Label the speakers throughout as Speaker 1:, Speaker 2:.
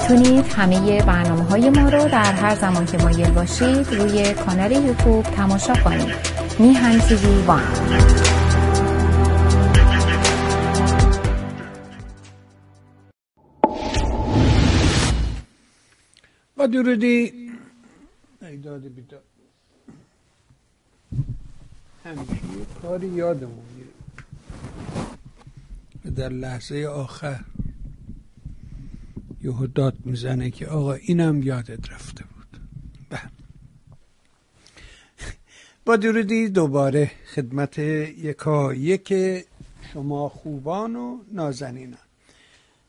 Speaker 1: می‌تونید همه برنامه های ما رو در هر زمان که مایل باشید روی کانال یوتیوب تماشا کنید. میهن تیوی وان.
Speaker 2: با درودی. ایداد بیداد همیشه کاری یادمون در لحظه آخر. یه داد می‌زنه که آقا اینم یادت رفته بود. بله. با درودی دوباره خدمت یکا یک شما خوبان و نازنینان.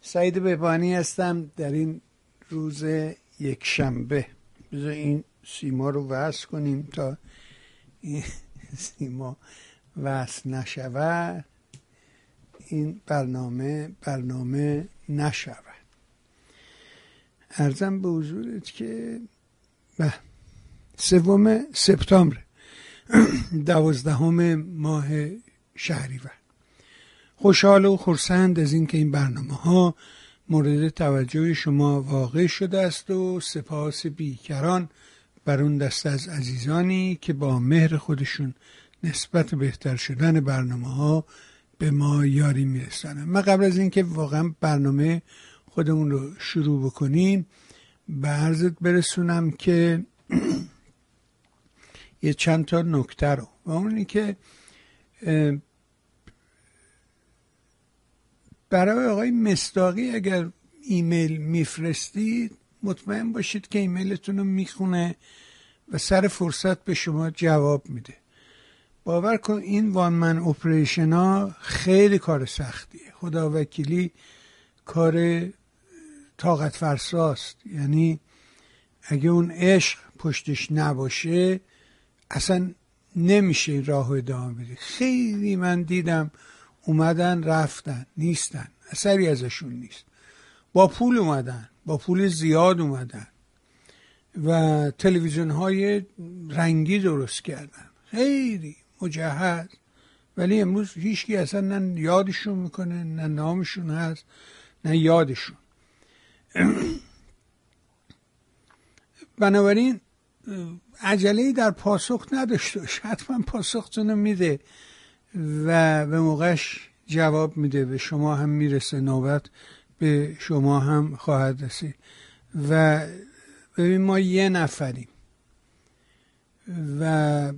Speaker 2: سعید بهبانی هستم در این روز یک شنبه بذار این سیما رو وصل کنیم تا این سیما وصل نشود. این برنامه برنامه نشود. ارزم به حضورت که به سوم سپتامبر دوازدهم ماه شهریور. خوشحال و خرسند از اینکه این برنامه ها مورد توجه شما واقع شده است و سپاس بیکران بر اون دست از عزیزانی که با مهر خودشون نسبت بهتر شدن برنامه ها به ما یاری میرسانن من قبل از اینکه واقعا برنامه خودمون رو شروع بکنیم. به عرضت برسونم که یه چند تا نکته رو. و اونی که برای آقای مستاقی اگر ایمیل میفرستید مطمئن باشید که ایمیلتون رو می‌خونه و سر فرصت به شما جواب میده. باور کن این وان من اپریشن ها خیلی کار سختیه. خدا وکیلی کار طاقت فرساست. یعنی اگه اون عشق پشتش نباشه اصلا نمیشه راه ادامه بده. خیلی من دیدم اومدن رفتن نیستن. اثری ازشون نیست. با پول اومدن با پول زیاد اومدن. و تلویزیون های رنگی درست کردن. خیلی مجهز. ولی امروز هیچکی اصلا نه یادشون می‌کنه نه نامشون هست نه یادشون. بنابراین عجله در پاسخ نداشته حتما پاسختون میده و به موقعش جواب میده. به شما هم می‌رسه نوبت به شما هم خواهد رسید. و ببین ما یه نفریم. و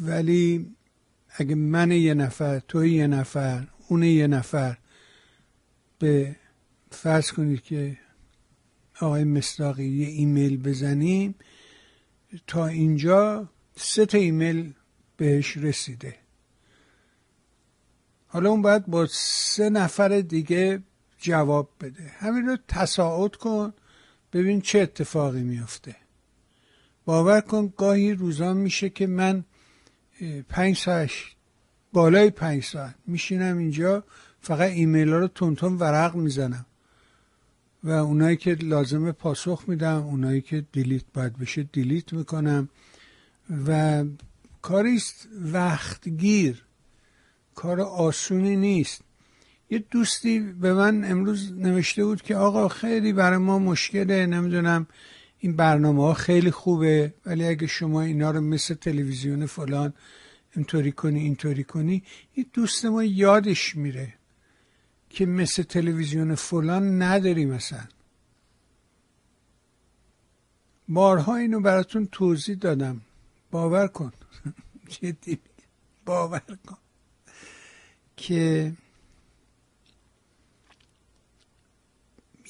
Speaker 2: ولی اگه من یه نفر تو یه نفر اون یه نفر به فرض کنید که آقای مصداقی یه ایمیل بزنیم تا اینجا سه تا ایمیل بهش رسیده. حالا اون باید با سه نفر دیگه جواب بده. همین رو تصاعد کن ببین چه اتفاقی میافته. باور کن گاهی روزان میشه که من پنج ساعت بالای پنج ساعت میشینم اینجا فقط ایمیل ها رو تونتون ورق می‌زنم. و اونایی که لازمه پاسخ میدم اونایی که دیلیت باید بشه دیلیت می‌کنم. و کاریست وقتگیر. کار آسونی نیست. یه دوستی به من امروز نوشته بود که آقا خیلی برای ما مشکله نمی‌دونم این برنامه ها خیلی خوبه ولی اگه شما اینا رو مثل تلویزیون فلان اینطوری کنی اینطوری کنی این دوست ما یادش میره. که مثل تلویزیون فلان نداری مثلا بارها اینو براتون توضیح دادم. باور کن. جدی باور کن. که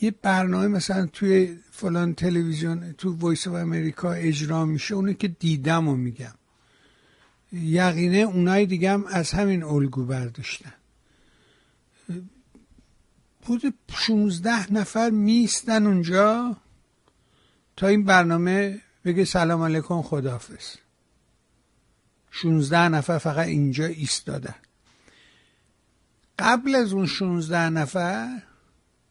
Speaker 2: یه برنامه مثلا توی فلان تلویزیون تو Voice of America اجرا میشه اونو که دیدم و میگم. یقینه اونای دیگه هم از همین الگو برداشتن. بود 16 نفر میستن اونجا تا این برنامه بگه سلام علیکم خداحافظ. 16 نفر فقط اینجا ایستادن. قبل از اون 16 نفر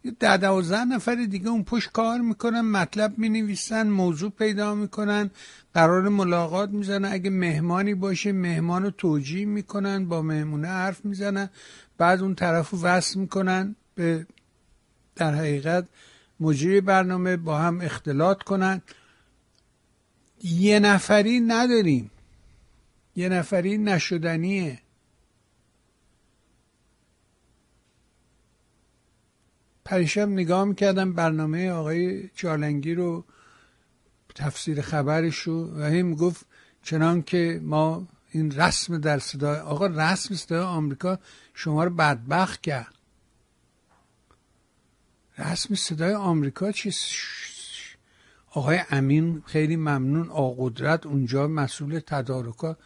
Speaker 2: یه ده دوازده نفر دیگه اون پشت کار می‌کنن مطلب می‌نویسن موضوع پیدا می‌کنن قرار ملاقات می‌زنن. اگه مهمانی باشه مهمان رو توجیه می‌کنن با مهمونه حرف می‌زنن. بعد اون طرف رو وصل می‌کنن. به در حقیقت مجری برنامه با هم اختلاط کنن. یه نفری نداریم. یه نفری نشدنیه. پریشب نگاه می‌کردم برنامه آقای جالنگی رو تفسیر خبرش رو و هی می‌گفت چنان که ما این رسم در صدای آقا رسم صدای آمریکا شما رو بدبخت کرد. رسم صدای آمریکا چی آقای امین خیلی ممنون. آقدرت اونجا مسئول تدارکا.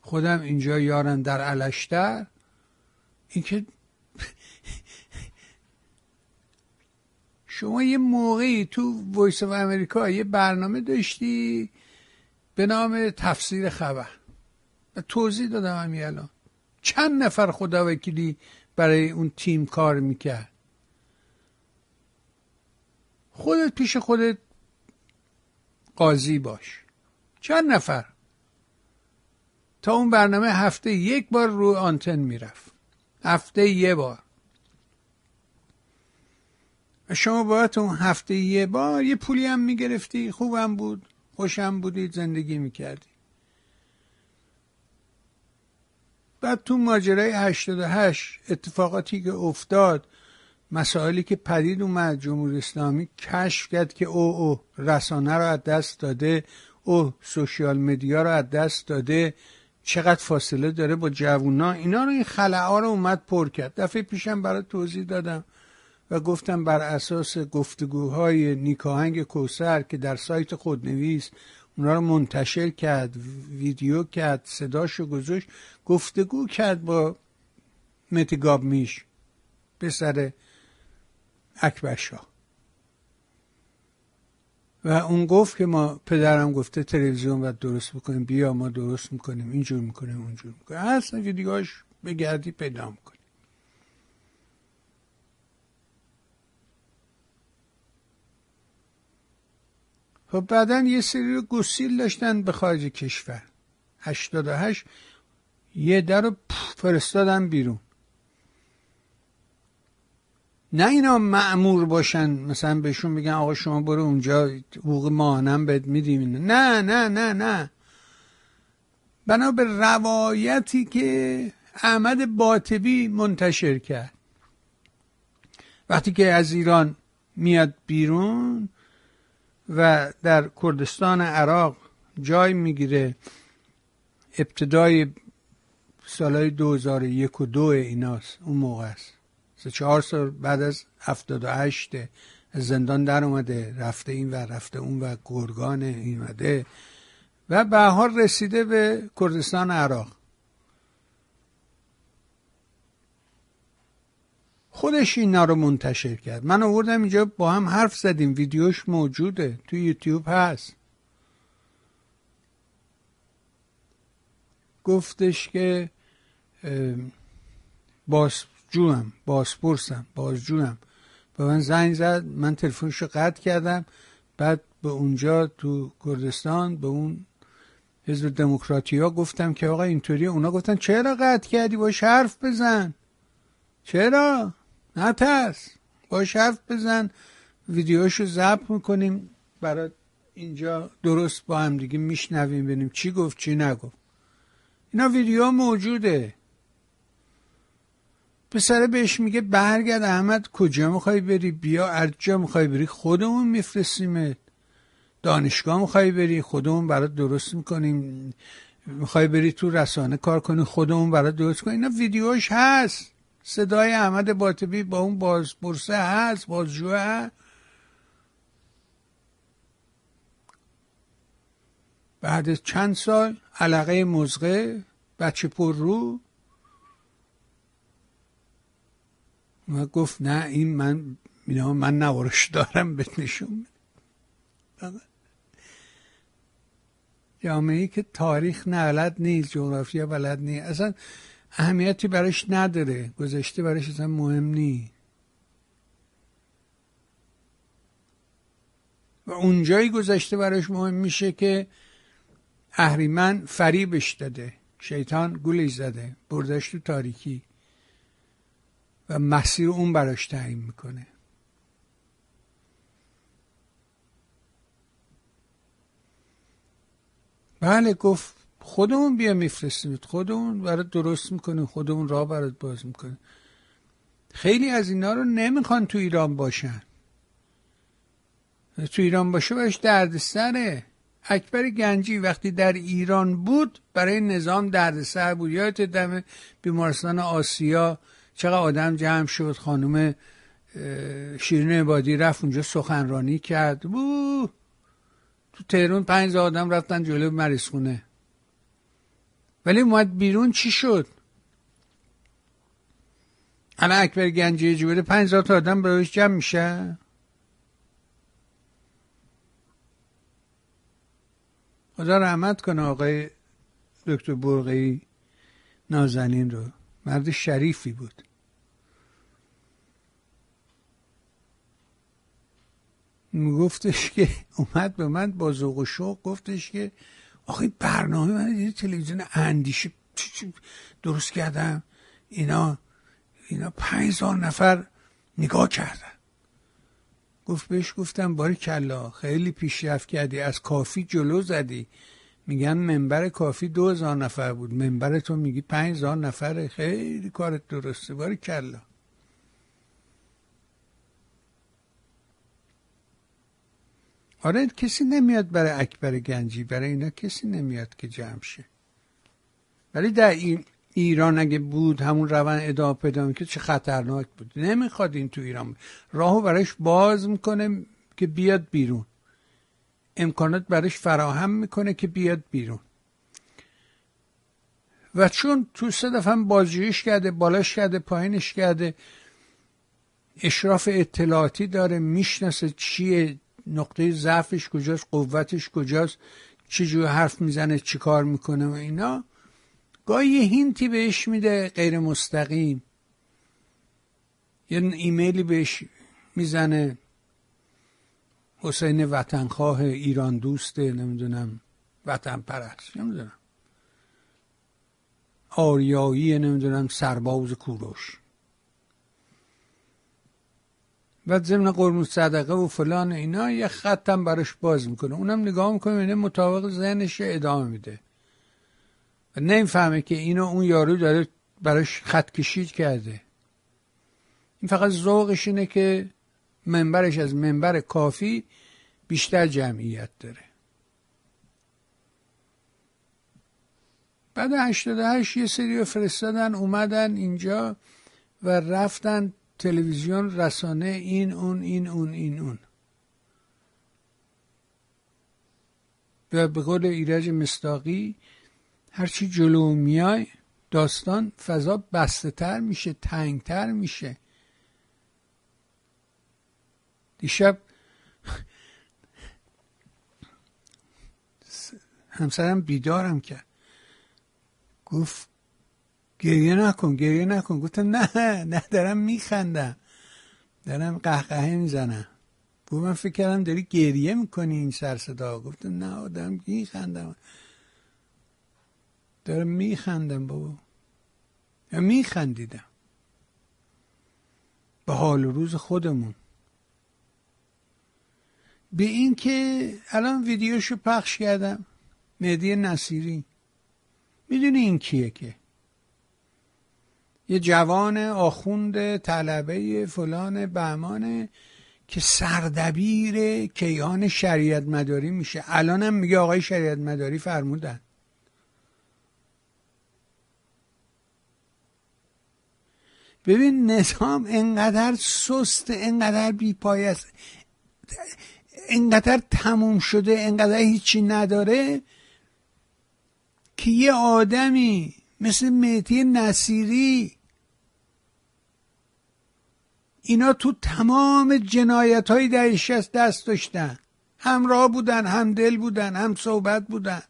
Speaker 2: خودم اینجا یارن در علشتر. اینکه شما یه موقعی تو وایس of امریکا یه برنامه داشتی به نام تفسیر خبر. توضیح دادم همین الان. چند نفر خدا وکیلی برای اون تیم کار می‌کرد. خودت پیش خودت قاضی باش. چند نفر؟ تا اون برنامه هفته یک بار رو آنتن می‌رفت. هفته یه بار. شما باید اون هفته یه بار یه پولی هم می‌گرفتی خوبم بود خوشم بودید زندگی می‌کردی بعد تو ماجرای 88 اتفاقاتی که افتاد مسائلی که پدید اومد جمهوری اسلامی کشف کرد که او او رسانه رو از دست داده او سوشیال مدیا رو از دست داده چقدر فاصله داره با جوونا؟ اینا رو این خلعه رو اومد پر کرد. دفعه پیشم برای توضیح دادم و گفتم بر اساس گفتگوهای نیکاهنگ کوسر که در سایت خودنویس اونا رو منتشر کرد ویدیو کرد صداشو گذاشت گفتگو کرد با متگاب میش پسر اکبرشا و اون گفت که ما پدرم گفته تلویزیون باید درست بکنیم بیا ما درست می‌کنیم اینجور می‌کنیم اونجور می‌کنیم. اصلا ویدیوهاش بگردی پیدا می‌کنیم خب بعدا یه سری گسیل داشتن به خارج کشور. هشتاد و هشت یه در رو فرستادن بیرون. نه اینا معمور باشن مثلا بهشون بگن آقا شما برو اونجا حقوق ماهنم بهت میدیم. نه نه نه نه. بنا به روایتی که احمد باطبی منتشر کرد. وقتی که از ایران میاد بیرون و در کردستان عراق جای می‌گیره. ابتدای سالهای 2001 و دو ایناست اون موقع است. سه چهار سال بعد از هفتاد و هشت زندان در اومده رفته این و رفته اون و گرگان ایمده و به حال رسیده به کردستان عراق. خودش اینا رو منتشر کرد. من آوردم اینجا با هم حرف زدیم. ویدیوش موجوده. تو یوتیوب هست. گفتش که باز جوم بازپرسم بازجوم به من زنگ زد. من تلفنشو قطع کردم. بعد به اونجا تو کردستان به اون حزب دموکراتی ها گفتم که آقا اینطوری اونا گفتن چرا قطع کردی؟ باش حرف بزن. چرا؟ نترس. باش حرف بزن. ویدیوشو ضبط می‌کنیم. برای اینجا درست با هم دیگه میشنویم ببینیم چی گفت چی نگفت. اینا ویدیو موجوده. پسره بهش میگه برگرد. احمد کجا می‌خوای بری؟ بیا. هر جا می‌خوای بری خودمون میفرستیمت. دانشگاه می‌خوای بری خودمون برات درست می‌کنیم. می‌خوای بری تو رسانه کار کنی خودمون برات درست کنیم اینا ویدیوش هست. صدای احمد باطبی با اون بازپرسه هست بازجوه بعد چند سال علاقه مزغه بچه پر رو. و گفت نه این من اینا من نوارش دارم بهت نشون جامعه که تاریخ نه بلد نیست جغرافیا بلد نیست. اصلا اهمیتی براش نداره. گذشته براش اصلا مهم نیست و اونجایی گذشته براش مهم میشه که اهریمن فریبش داده. شیطان گولش زده. بردش تو تاریکی. و مسیر اون براش تعیین می‌کنه. بله گفت خودمون بیا میفرستیم. خودمون برات درست می‌کنیم. خودمون راه برات باز می‌کنیم. خیلی از اینا رو نمی‌خوان تو ایران باشن. تو ایران باشه باش دردسره. اکبر گنجی وقتی در ایران بود برای نظام دردسر بود. یادت دم بیمارستان آسیا چقدر آدم جمع شد. خانم شیرین عبادی رفت اونجا سخنرانی کرد. بو تو تهرون پنج آدم رفتن جلو مریض خونه ولی اومد بیرون چی شد؟ الان اکبر گنجی جوره پنج تا آدم برایش جمع میشه خدا رحمت کنه آقای دکتر برغی نازنین رو. مرد شریفی بود. گفتش که اومد به من با ذوق و شوق گفتش که آخه برنامه من تلویزیون اندیشه درست کردم؟ اینا اینا پنج نفر نگاه کردن. گفت بهش گفتم باری کلا خیلی پیشرفت کردی از کافی جلو زدی. میگن منبر کافی دو هزار نفر بود منبر تو میگی پنج هزار نفره خیلی کارت درسته باری کلا. آره کسی نمیاد برای اکبر گنجی برای اینا کسی نمیاد که جمع شه. ولی در این ایران اگه بود همون روان ادامه پیدا که چه خطرناک بود. نمی‌خواد این تو ایران راهو براش باز می‌کنه که بیاد بیرون. امکانات براش فراهم می‌کنه که بیاد بیرون. و چون تو سه دفعه هم بازجوییش کرده بالاش کرده پایینش کرده اشراف اطلاعاتی داره می‌شناسه چیه نقطه ضعفش کجاست قوتش کجاست چجور حرف می‌زنه چی کار می‌کنه و اینا. گاهی یه هینتی بهش میده غیر مستقیم. یه ایمیلی بهش می‌زنه. حسین وطنخواه ایران دوسته نمی‌دونم وطن پرست نمی‌دونم. آریایی نمی‌دونم سرباز کوروش. و ضمن قرمون صدقه و فلان اینا یه خطم براش باز می‌کنه. اونم نگاه می‌کنه اینه مطابق ذهنش ادامه میده. و نمی‌فهمه که اینو اون یارو داره براش خط کشید کرده. این فقط ذوقش اینه که منبرش از منبر کافی بیشتر جمعیت داره. بعد 88 یه سری فرستادن اومدن اینجا و رفتن تلویزیون رسانه این اون این اون این اون. و به قول ایرج مستاقی هرچی جلو میای داستان فضا بسته تر میشه تنگ تر میشه. دیشب همسرم بیدارم کرد. گفت گریه نکن گریه نکن. گفتم نه نه دارم میخندم. دارم قهقهه می‌زنم. گفت من فکر کردم داری گریه می‌کنی این سر صدا. گفتم نه دارم میخندم. دارم میخندم بابا. یا میخندیدم. به حال و روز خودمون. به این که الان ویدیوشو پخش کردم. مهدی نصیری. می‌دونی این کیه که؟ یه جوان آخوند طلبه فلان بهمانه که سردبیر کیهان شریعت مداری میشه. الانم میگه آقای شریعت مداری فرمودن. ببین نظام انقدر سست انقدر بیپای است. انقدر تموم شده انقدر هیچی نداره که یه آدمی مثل مهدی نصیری اینا تو تمام جنایت های ده دست داشتن. همراه بودن هم دل بودن هم صحبت بودن.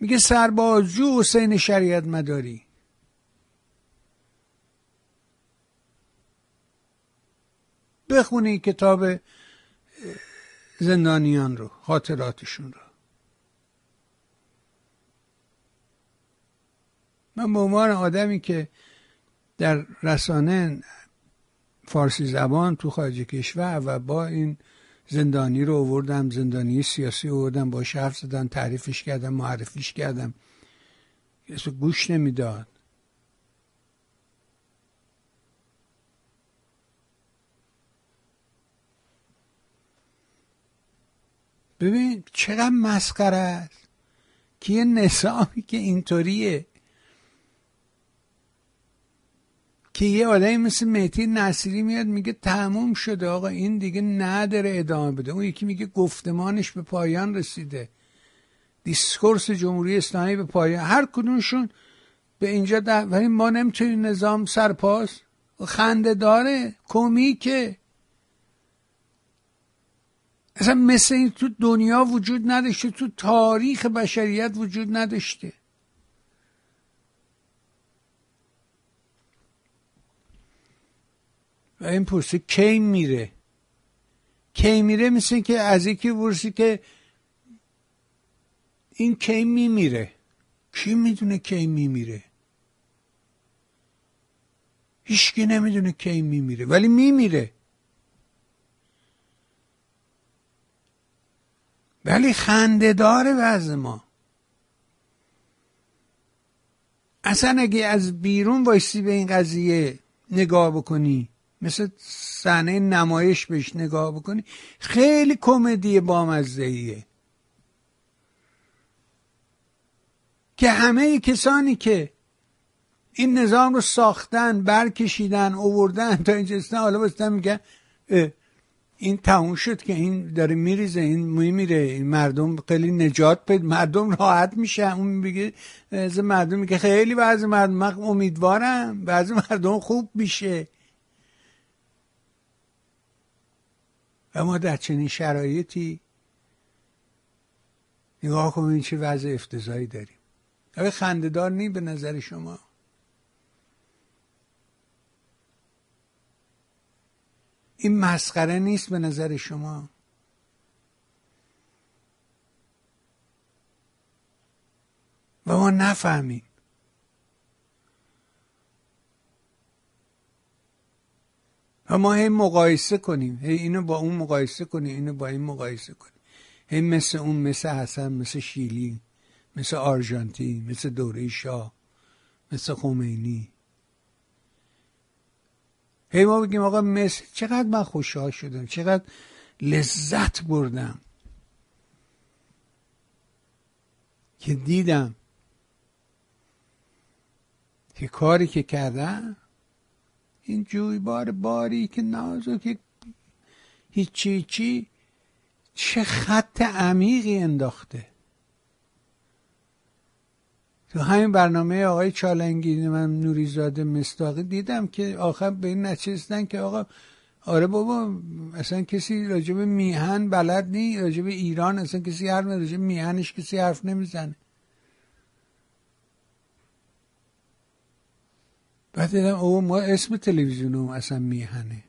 Speaker 2: میگه سربازجو حسین شریعت مداری. بخونی کتاب زندانیان رو خاطراتشون رو. من به عنوان آدمی که در رسانه فارسی زبان تو خارج کشور و با این زندانی رو آوردم زندانی سیاسی آوردم با حرف زدن تعریفش کردم معرفیش کردم. کسی گوش نمی‌داد. ببین چقدر مسخره است. که یه نظامی که اینطوریه. که یه آدمی مثل مهتی نصیری میاد میگه تموم شده آقا این دیگه نداره ادامه بده. اون یکی میگه گفتمانش به پایان رسیده. دیسکورس جمهوری اسلامی به پایان. هر کدومشون به اینجا ده. ولی ما نمی‌تونیم نظام سرپاس. خنده داره. کمیکه. اصلا مثل این تو دنیا وجود نداشته تو تاریخ بشریت وجود نداشته. و این پرسه کی میره؟ کی میره مثل که از یکی ورسی که این کی میمیره؟ کی می‌دونه کی میمیره؟ هیچکی نمی‌دونه کی میمیره ولی میمیره. ولی خنده داره وضع ما. اصلا اگه از بیرون وایسی به این قضیه نگاه بکنی مثل صحنه نمایش بهش نگاه بکنی. خیلی کمدی بامزدهیه که همه کسانی که این نظام رو ساختن برکشیدن اووردن تا اینجا حالا بستن میگن این تموم شد که این داره میریزه این میمیره. این مردم خیلی نجات پید مردم راحت میشه. اون میگه از مردم میگه خیلی بعضی مردم من امیدوارم بعضی مردم خوب میشه. و ما در چنین شرایطی نگاه کنیم چه وضع افتضایی داریم. آیا خندهدار نی به نظر شما؟ این مسخره نیست به نظر شما؟ و ما نفهمیم. ما هی مقایسه کنیم. هی اینو با اون مقایسه کنیم اینو با این مقایسه کنیم. هی مثل اون مثل حسن مثل شیلی مثل آرژانتین مثل دوره شاه مثل خمینی. هی ما بگیم آقا مثل چقدر من خوشحال شدم چقدر لذت بردم. که دیدم که کاری که کردم این جویبار باری که نازک هیچی چی چه خط عمیقی انداخته. تو همین برنامه آقای چالنگی من نوریزاده مستاقی دیدم که آخر به این نچستن که آقا آره بابا اصلا کسی راجب میهن بلد نی راجب ایران اصلا کسی حرف راجب میهنش کسی حرف نمی‌زنه. بعد دیدم او ما اسم تلویزیون اصلا میهنه.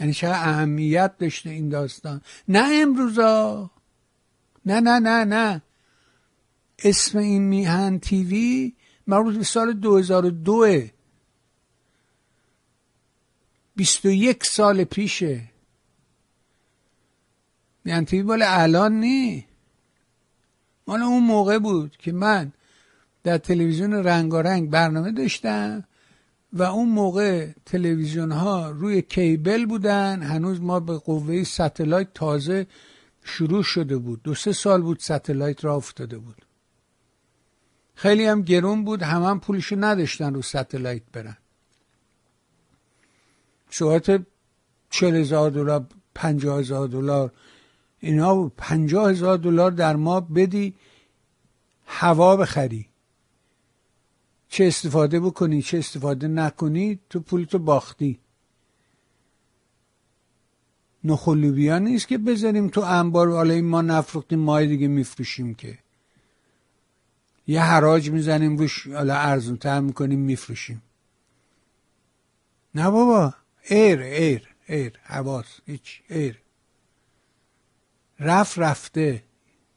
Speaker 2: یعنی چقدر اهمیت داشته این داستان. نه امروزا. نه نه نه نه. اسم این میهن تیوی مربوط به سال 2002 21 سال پیشه. میهن تیوی مال الان نی. مال اون موقع بود که من در تلویزیون رنگارنگ برنامه داشتم. و اون موقع تلویزیون ها روی cable بودن هنوز ما به قول satellite تازه شروع شده بود. دو سه سال بود satellite راه افتاده بود. خیلی هم گرون بود همه هم پولشو نداشتن رو satellite برن. صورت چل هزار دلار پنجاه هزار دلار اینا پنجاه هزار دلار در ما بدی هوا بخری. چه استفاده بکنی چه استفاده نکنی تو پولتو باختی. نخلوبیا نیست که بذاریم تو انبار حالا این ما نفروختیم ماه دیگه میفروشیم که. یه حراج می‌زنیم روش حالا ارزون تر می‌کنیم میفروشیم. نه بابا air air air هواس هیچ air. رفت رفته.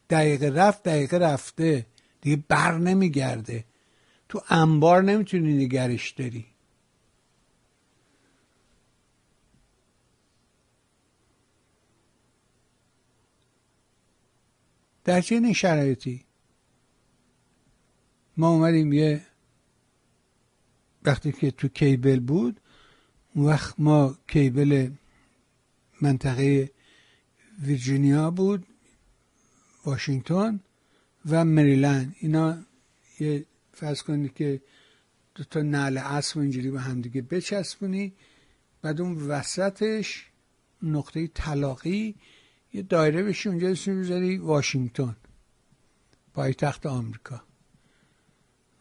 Speaker 2: دقیقه رفت دقیقه رفته. دیگه بر نمیگرده. تو انبار نمی‌تونی نگهش داری. در چنین شرایطی ما اومدیم یه وقتی که تو کیبل بود وقت ما کیبل منطقه ویرجینیا بود واشنگتن و مریلند. اینا یه فرض کنید که دو تا نعل اسب اینجوری به همدیگه بچسبونی بعد اون وسطش نقطه طلاقی یه دایره بشی اونجا اسم بذاری واشنگتن پایتخت آمریکا.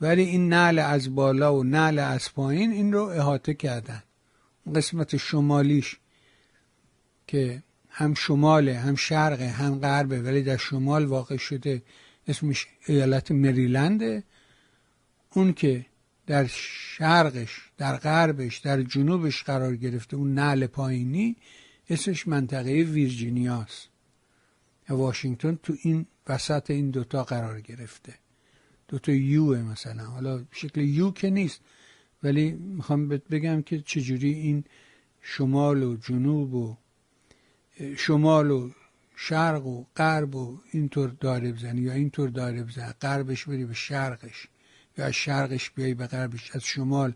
Speaker 2: ولی این نعل از بالا و نعل از پایین این رو احاطه کردن. قسمت شمالیش که هم شماله هم شرقه هم غربه ولی در شمال واقع شده اسمش ایالت مریلنده. اون که در شرقش در غربش در جنوبش قرار گرفته اون نعل پایینی اسمش منطقه ویرجینیاست. واشنگتن تو این وسط این دوتا قرار گرفته. دوتا یو مثلا. حالا شکل یو که نیست ولی می‌خوام بگم که چجوری این شمال و جنوب و شمال و شرق و غرب و اینطور داره بزنی یا اینطور داره بزنی. غربش بری به شرقش. یا از شرقش بیای به غربش از شمال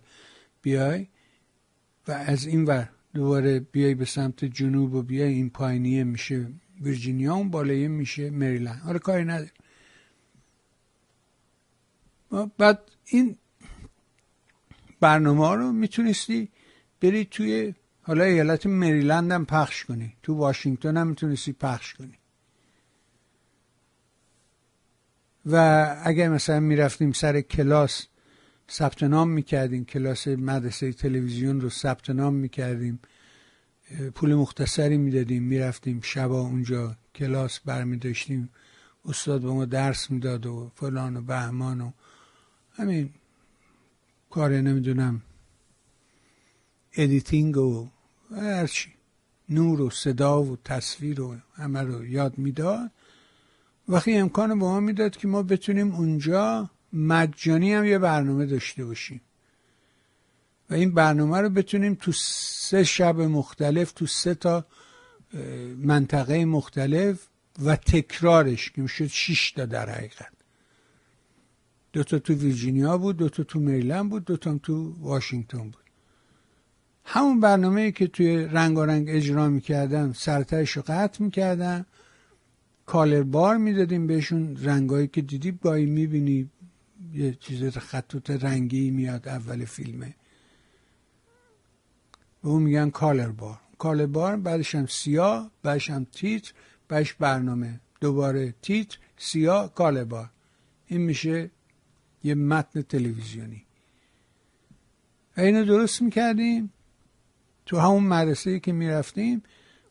Speaker 2: بیای و از این ور دوباره بیای به سمت جنوب و بیای این پایینیه میشه ویرجینیا اون بالاییه میشه مریلند. آره کاری نداره بعد این برنامه رو می‌تونستی بری توی حالا ایالت مریلند هم پخش کنی. تو واشنگتن هم می‌تونستی پخش کنی. و اگر مثلا می‌رفتیم سر کلاس ثبت نام می‌کردیم. کلاس مدرسه تلویزیون رو ثبت نام می‌کردیم. پول مختصری می‌دادیم. می‌رفتیم شبا اونجا کلاس برمی داشتیم استاد به ما درس می‌داد و فلان و بهمان و همین کار نمی‌دونم editing و هرچی نور و صدا و تصویر و همه رو یاد می‌داد. وقتی امکان به ما می‌داد که ما بتونیم اونجا مجانی هم یه برنامه داشته باشیم. و این برنامه رو بتونیم تو سه شب مختلف تو سه تا منطقه مختلف و تکرارش که می‌شد شیش تا در حقیقت. دو تا تو ویرجینیا بود دو تا تو مریلند بود دو تا تو واشنگتن بود. همون برنامه که توی رنگارنگ اجرا می‌کردم سرتش رو قطع می‌کردم. کالر بار می‌دادیم بهشون. رنگایی که دیدی گاهی می‌بینی. یه چیز خطوط رنگی میاد اول فیلمه به اون میگن color bar. color bar بعدش هم سیاه بعدش هم تیتر بعدش برنامه. دوباره تیتر سیاه color bar. این میشه یه متن تلویزیونی. اینو درست می‌کردیم. تو همون مدرسه که می‌رفتیم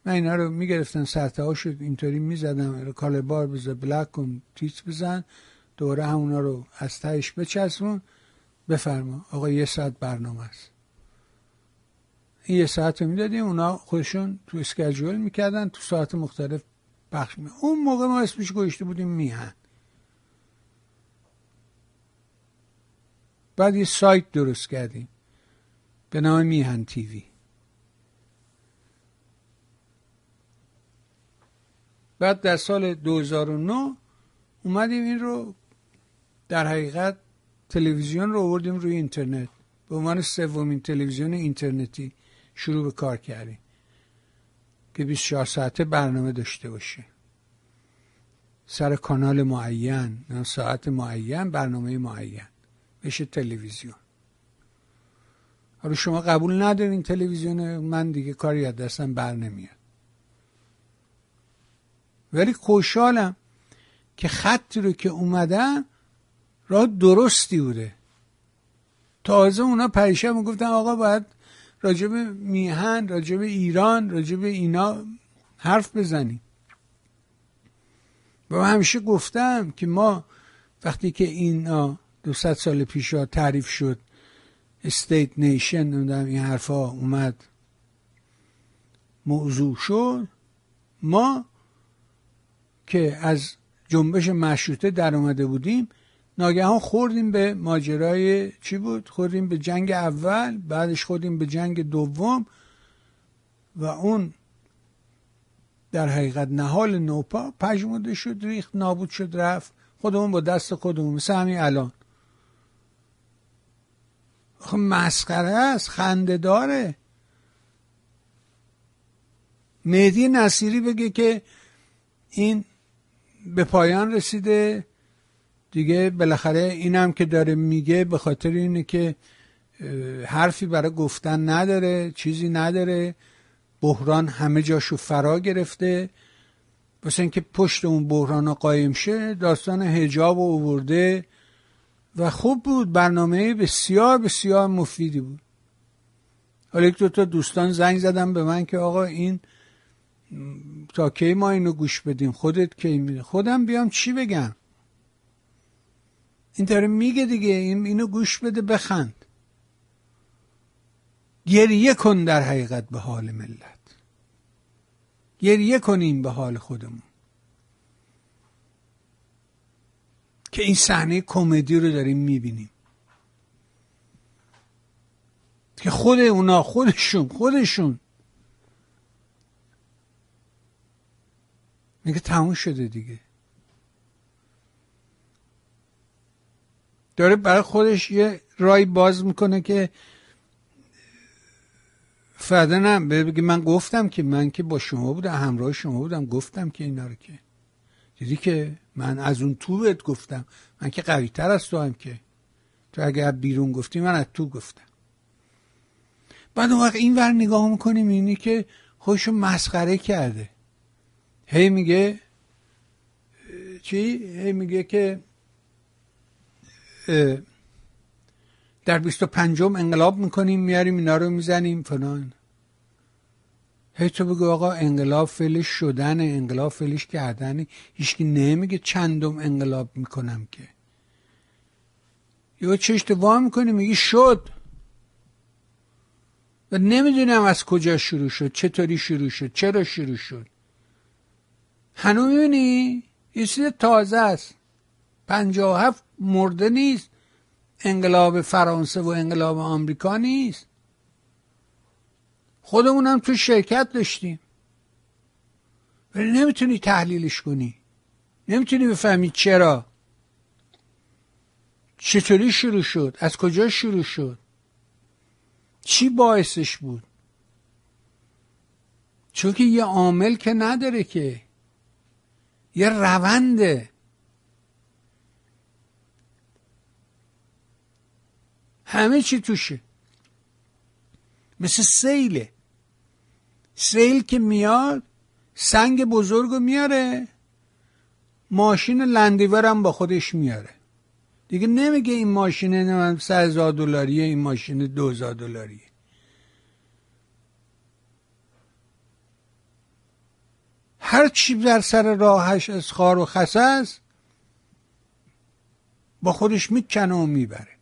Speaker 2: من اینا رو می‌گرفتن سرته شد اینطوری می‌زدم color bar بزن black کن تیتر بزن دوره همونا رو از تهش بچسبون بفرما. آقا یه ساعت برنامه است. این یه ساعت رو می‌دادیم اونا خودشون تو اسکجول می‌کردن تو ساعت مختلف پخش می اون موقع ما اسمش گوشته بودیم میهن. بعد یه سایت درست کردیم. به نام میهن تیوی. بعد در سال 2009 اومدیم این رو در حقیقت تلویزیون رو آوردیم روی اینترنت. به عنوان سومین تلویزیون اینترنتی شروع به کار کردیم که 24 ساعته برنامه داشته باشه. سر کانال معین ساعت معین برنامه معین بشه تلویزیون. حالا شما قبول ندارین تلویزیون من دیگه کاری از دستم بر نمیاد. ولی خوشحالم که خطی رو که اومدن راه درستی بوده. تازه اونا پریشب می‌گفتن آقا باید راجب میهن راجب ایران راجب اینا حرف بزنیم. و همیشه گفتم که ما وقتی که اینا دو سال پیش تعریف شد استیت نیشن این حرفا اومد موضوع شد ما که از جنبش مشروطه در اومده بودیم ناگهان خوردیم به ماجرای چی بود؟ خوردیم به جنگ اول بعدش خوردیم به جنگ دوم و اون در حقیقت نهال نوپا پژمرده شد ریخت نابود شد رفت. خودمون با دست خودمون. مثل همین الان. خب مسخره است خنده داره. مهدی نصیری بگه که این به پایان رسیده. دیگه بالاخره اینم که داره میگه به خاطر اینه که حرفی برای گفتن نداره چیزی نداره. بحران همه جاشو فرا گرفته. واسه اینکه پشت اون بحران قایم شه داستان هجاب و اوورده و خوب بود برنامه بسیار بسیار مفیدی بود. حالا یک دو تا دوستان زنگ زدم به من که آقا این تا کی ما اینو گوش بدیم؟ خودت کی خودم بیام چی بگم؟ این داره میگه دیگه اینو گوش بده بخند. گریه کن در حقیقت به حال ملت. گریه کنیم به حال خودمون. که این صحنه کمدی رو داریم می‌بینیم. که خود اونا خودشون خودشون میگه تموم شده دیگه. داره برای خودش یه رای باز می‌کنه که فردا نه بگه من گفتم که من که با شما بودم همراه شما بودم گفتم که اینا رو که. دیدی که من از اون تو بهت گفتم. من که قوی تر از تو هم که. تو اگر بیرون گفتی من از تو گفتم. بعد اون وقت این ور نگاه می‌کنیم اینی که خودشو مسخره کرده. هی میگه چی؟ هی میگه که در بیست و پنجم انقلاب می‌کنیم میاریم اینا رو می‌زنیم فلان. هی تو بگو آقا انقلاب فعلش شدن انقلاب فعلش کردن هیچکی نمیگه چندم انقلاب می‌کنم که. یا چه اشتباه می‌کنی میگی شد. و نمی‌دونم از کجا شروع شد چطوری شروع شد چرا شروع شد. هنو می‌بینی؟ یه چیز تازه است. پنجاه هفت مرده نیست. انقلاب فرانسه و انقلاب آمریکا نیست. خودمونم تو شرکت داشتیم. ولی نمی‌تونی تحلیلش کنی. نمی‌تونی بفهمی چرا. چطوری شروع شد؟ از کجا شروع شد؟ چی باعثش بود؟ چون که یه عامل که نداره که. یه رونده. همه چی توشه. مثل سیله. سیل که میاد سنگ بزرگ رو میاره. ماشین لندیورم با خودش میاره. دیگه نمیگه این ماشین نمیم سه هزار دلاریه این ماشین دو دلاریه. هر چی در سر راهش از خار و خسه است با خودش می‌کنه و می‌بره.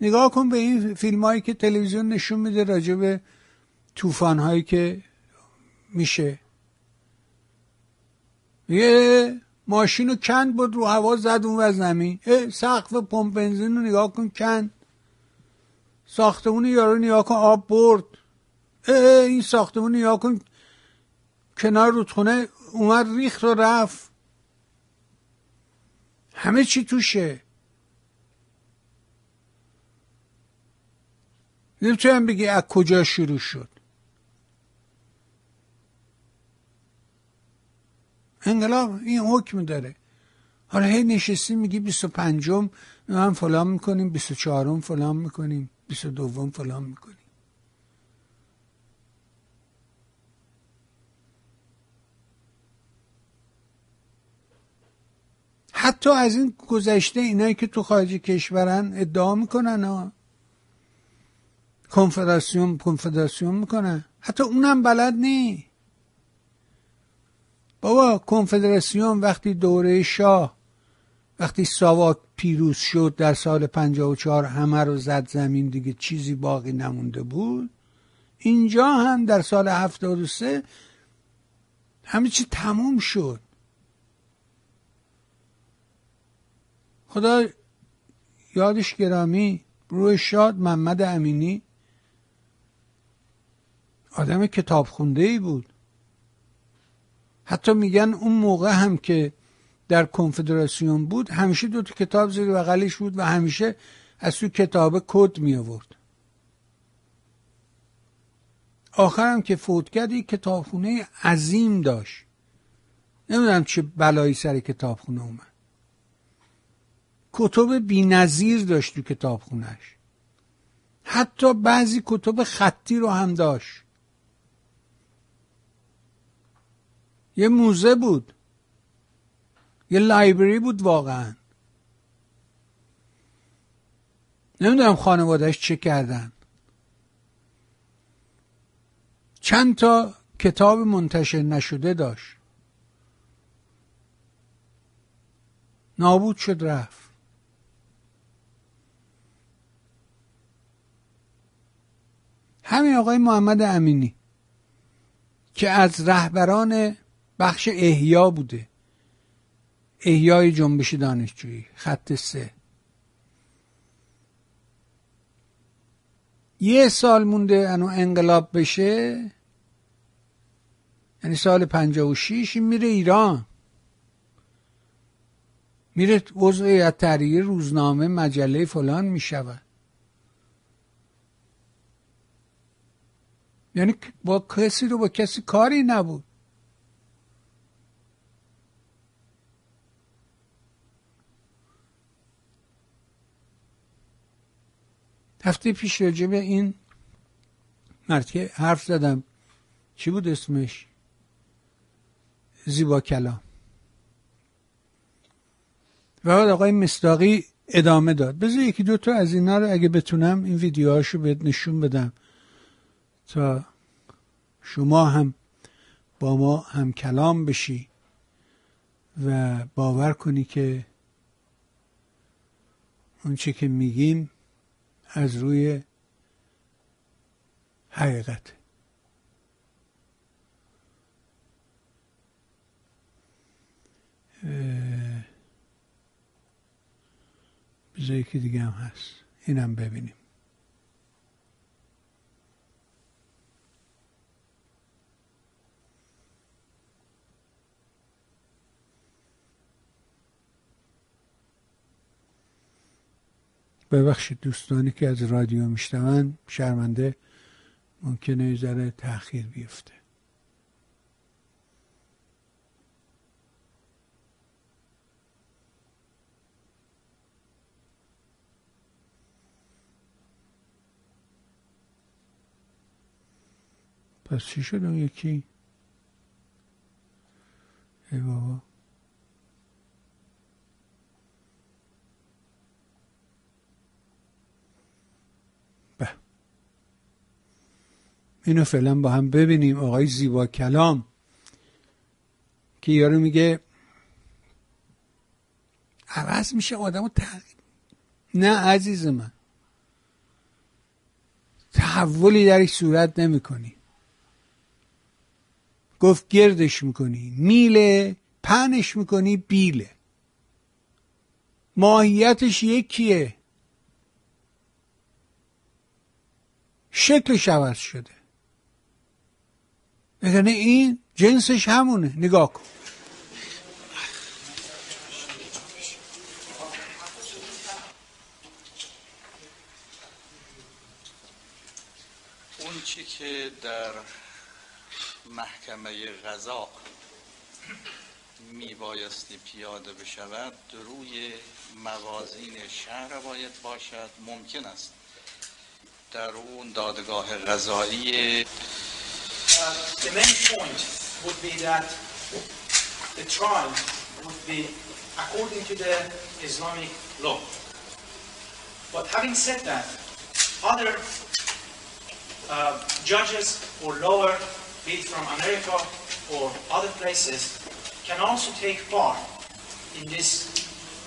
Speaker 2: نگاه کن به این فیلم هایی که تلویزیون نشون میده راجع به توفان هایی که میشه. یه ماشین رو کند بود رو هوا زد اون و زمین. سقف پمپ بنزین رو نگاه کن کند. ساختمون یارو نگاه کن آب برد. این ساختمون نگاه کن. کنار رودخونه اومد ریخ رو رفت. همه چی توشه. نمی‌تونم بگی از کجا شروع شد. انقلاب این حکم داره. حالا هی نشستی میگی 25 من فلان می‌کنیم 24 فلان می‌کنیم 22 فلان می‌کنیم. حتی از این گذشته اینایی که تو خارج کشورن ادعا می‌کنن ها کنفدراسیون کنفدراسیون می‌کنن. حتی اونم بلد نی. بابا کنفدراسیون وقتی دوره شاه وقتی ساواک پیروز شد در سال 54 همه رو زد زمین دیگه چیزی باقی نمونده بود. اینجا هم در سال 73 همه چی تموم شد. خدا یادش گرامی روی شاد محمد امینی آدم کتاب ای بود. حتی میگن اون موقع هم که در کنفدراسیون بود همیشه دو تا کتاب زیر بغلش بود و همیشه از تو کتاب کد می آورد آخرم که فوت کرد یک کتابخونه عظیم داشت. نمی‌دونم چه بلایی سر کتابخونه اومد. کتب بینظیر داشت تو کتابخونهش حتی بعضی کتب خطی رو هم داشت. یه موزه بود. یه لایبرری بود واقعا. نمی‌دونم خانوادهش چه کردن. چند تا کتاب منتشر نشده داشت. نابود شد رفت. همین آقای محمد امینی که از رهبران بخش احیا بوده. احیای جنبش دانشجویی خط سه. یه سال مونده انو انقلاب بشه یعنی سال پنجاه و شیش میره ایران. میره وضعیت تحریر روزنامه مجله فلان می‌شود. یعنی با کسی رو با کسی کاری نبود. هفته پیش راجع به این مرد که حرف زدم چی بود اسمش؟ زیبا کلام. و بعد آقای مصداقی ادامه داد. بذار یکی دوتا از اینا رو اگه بتونم این ویدیوهاشو بهت نشون بدم. تا شما هم با ما هم کلام بشی و باور کنی که اونچه که میگیم از روی حقیقت. بذار یکی دیگه هم هست. اینم ببینیم. ببخشید دوستانی که از رادیو میشنون شرمنده ممکنه ذره تاخیر بیفته. پس چی شد اون یکی؟ ای بابا. اینو فعلا با هم ببینیم. آقای زیبا کلام که یارو میگه عوض میشه آدم تغییر نه عزیز من. تحولی درش صورت نمی کنی گفت گردش می‌کنی میله پنش می‌کنی بیله. ماهیتش یکیه. شکلش عوض شده. یعنی این جنسش همونه. نگاه کن.
Speaker 3: اون چی که در محکمه غذا میبایستی پیاده بشود روی موازین شهر باید باشد. ممکن است در اون دادگاه غذایی
Speaker 4: Uh, the main point would be that the trial would be according to the Islamic law. But having said that, other uh, judges or lower, be it from America or other places, can also take part in this,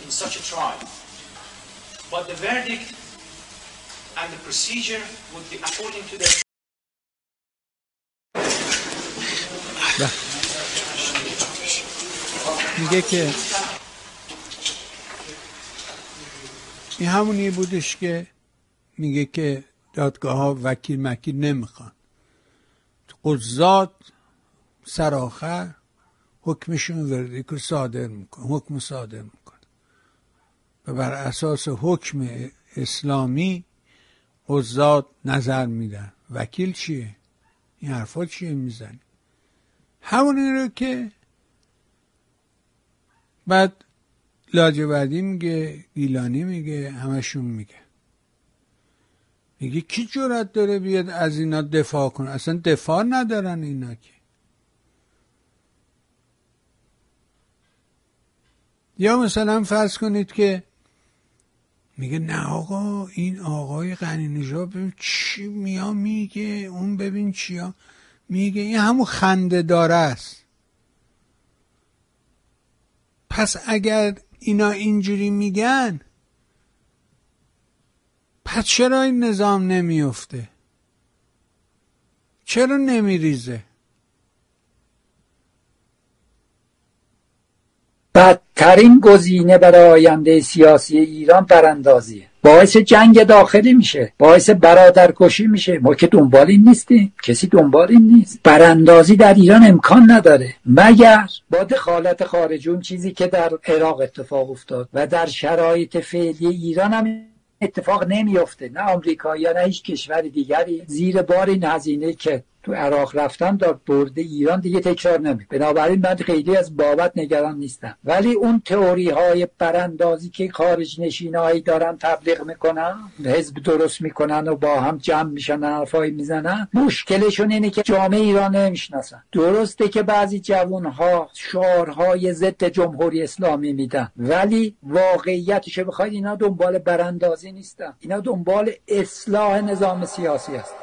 Speaker 4: in such a trial. But the verdict and the procedure would be according to the
Speaker 2: میگه که این همونی بودش که میگه که دادگاه ها وکیل مکیل نمی‌خوان. قضات سراخر حکمشون وردیک صادر میکن حکم صادر میکن. و بر اساس حکم اسلامی قضات نظر میدن. وکیل چیه؟ این حرفا چیه می‌زنی؟ همونی رو که بعد لاجوردی میگه گیلانی میگه همشون میگه. میگه کی جرات داره بیاد از اینا دفاع کنه؟ اصلا دفاع ندارن اینا که. یا مثلا فرض کنید که میگه نه آقا این آقای غنی نژاد ببین چی میا میگه اون ببین چیا میگه این همون خنده داره است. پس اگر اینا اینجوری میگن پس چرا این نظام نمیفته؟ چرا نمیریزه؟
Speaker 5: بدترین گزینه برای آینده سیاسی ایران براندازیه. باعث جنگ داخلی میشه باعث برادرکشی میشه. ما که دنبال این نیستیم کسی دنبال این نیست. براندازی در ایران امکان نداره. مگر با دخالت خارجی چیزی که در عراق اتفاق افتاد و در شرایط فعلی ایران هم اتفاق نمیافته. نه آمریکا یا نه هیچ کشور دیگری. زیر بار این هزینه که تو عراق رفتن داد برده ایران دیگه تکرار نمی. بنابراین من خیلی از بابت نگران نیستم. ولی اون تئوری های براندازی که خارج نشینایی دارن تبلیغ می‌کنن حزب درست می‌کنن و با هم جمع میشن حرفایی می‌زنن مشکلشون اینه که جامعه ایران نمی‌شناسن. درسته که بعضی جوانها شعارهای ضد جمهوری اسلامی میدن ولی واقعیتش بخواید اینا دنبال براندازی نیستن. اینا دنبال اصلاح نظام سیاسی هست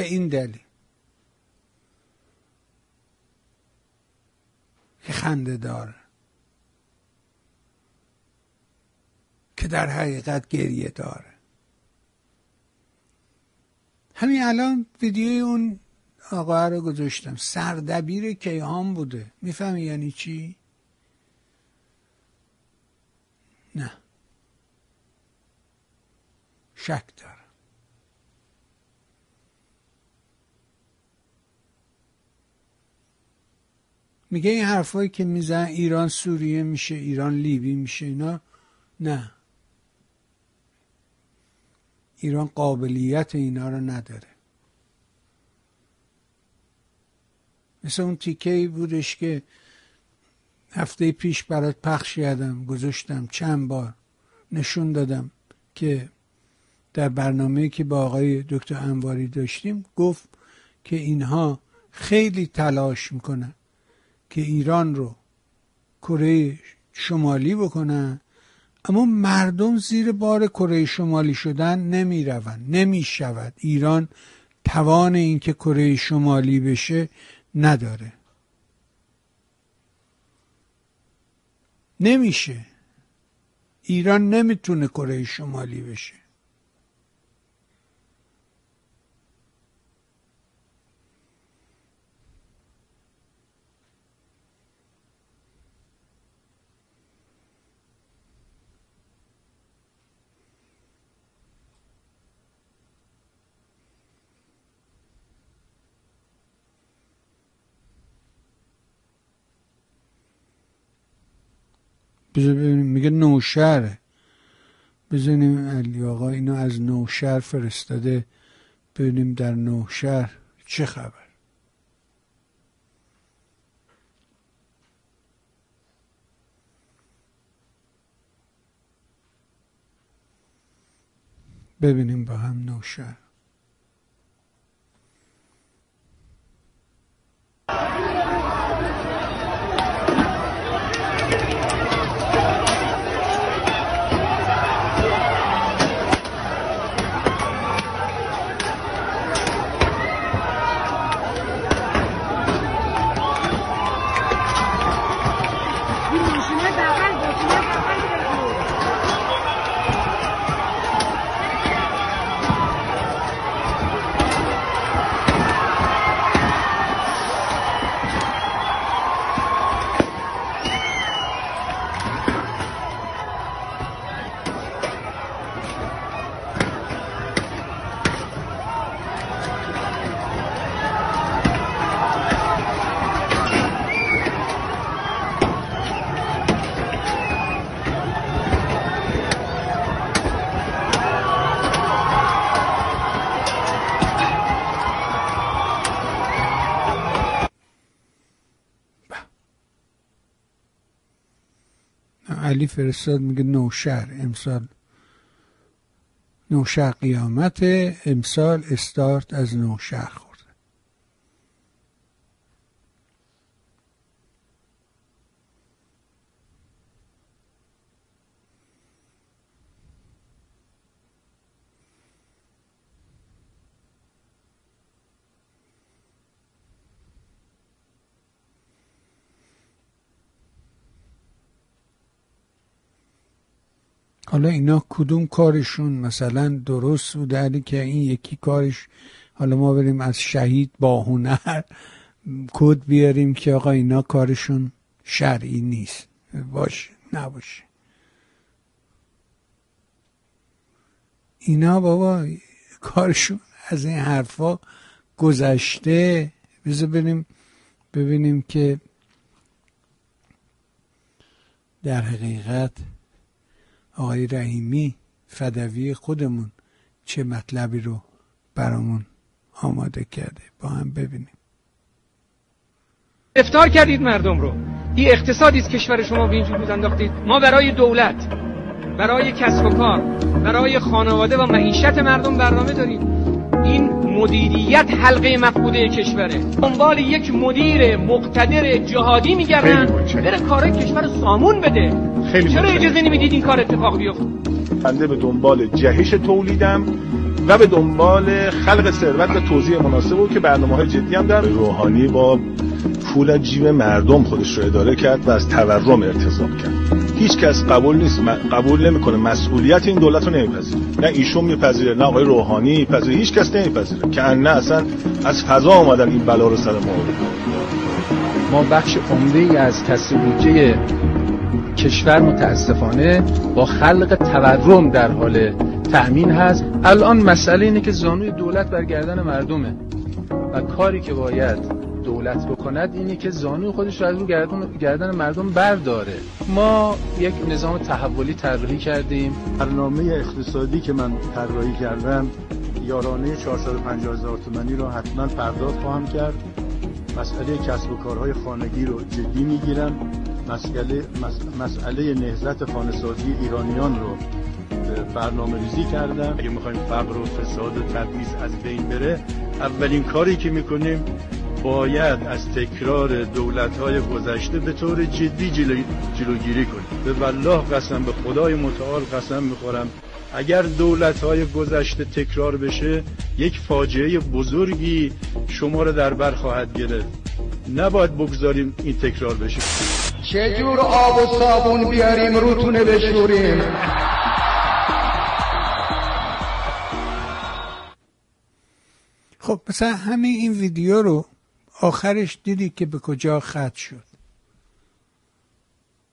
Speaker 2: به این دلیل. که خنده داره که در حقیقت گریه داره همین الان ویدیوی اون آقا رو گذاشتم. سردبیر کیهان بوده. می‌فهمی یعنی چی؟ نه. شک میگه این حرفایی که میزن ایران سوریه میشه ایران لیبی میشه اینا نه. ایران قابلیت اینا رو نداره. مثل اون تیکه بودش که هفته پیش برات پخش کردم گذاشتم چند بار نشون دادم که در برنامه که با آقای دکتر انواری داشتیم گفت که اینها خیلی تلاش می‌کنن. که ایران رو کره شمالی بکنن اما مردم زیر بار کره شمالی شدن نمی روند نمی شود ایران توان اینکه کره شمالی بشه نداره. نمیشه. ایران نمی‌تونه کره شمالی بشه. بذار ببینیم. میگه نوشر بزنیم علی آقا اینو از نوشهر فرستاده. ببینیم در نوشهر چه خبر. ببینیم با هم نوشهر علی فرستاد میگه نوشهر امسال. نوشهر قیامت امسال استارت از نوشهر خورده حالا اینا کدوم کارشون مثلا درست بوده؟ که این یکی کارش حالا ما بریم از شهید با هنر کد بیاریم که آقا اینا کارشون شرعی نیست. باشه نباشه. اینا بابا کارشون از این حرفا گذشته. بذار بریم ببینیم که در حقیقت آقای رحیمی فدوی خودمون چه مطلبی رو برامون آماده کرده؟ با هم ببینیم.
Speaker 6: افتار کردید مردم رو. این اقتصادی است کشور شما به اینجور بود انداختید. ما برای دولت برای کسب و کار برای خانواده و معیشت مردم برنامه داریم. این مدیریت حلقه مفقوده کشوره. دنبال یک مدیر مقتدر جهادی میگردن. بره کارای کشور سامون بده.
Speaker 7: خیلی
Speaker 6: چرا. اجازه نمی‌دید این کار اتفاق بیفته
Speaker 7: بنده به دنبال جهش تولیدم و به دنبال خلق ثروت و توزیع مناسب بود که برنامه های جدی هم دارم روحانی با پول از جیب مردم خودش رو اداره کرد و از تورم ارتضام کرد هیچ کس قبول نیست قبول نمی‌کنه مسئولیت این دولت رو نمیپذیره نه ایشون میپذیره نه آقای روحانی میپذیره هیچ کس نمیپذیره که نه اصلا از فضا آمدن این بلا رو سر ما.
Speaker 8: ما بخش عمده ای از بودجه کشور متاسفانه با خلق تورم در حال تأمین هست. الان مسئله اینه که زانوی دولت بر گردن مردمه و کاری که باید دولت بکند اینه که زانوی خودش رو از رو گردن, گردن مردم برداره. ما یک نظام تحولی طراحی کردیم.
Speaker 9: برنامه اقتصادی که من طراحی کردم یارانه 450 هزار تومانی رو حتما پرداخت خواهم کرد. مسئله کسب و کارهای خانگی رو جدی می‌گیرم. مسئله, مس- مسئله نهضت خانه‌سازی ایرانیان رو برنامه ریزی کردم. اگه می‌خوایم فقر و فساد و تبعیض از بین بره اولین کاری که می‌کنیم باید از تکرار دولت‌های گذشته به طور جدی جلو... جلوگیری کنیم. به والله قسم به خدای متعال قسم می‌خورم. اگر دولت‌های گذشته تکرار بشه یک فاجعه بزرگی شما رو در بر خواهد گرفت. نباید بگذاریم این تکرار بشه.
Speaker 10: چه جور آب و صابون بیاریم روتونه بشوریم؟
Speaker 2: خب مثلا همین این ویدیو رو آخرش دیدی که به کجا خط شد؟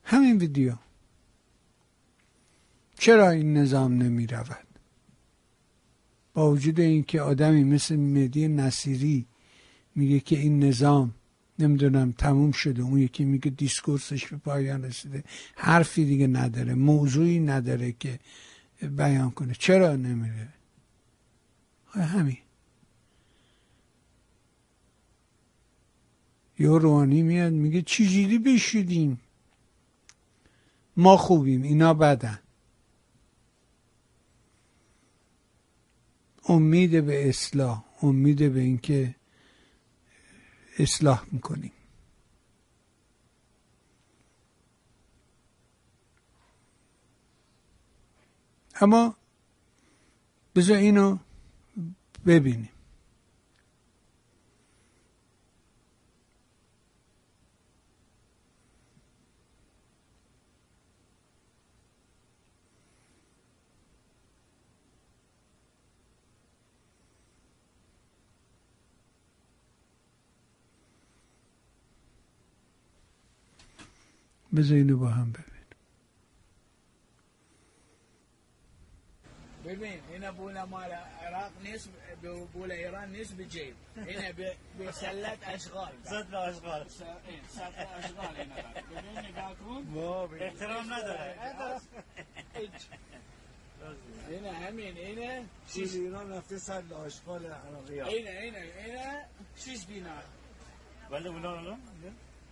Speaker 2: همین ویدیو. چرا این نظام نمی رود با وجود اینکه آدمی مثل مهدی نصیری میگه که این نظام نمی‌دونم تموم شده. اون یکی میگه دیسکورسش به پایان رسیده. حرفی دیگه نداره. موضوعی نداره که بیان کنه. چرا نمیره؟ همین؟ یه روحانی میاد میگه چجوری بشیدیم؟ ما خوبیم اینا بدن. امید به اصلاح امید به اینکه اصلاح می‌کنیم. اما بذار اینو ببینیم. بذار اینو با هم ببین
Speaker 11: ببین این بول مال عراق نیست به بول ایران نیست به جیب. به سلت اشغال.
Speaker 12: صد اشغال.
Speaker 11: صد اشغال این ببین نگاه کن.
Speaker 12: ما احترام نداره.
Speaker 11: این همین اینه
Speaker 12: پول ایران رفته صد اشغال عراقی ها
Speaker 11: اینه اینه اینه شیش دینار
Speaker 12: ولی اونا اونا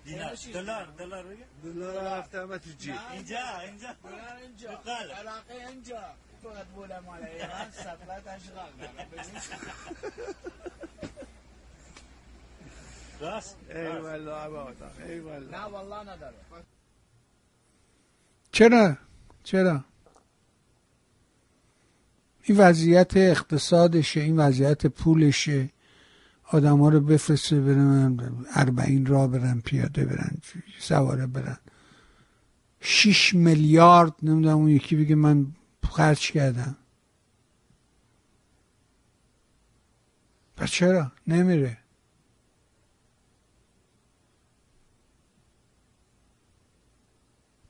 Speaker 12: دینار دلار دلار بگه
Speaker 2: دلار رفته همه تو جیب
Speaker 12: اینجا اینجا
Speaker 11: دلار اینجا. عراقی اینجا فقط بوله مال ایران سفلت اشغال.
Speaker 12: راست
Speaker 2: ای والله عبادا ای والله
Speaker 11: نه والله نداره
Speaker 2: چرا چرا این وضعیت اقتصادشه این وضعیت پولشه آدم ها رو بفرسته برن اربعین را برن پیاده برن سواره برن. شیش میلیارد نمی‌دونم اون یکی بگه من خرج کردم. پس چرا؟ نمیره.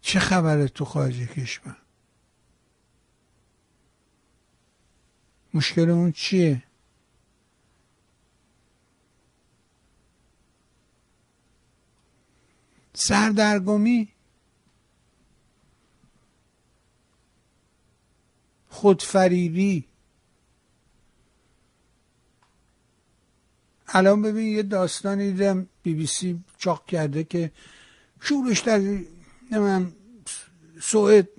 Speaker 2: چه خبره تو خارج کشور؟ مشکل اون چیه؟ سردرگمی. خودفریبی. الان ببین یه داستانی دیدم بی بی سی چاق کرده که شورش در نمیم سوئد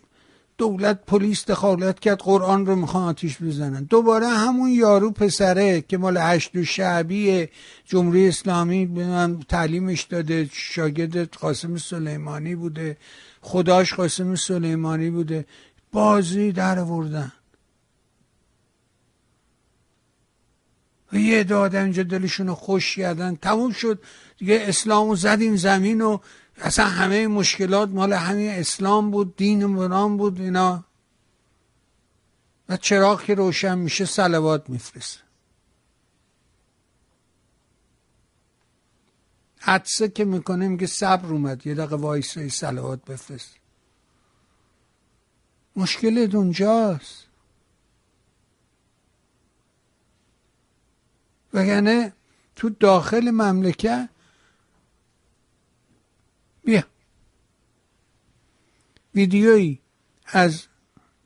Speaker 2: دولت پلیس دخالت کرد قرآن رو می‌خوان آتیش بزنن. دوباره همون یارو پسره که مال هشت و شعبی جمهوری اسلامی من تعلیمش داده شاگرد قاسم سلیمانی بوده خداش قاسم سلیمانی بوده. بازی در آوردن. و یه داده اینجا دلشون رو خوش کردن. تموم شد. دیگه اسلام رو زدیم زمین و اصلا همه مشکلات مال همین اسلام بود دین مرام بود اینا. و چراغ که روشن میشه سلوات میفرسته. حدسه که می‌کنه میگه صبر اومد یه دقیقه وایسای سلوات بفرست. مشکلت اونجاست وگرنه تو داخل مملکت بیا. ویدیویی از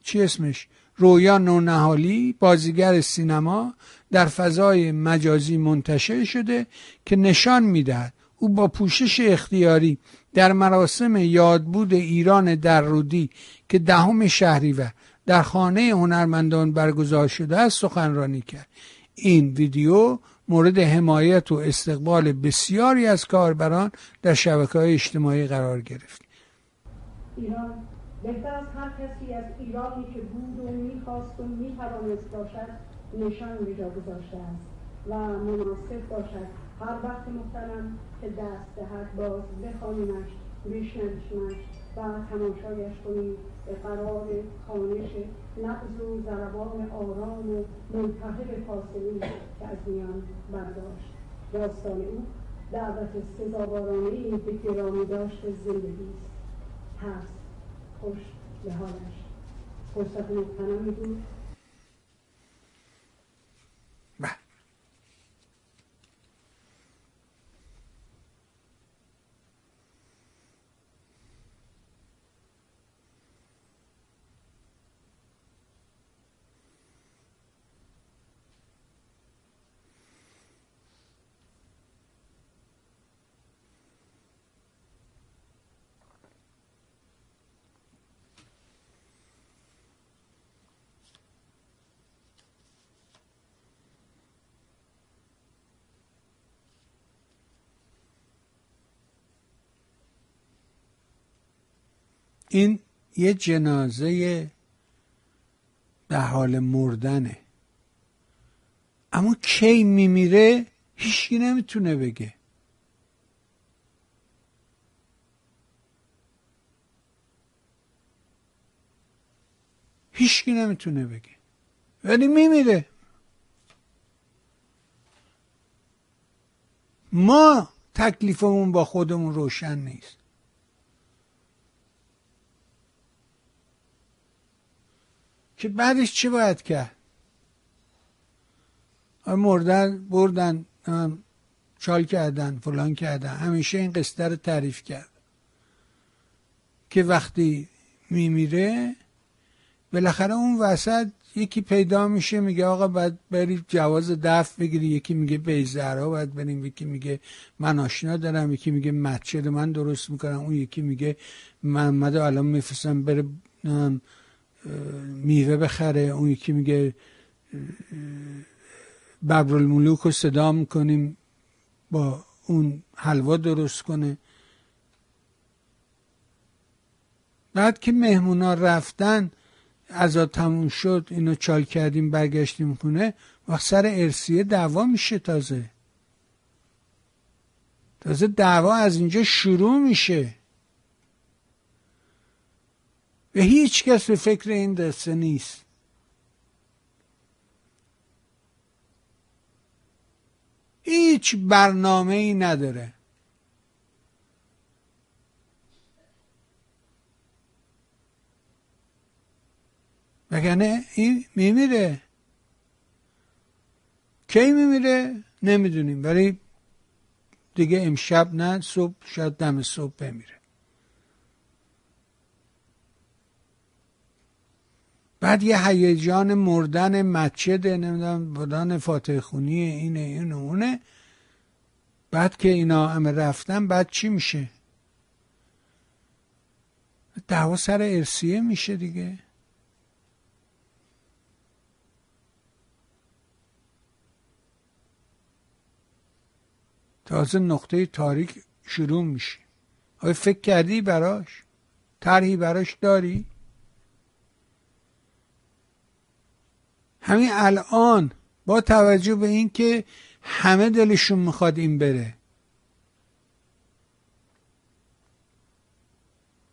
Speaker 2: چی اسمش؟ رویا نونهالی بازیگر سینما در فضای مجازی منتشر شده که نشان می‌دهد. او با پوشش اختیاری در مراسم یادبود ایران در رودی که دهم شهریور در خانه هنرمندان برگزار شده است سخنرانی کرد. این ویدیو مورد حمایت و استقبال بسیاری از کاربران در شبکه های اجتماعی قرار گرفت.
Speaker 13: ایران بهتر از هر کسی از ایرانی که بود و می‌خواست و می‌توانست باشد نشان به جا گذاشته و مناسب باشد. هر وقت محترم که دست دهد باز بخوانیمش بشنویمش و تماشایش کنیم. به قرار خانش نبض و ضربان آرام و ملتهب فاصله که از میان برداشت. داستان او دعوت سزاوارانه به گرامی داشت زندگی است. هست خوش به حالش فرصت مقتنمی بود
Speaker 2: این یه جنازه در حال مردنه. اما کی میمیره هیچکی نمی‌تونه بگه. هیچکی نمی‌تونه بگه. ولی میمیره. ما تکلیفمون با خودمون روشن نیست. که بعدش چی باید کرد؟ مردن بردن چال کردن فلان کردن. همیشه این قصه رو تعریف کرد. که وقتی میمیره بالاخره اون وسط یکی پیدا میشه میگه آقا باید بری جواز دفع بگیری. یکی میگه بیزهرا باید بریم. یکی میگه من آشنا دارم. یکی میگه مسجد من درست می‌کنم. اون یکی میگه محمد الان میفرستم بره میوه بخره اون یکی میگه ببرالملوک رو صدا می‌کنیم با اون حلوا درست کنه. بعد که مهمونا رفتن ازا تموم شد اینو چال کردیم برگشتیم خونه وقت سر ارسیه دعوا میشه تازه. تازه دعوا از اینجا شروع میشه. به هیچ کس به فکر این دسته نیست هیچ برنامه ای نداره وگرنه این میمیره کی میمیره نمی‌دونیم ولی دیگه امشب نه صبح شاید دم صبح بمیره بعد یه هیجان مردن مچده نمی‌دونم بدان فاتح خونی اینه اینه اونه. بعد که اینا همه رفتن بعد چی میشه؟ دعوا سر ارسیه میشه دیگه. تازه نقطه تاریک شروع میشه. آیا فکر کردی براش؟ طرحی براش داری؟ همین الان با توجه به اینکه همه دلشون می‌خواد این بره.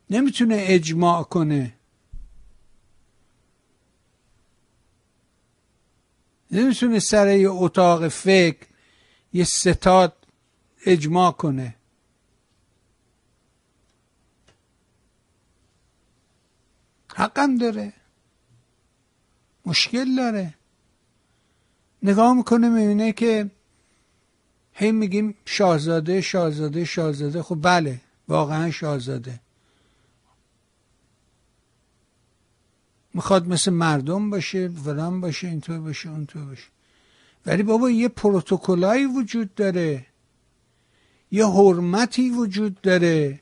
Speaker 2: نمی‌تونه اجماع کنه. نمی‌تونه سر یه اتاق فکر یه ستاد اجماع کنه. حقم داره. مشکل داره. نگاه می‌کنه می‌بینه که هی میگیم شاهزاده شاهزاده شاهزاده. خب بله واقعا شاهزاده. می‌خواد مثل مردم باشه فلان باشه اینطور باشه اونطور باشه. ولی بابا یه پروتکلایی وجود داره. یه حرمتی وجود داره.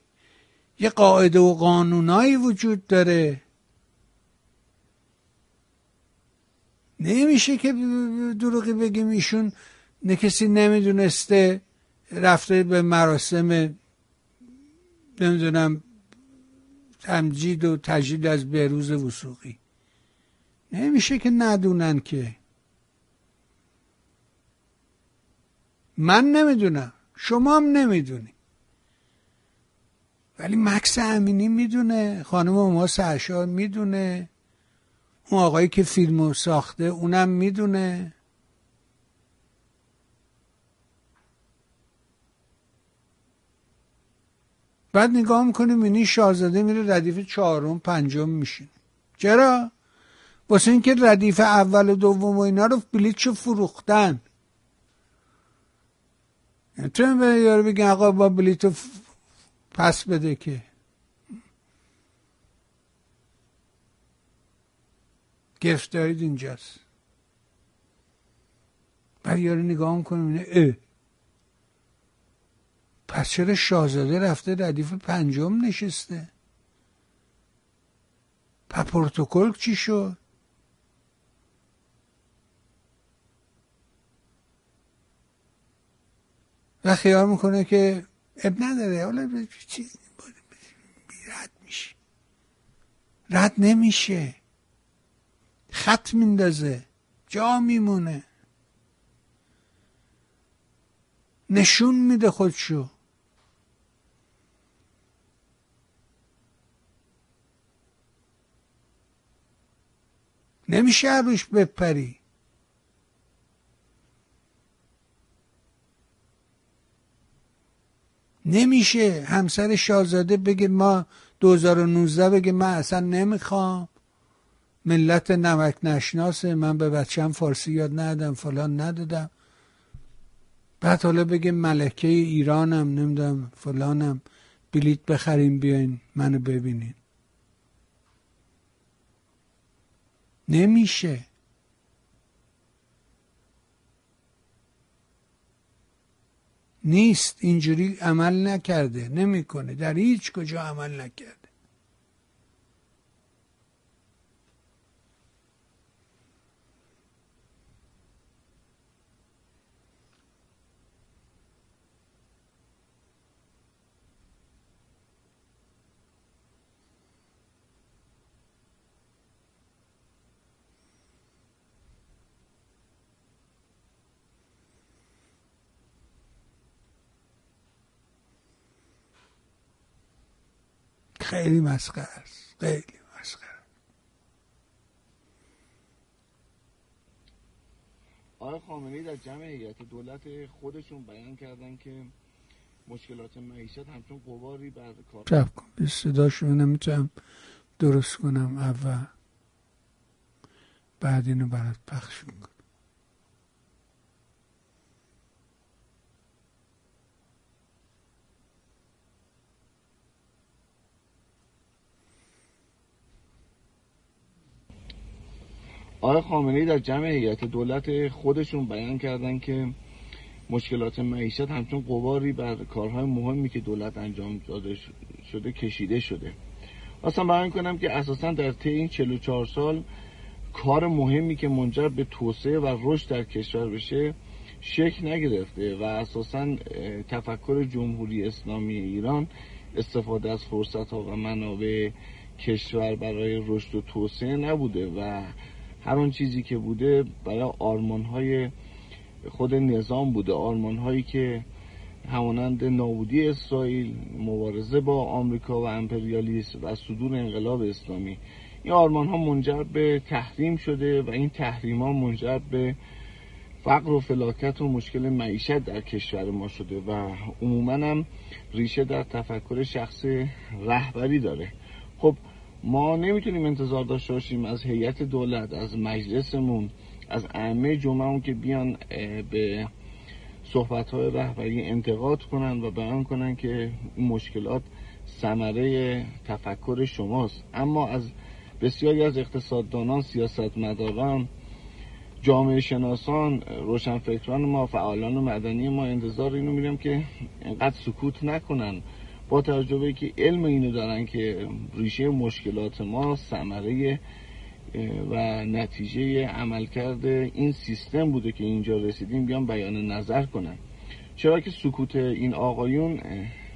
Speaker 2: یه قاعده و قانونایی وجود داره. نمیشه که دروغی بگیم ایشون. نه کسی نمی‌دونسته رفته به مراسم نمی‌دونم تمجید و تجدید از بهروز وسوقی نمیشه که ندونن که. من نمی‌دونم. شما هم نمی‌دونی. ولی مکس امینی می‌دونه خانم ما سرشار می‌دونه. اون آقایی که فیلمو ساخته اونم می‌دونه. بعد نگاه می‌کنیم اینی شاهزاده میره ردیف چهارم پنجم میشین چرا؟ واسه اینکه ردیف اول و دوم و اینا رو بلیتشو فروختن. تو به یارو بگن آقا با بلیتو پس بده که. گرفتارید اینجاست. بعد یارو نگاه می‌کنه اینه اه. پس چرا شاهزاده رفته ردیف پنجم نشسته؟ پا پروتکل چی شد؟ و خیال می‌کنه که اب نداره. حالا چیز رد میشه. رد نمیشه. خط میندازه جا میمونه. نشون میده خودشو. نمیشه روش بپری. نمیشه همسر شاهزاده بگه ما 2019 بگه من اصلا نمی‌خوام. ملت نمک نشناسه. من به بچم فارسی یاد ندادم فلان ندادم. بعد حالا بگه ملکه ایرانم نمی‌دونم فلانم. بلیت بخریم بیاین منو ببینین. نمیشه. نیست. اینجوری عمل نکرده. نمی‌کنه. در هیچ کجا عمل نکرده. خیلی مسخره است. خیلی مسخره.
Speaker 14: آقای خامنه‌ای در جمع هیئت دولت خودشون بیان کردن که مشکلات معیشت همچون قواری بر کار
Speaker 2: شب کن. به صداشو نمی‌تونم درست کنم. اول. بعد اینو برات پخش می‌کنم.
Speaker 14: آقای خامنه‌ای در جمع هیئت دولت خودشون بیان کردن که مشکلات معیشت همچون قواری بر کارهای مهمی که دولت انجام داده شده کشیده شده. اصلا بیان کنم که اساسا در طی این 44 سال کار مهمی که منجر به توسعه و رشد در کشور بشه شکل نگرفته و اساسا تفکر جمهوری اسلامی ایران استفاده از فرصت ها و منابع کشور برای رشد و توسعه نبوده و هر آن چیزی که بوده برای آرمان های خود نظام بوده. آرمان هایی که همانند نابودی اسرائیل مبارزه با آمریکا و امپریالیسم و صدور انقلاب اسلامی این آرمان ها منجر به تحریم شده و این تحریم ها منجر به فقر و فلاکت و مشکل معیشت در کشور ما شده و عموما هم ریشه در تفکر شخص رهبری داره. ما نمی‌تونیم انتظار داشته باشیم از هیئت دولت از مجلسمون از ائمه جمعمون که بیان به صحبت های رهبری انتقاد کنن و بیان کنن که این مشکلات ثمره تفکر شماست. اما از بسیاری از اقتصاددانان سیاستمداران جامعه شناسان روشنفکران ما فعالان مدنی ما انتظار اینو میرم که انقدر سکوت نکنن. با توجه که علم اینو دارن که ریشه مشکلات ما ثمره و نتیجه عملکرد این سیستم بوده که اینجا رسیدیم بیان بیان نظر کنن. چرا که سکوت این آقایون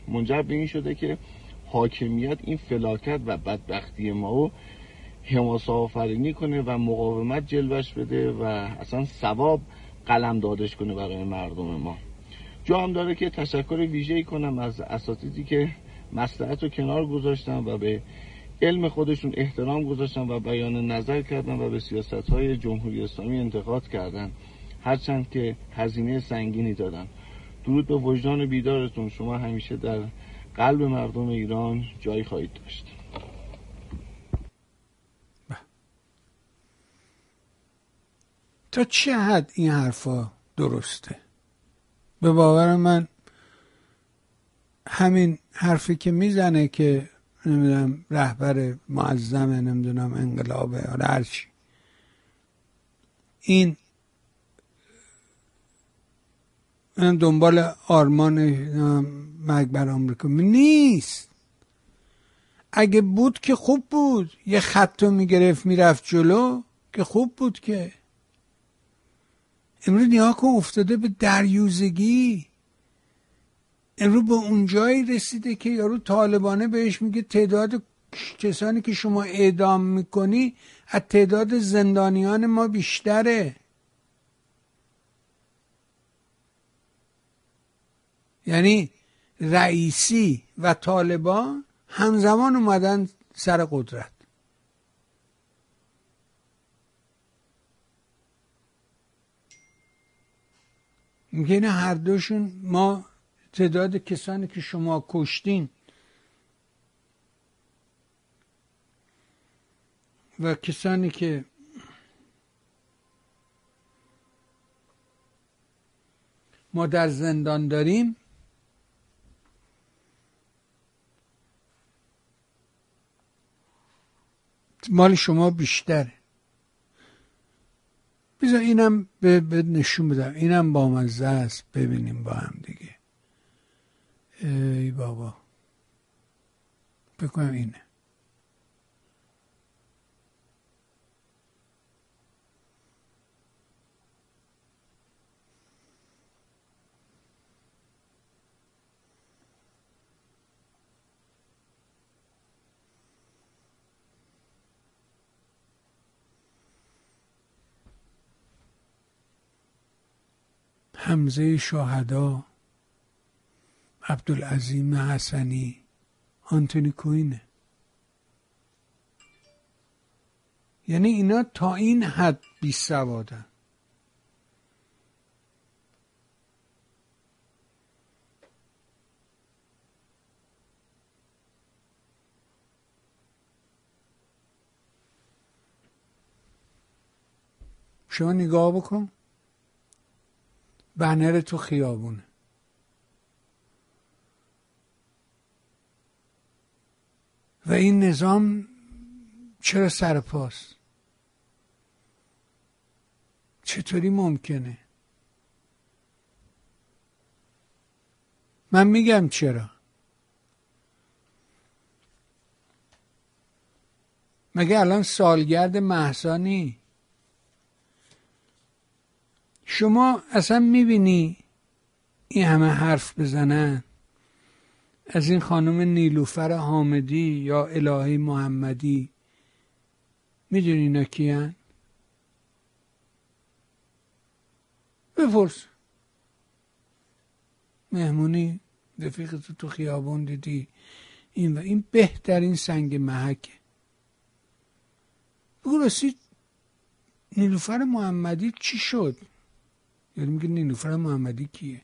Speaker 14: منجر به این شده که حاکمیت این فلاکت و بدبختی ما رو حماسه آفرینی کنه و مقاومت جلوش بده و اصلا ثواب قلم دادش کنه برای مردم ما. جا هم داره که تشکر ویژه‌ای کنم از اساتیدی که مصلحت رو کنار گذاشتن و به علم خودشون احترام گذاشتن و بیان نظر کردن و به سیاست های جمهوری اسلامی انتقاد کردن هرچند که هزینه سنگینی دادن. درود به وجدان بیدارتون. شما همیشه در قلب مردم ایران جای خواهید داشت.
Speaker 2: تا چه حد این حرفا درسته؟ به باور من همین حرفی که می‌زنه که نمی‌دونم رهبر معظم نمی‌دونم انقلابه یا هرچی این من دنبال آرمان مرگ بر آمریکا نیست. اگه بود که خوب بود. یه خط رو می‌گرفت می‌رفت جلو که خوب بود که امروز نیا کن افتاده به دریوزگی. امروز به اونجایی رسیده که یارو طالبانه بهش میگه تعداد کسانی که شما اعدام می‌کنی از تعداد زندانیان ما بیشتره. یعنی رئیسی و طالبان همزمان اومدن سر قدرت. میگه هر دوشون ما تعداد کسانی که شما کشتین و کسانی که ما در زندان داریم مال شما بیشتره. بذار اینم به, نشون بدم. اینم با مزه است. ببینیم با هم دیگه. ای بابا. بکنم اینه. حمزه شهدا عبدالعظیم حسنی آنتونی کوینه. یعنی اینا تا این حد بی سوادن. شما نگاه بکن. بنر تو خیابونه و این نظام چرا سرپاست چطوری ممکنه؟ من میگم چرا. مگه الان سالگرد محسانی شما اصلا می‌بینی این همه حرف بزنن؟ از این خانم نیلوفر حامدی یا الهی محمدی می‌دونی اینا کیان؟ بپرس. مهمونی رفیق تو تو خیابون دیدی. این و این بهترین سنگ محکه. بگو راستی نیلوفر محمدی چی شد؟ یعنی میگه نیلوفر محمدی کیه؟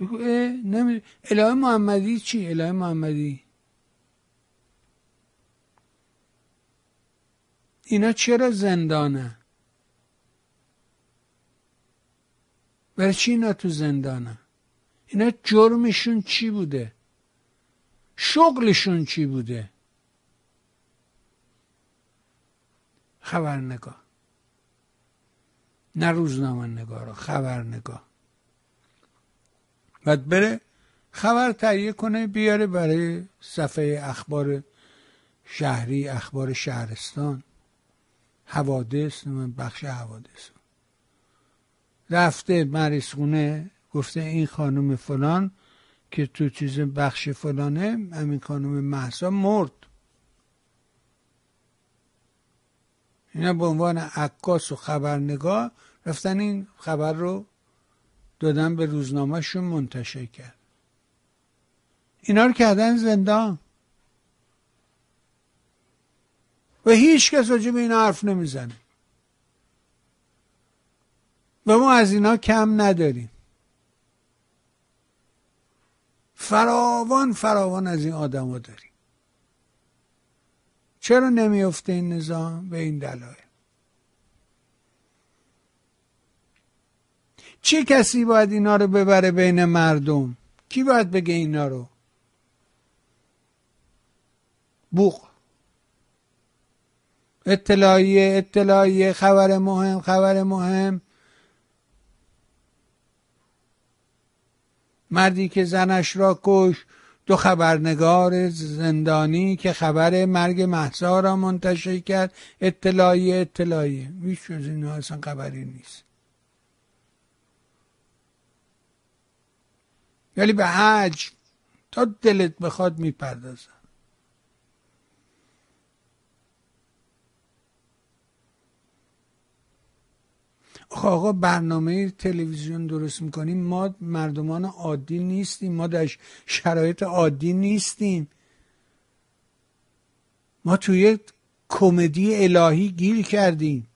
Speaker 2: بگو اه نمی... الهه محمدی چی؟ الهه محمدی. اینا چرا زندانه؟ برای چی اینا تو زندانه؟ اینا جرمشون چی بوده؟ شغلشون چی بوده؟ خبرنگاه نه روزنامه نگاه خبرنگاه بعد بره خبر تهیه کنه بیاره برای صفحه اخبار شهری اخبار شهرستان. حوادث بخش حوادث. رفته مریض خونه گفته این خانم فلان که تو چیز بخش فلانه همین خانم محسا مرد. اینا به عنوان عکاس و خبرنگار رفتن این خبر رو دادن به روزنامهشون منتشر کرد. اینا رو کردن زندان. و هیچ کس راجع به این حرف نمی‌زنه. و ما از اینا کم نداریم. فراوان فراوان از این آدما داریم. چرا نمیفته این نظام به این دلایل؟ چه کسی باید اینا رو ببره بین مردم؟ کی باید بگه اینا رو؟ بوق. اطلاعیه اطلاعیه خبر مهم خبر مهم. مردی که زنش را کش دو خبرنگار زندانی که خبر مرگ محسا را منتشر کرد. اطلاعیه اطلاعیه هیچ از اینو اصلا خبری نیست. ولی به حج تا دلت بخواد می‌پردازن آقا برنامه تلویزیون درست می‌کنیم. ما مردمان عادی نیستیم. ما در شرایط عادی نیستیم. ما توی کمدی الهی گیر کردیم.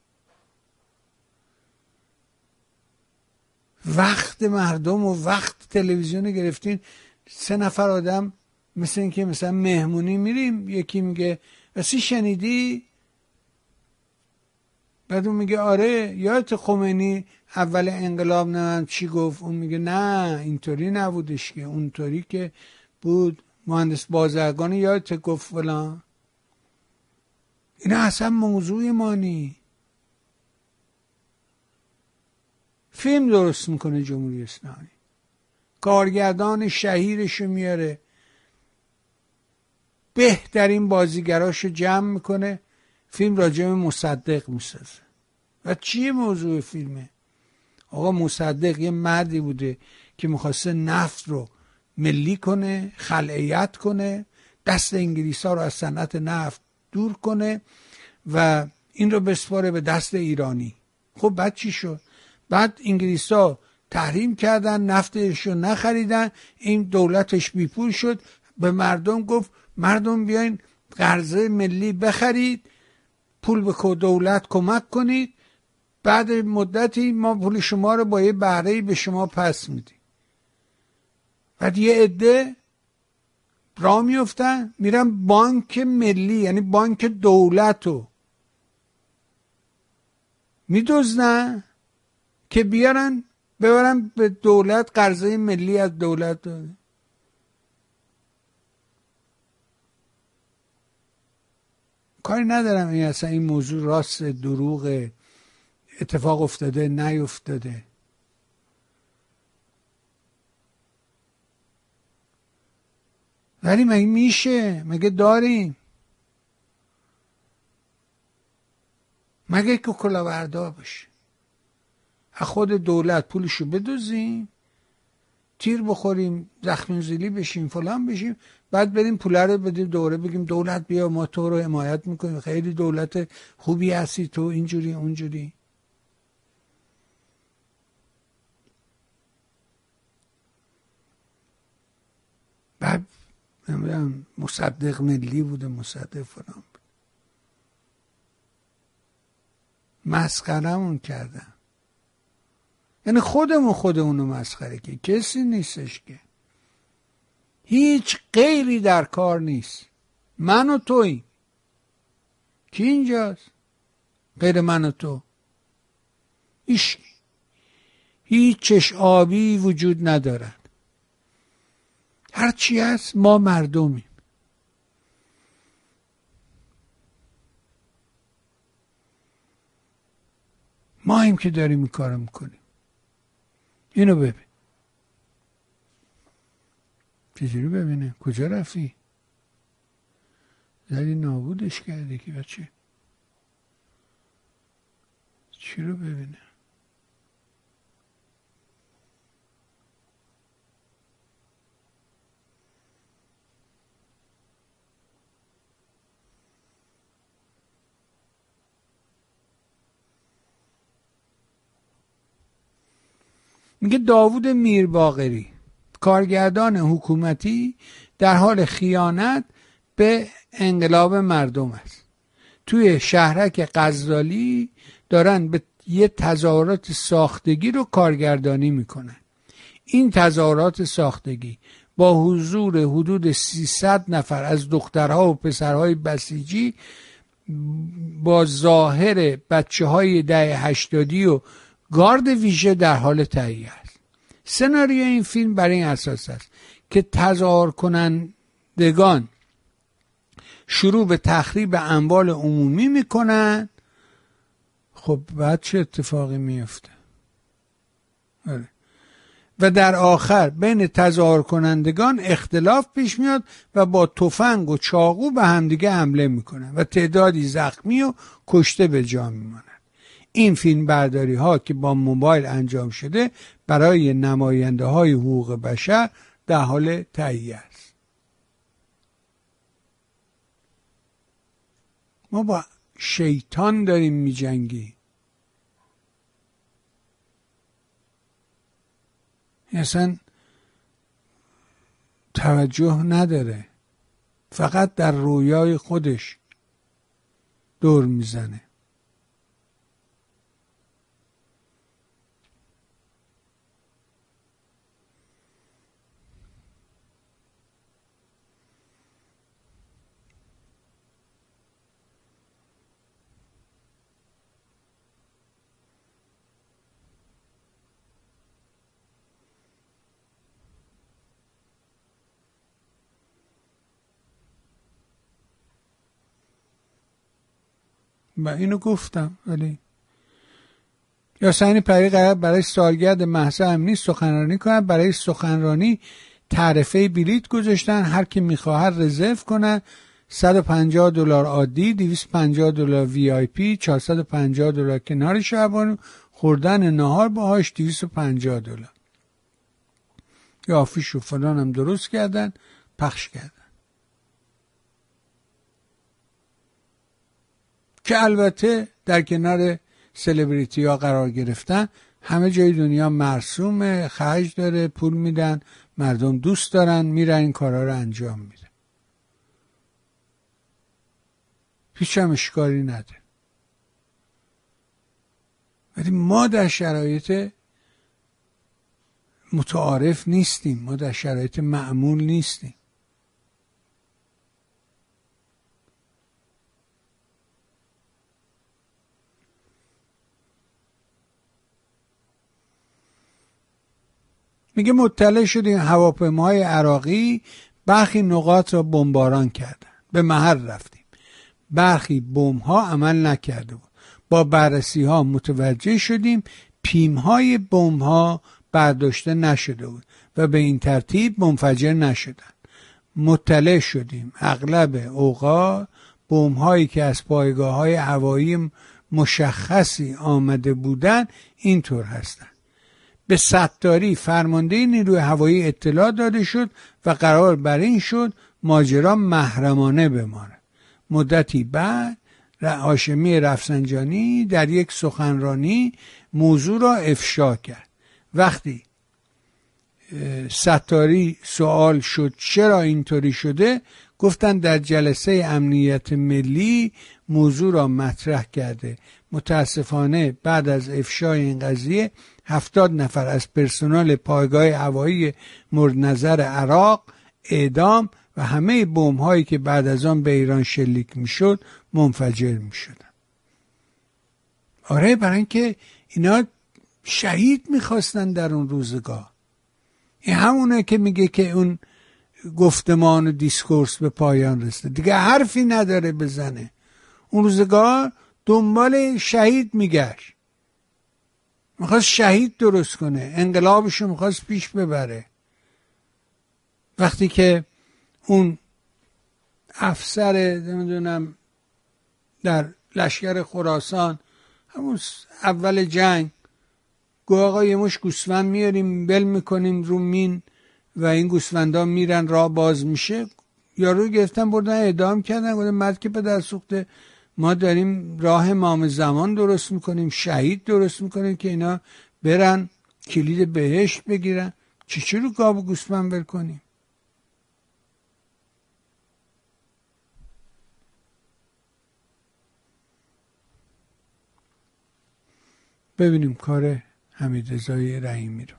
Speaker 2: وقت مردم و وقت تلویزیون گرفتین. سه نفر آدم مثل اینکه مثلا مهمونی میریم. یکی میگه اسی شنیدی؟ بعد اون میگه آره یادت خمینی؟ اول انقلاب نه چی گفت؟ اون میگه نه اینطوری نبودش که اونطوری که بود. مهندس بازرگان یادت گفت فلان. این اصلا موضوع مانی. فیلم درست می‌کنه جمهوری اسلامی. کارگردان شهیرشو میاره. بهترین بازیگراشو جمع می‌کنه. فیلم راجع مصدق می‌سازه. و چیه موضوع فیلمه؟ آقا مصدق یه مردی بوده که می‌خواسته نفت رو ملی کنه خلعیت کنه دست انگلیس ها رو از صنعت نفت دور کنه و این رو بسپاره به دست ایرانی. خب بعد چی شد؟ بعد انگلیس ها تحریم کردن نفتش رو نخریدن این دولتش بیپول شد. به مردم گفت مردم بیاین قرضه ملی بخرید. پول به دولت کمک کنید. بعد مدتی ما پول شما رو با یه بهره به شما پس میدیم. بعد یه عده را میفتن میرن بانک ملی یعنی بانک دولت رو میدوزنن که بیارن ببرن به دولت قرضه ملی از دولت داده کاری ندارم. این اصلا این موضوع راست دروغ اتفاق افتاده نیفتاده. ولی مگه میشه؟ مگه داریم؟ مگه که کلاوردار باشه؟ از خود دولت پولشو بدوزیم؟ تیر بخوریم زخم زیلی بشیم فلان بشیم بعد بریم پوله رو بدیم دوره بگیم دولت بیا ما تو رو حمایت می‌کنیم. خیلی دولت خوبی هستی تو اینجوری اونجوری. بعد مصدق ملی بوده مصدق فلان بود. مسخرمون کردن. یعنی خودمون خودمون رو مسخره که کسی نیستش که. هیچ غیری در کار نیست. من و توی. کی اینجاست؟ غیر من و تو. ایش. هیچ چش آبی وجود ندارد. هرچی هست ما مردمیم. ما هم که داریم این کارو می‌کنیم. اینو ببین. چجوری ببینه؟ کجا رفتی؟ زدی نابودش کردی که بچه. چی رو ببینه؟ میگه داوود میرباغری کارگردان حکومتی در حال خیانت به انقلاب مردم است. توی شهرک غزالی دارن به یه تظاهرات ساختگی رو کارگردانی می‌کنن. این تظاهرات ساختگی با حضور حدود 300 نفر از دخترها و پسرهای بسیجی با ظاهر بچه های ده هشتادی و گارد ویژه در حال تهیه است. سناریو این فیلم برای این اساس است که تظاهر کنندگان شروع به تخریب اموال عمومی می‌کنن خب بعد چه اتفاقی میفته آره. و در آخر بین تظاهر کنندگان اختلاف پیش میاد و با تفنگ و چاقو به همدیگه حمله می‌کنن و تعدادی زخمی و کشته به جا میمانن این فیلم برداری ها که با موبایل انجام شده برای نماینده های حقوق بشر در حال تهیه است. ما با شیطان داریم می جنگی اصلا توجه نداره. فقط در رویای خودش دور می‌زنه. و اینو گفتم ولی یاسمین پری قرار برای سالگرد محسا امنی سخنرانی کنن برای سخنرانی تعرفه بلیت گذاشتن هر کی می‌خواهد رزرو کنن. 150 دلار عادی 250 دلار وی آی پی 450 دلار کنار شعبانو خوردن نهار باهاش 250 دلار. یا آفیش و فلان هم درست کردن پخش کردن. که البته در کنار سلبریتی ها قرار گرفتن همه جای دنیا مرسوم خرج داره پول میدن مردم دوست دارن میرن این کارها رو انجام میدن. هیچ هم اشکاری نداره ولی ما در شرایط متعارف نیستیم ما در شرایط معمول نیستیم. میگه مطلع شدیم هواپیماهای عراقی برخی نقاط را بمباران کردن. به محل رفتیم. برخی بمب ها عمل نکرده بود. با بررسی ها متوجه شدیم پیم های بمب ها برداشته نشده بود و به این ترتیب منفجر نشدن. مطلع شدیم. اغلب اوقات بوم هایی که از پایگاه های هوایی مشخصی آمده بودن اینطور هستند به ستاری فرمانده نیروی هوایی اطلاع داده شد و قرار بر این شد ماجرا محرمانه بماند. مدتی بعد هاشمی رفسنجانی در یک سخنرانی موضوع را افشا کرد. وقتی ستاری سوال شد چرا اینطوری شده گفتن در جلسه امنیت ملی موضوع را مطرح کرده. متاسفانه بعد از افشای این قضیه هفتاد نفر از پرسنل پایگاه هوایی مورد نظر عراق اعدام و همه بوم هایی که بعد از آن به ایران شلیک می‌شد منفجر می شدن. آره برای اینکه اینا شهید می‌خواستن در اون روزگاه این همونه که میگه که اون گفتمان و دیسکورس به پایان رسته دیگه حرفی نداره بزنه. اون روزگار دنبال شهید میگشت. می‌خواست شهید درست کنه. انقلابشو می‌خواست پیش ببره. وقتی که اون افسر نمی‌دونم در لشکر خراسان همون اول جنگ گو آقا یه مش گوسفند میاریم بل می‌کنیم رو مین و این گوسفندا میرن راه باز میشه. یارو گرفتن بردن اعدام کردن. گفتن مرد که پدر سوخته. ما داریم راه مام زمان درست می‌کنیم شهید درست می‌کنیم که اینا برن کلید بهشت بگیرن. چی رو گاب بل کنیم؟ ببینیم کار حمید رضای رحیمی رو.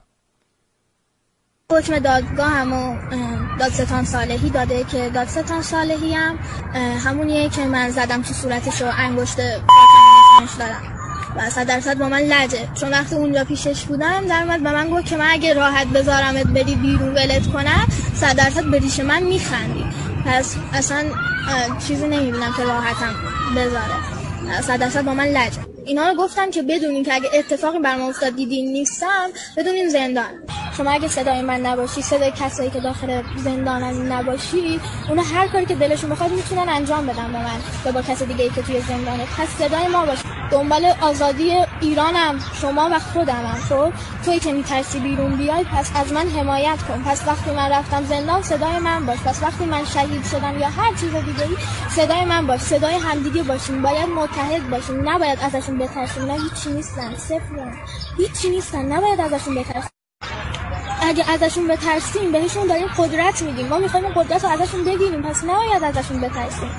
Speaker 15: حکم دادگاه همو دادستان صالحی داده که دادستان صالحی هم همونیه که من زدم تو صورتش و انگشت پاکمونش دادم. و صد درصد با من لجه. چون وقتی اونجا پیشش بودم در اومد به من گفت که من اگه راحت بذارمت بری بیرون ولت کنم صد درصد به ریش من میخندی. پس اصلا چیزی نمی‌بینم که راحتم بذاره. صد درصد با من لجه. اینا رو گفتم که بدونین که اگه اتفاقی برام افتاد دیدین نیستم بدونین زندان. شما اگه صدای من نباشی صدای کسایی که داخل زندانن نباشی اونا هر کاری که دلشون بخواد می‌تونن انجام بدن به من یا با کس دیگه ای که توی زندانه. پس صدای ما باش. دنبال آزادی ایرانم شما و خودمم خب؟ توی که میترسی بیرون بیای پس از من حمایت کن. پس وقتی من رفتم زندان صدای من باش. پس وقتی من شهید شدم یا هر چیز دیگه ای صدای من باش. صدای همدیگه باشیم. باید متحد باشیم. نباید ازشون بترسیم. نه هیچی نیستن. صفر هیچی نیستن. نباید ازشون بترسیم. اگه ازشون بترسیم بهشون داریم قدرت میدیم. ما می‌خوایم قدرت رو ازشون بگیریم. پس نباید ازشون بترسیم.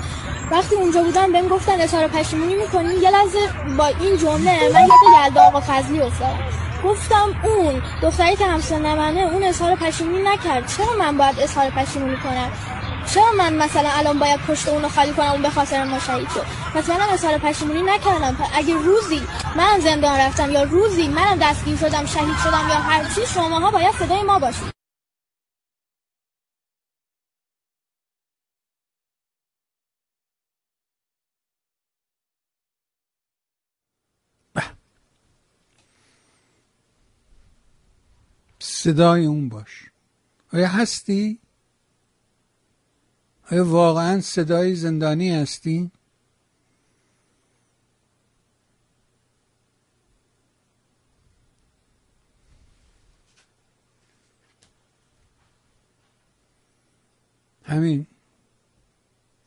Speaker 15: وقتی اونجا بودم بهم گفتن اظهار پشیمونی می‌کنین یه لحظه با این جمله من یاد یلدا آقا فضلی افتادم. گفتم اون دختری که همسن منه اون اظهار پشیمونی نکرد. چرا من باید اظهار پشیمونی کنم؟ چرا من مثلا الان باید پشت اونو خالی کنم اون به خاطر ما شهید شد؟ منم اظهار پشیمونی نکردم. اگه روزی من زندان رفتم یا روزی منم دستگیر شدم شهید شدم یا هر چی شماها باید صدای ما باشید.
Speaker 2: صدای اون باش. آیا هستی؟ آیا واقعا صدای زندانی هستی؟ همین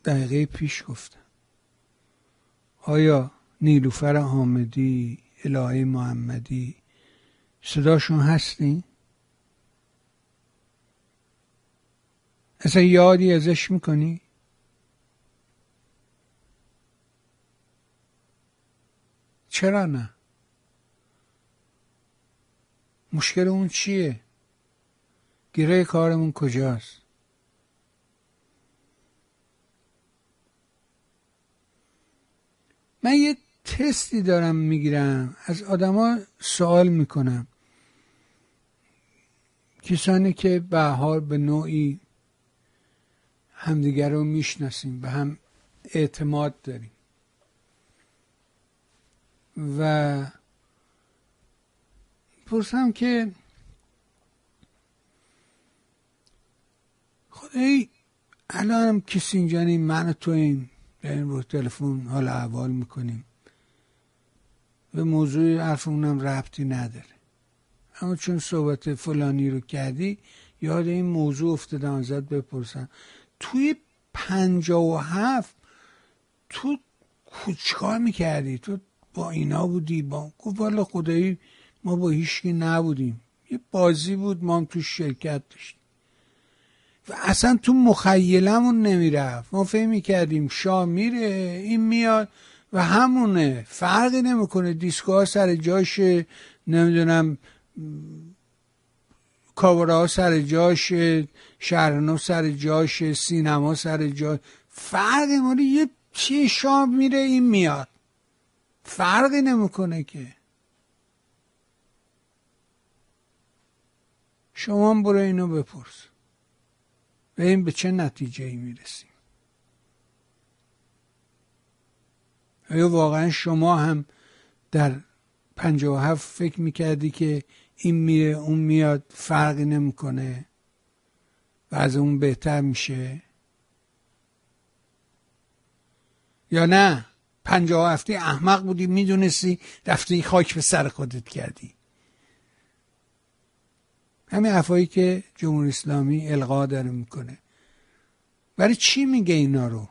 Speaker 2: دقیقه پیش گفتم آیا نیلوفر حامدی الهه محمدی صداشون هستی؟ اصلا یادی ازش می‌کنی؟ چرا نه؟ مشکل اون چیه؟ گره کارمون کجاست؟ من یه تستی دارم می‌گیرم از آدما سوال می‌کنم کسانی که به حال به نوعی همدیگر رو می‌شناسیم به هم اعتماد داریم. و پرسم که خدایی الان هم کسی اینجا من و تو این این رو تلفن حال احوال می‌کنیم. به موضوع حرفمونم ربطی نداره. اما چون صحبت فلانی رو کردی یاد این موضوع افتادم ازت بپرسم. توی پنجا و هفت تو چیکار می‌کردی؟ تو با اینا بودی؟ با گفت والا خدایی ما با هیچکی نبودیم. یه بازی بود ما تو شرکت داشتیم. و اصلا تو مخیلمون نمی‌رفت. ما فهم می‌کردیم شاه میره این میاد و همونه. فرقی نمی‌کنه. دیسکو سر جاش نمی‌دونم کاورا سر جاش شهرنو سر جاش سینما سر جاش فرقی مالی یه چی شام میره این میاد. فرقی نمی‌کنه که. شما برو اینو بپرس. و این به چه نتیجه ای می‌رسیم. آیا واقعا شما هم در پنجاه و هفت فکر می‌کردی که این میره اون میاد فرقی نمی‌کنه و از اون بهتر میشه. یا نه؟ پنجاه هفته احمق بودی می‌دونستی رفتی خاک به سر خودت کردی. همین حرفایی که جمهوری اسلامی القا داره می‌کنه. برای چی میگه اینا رو؟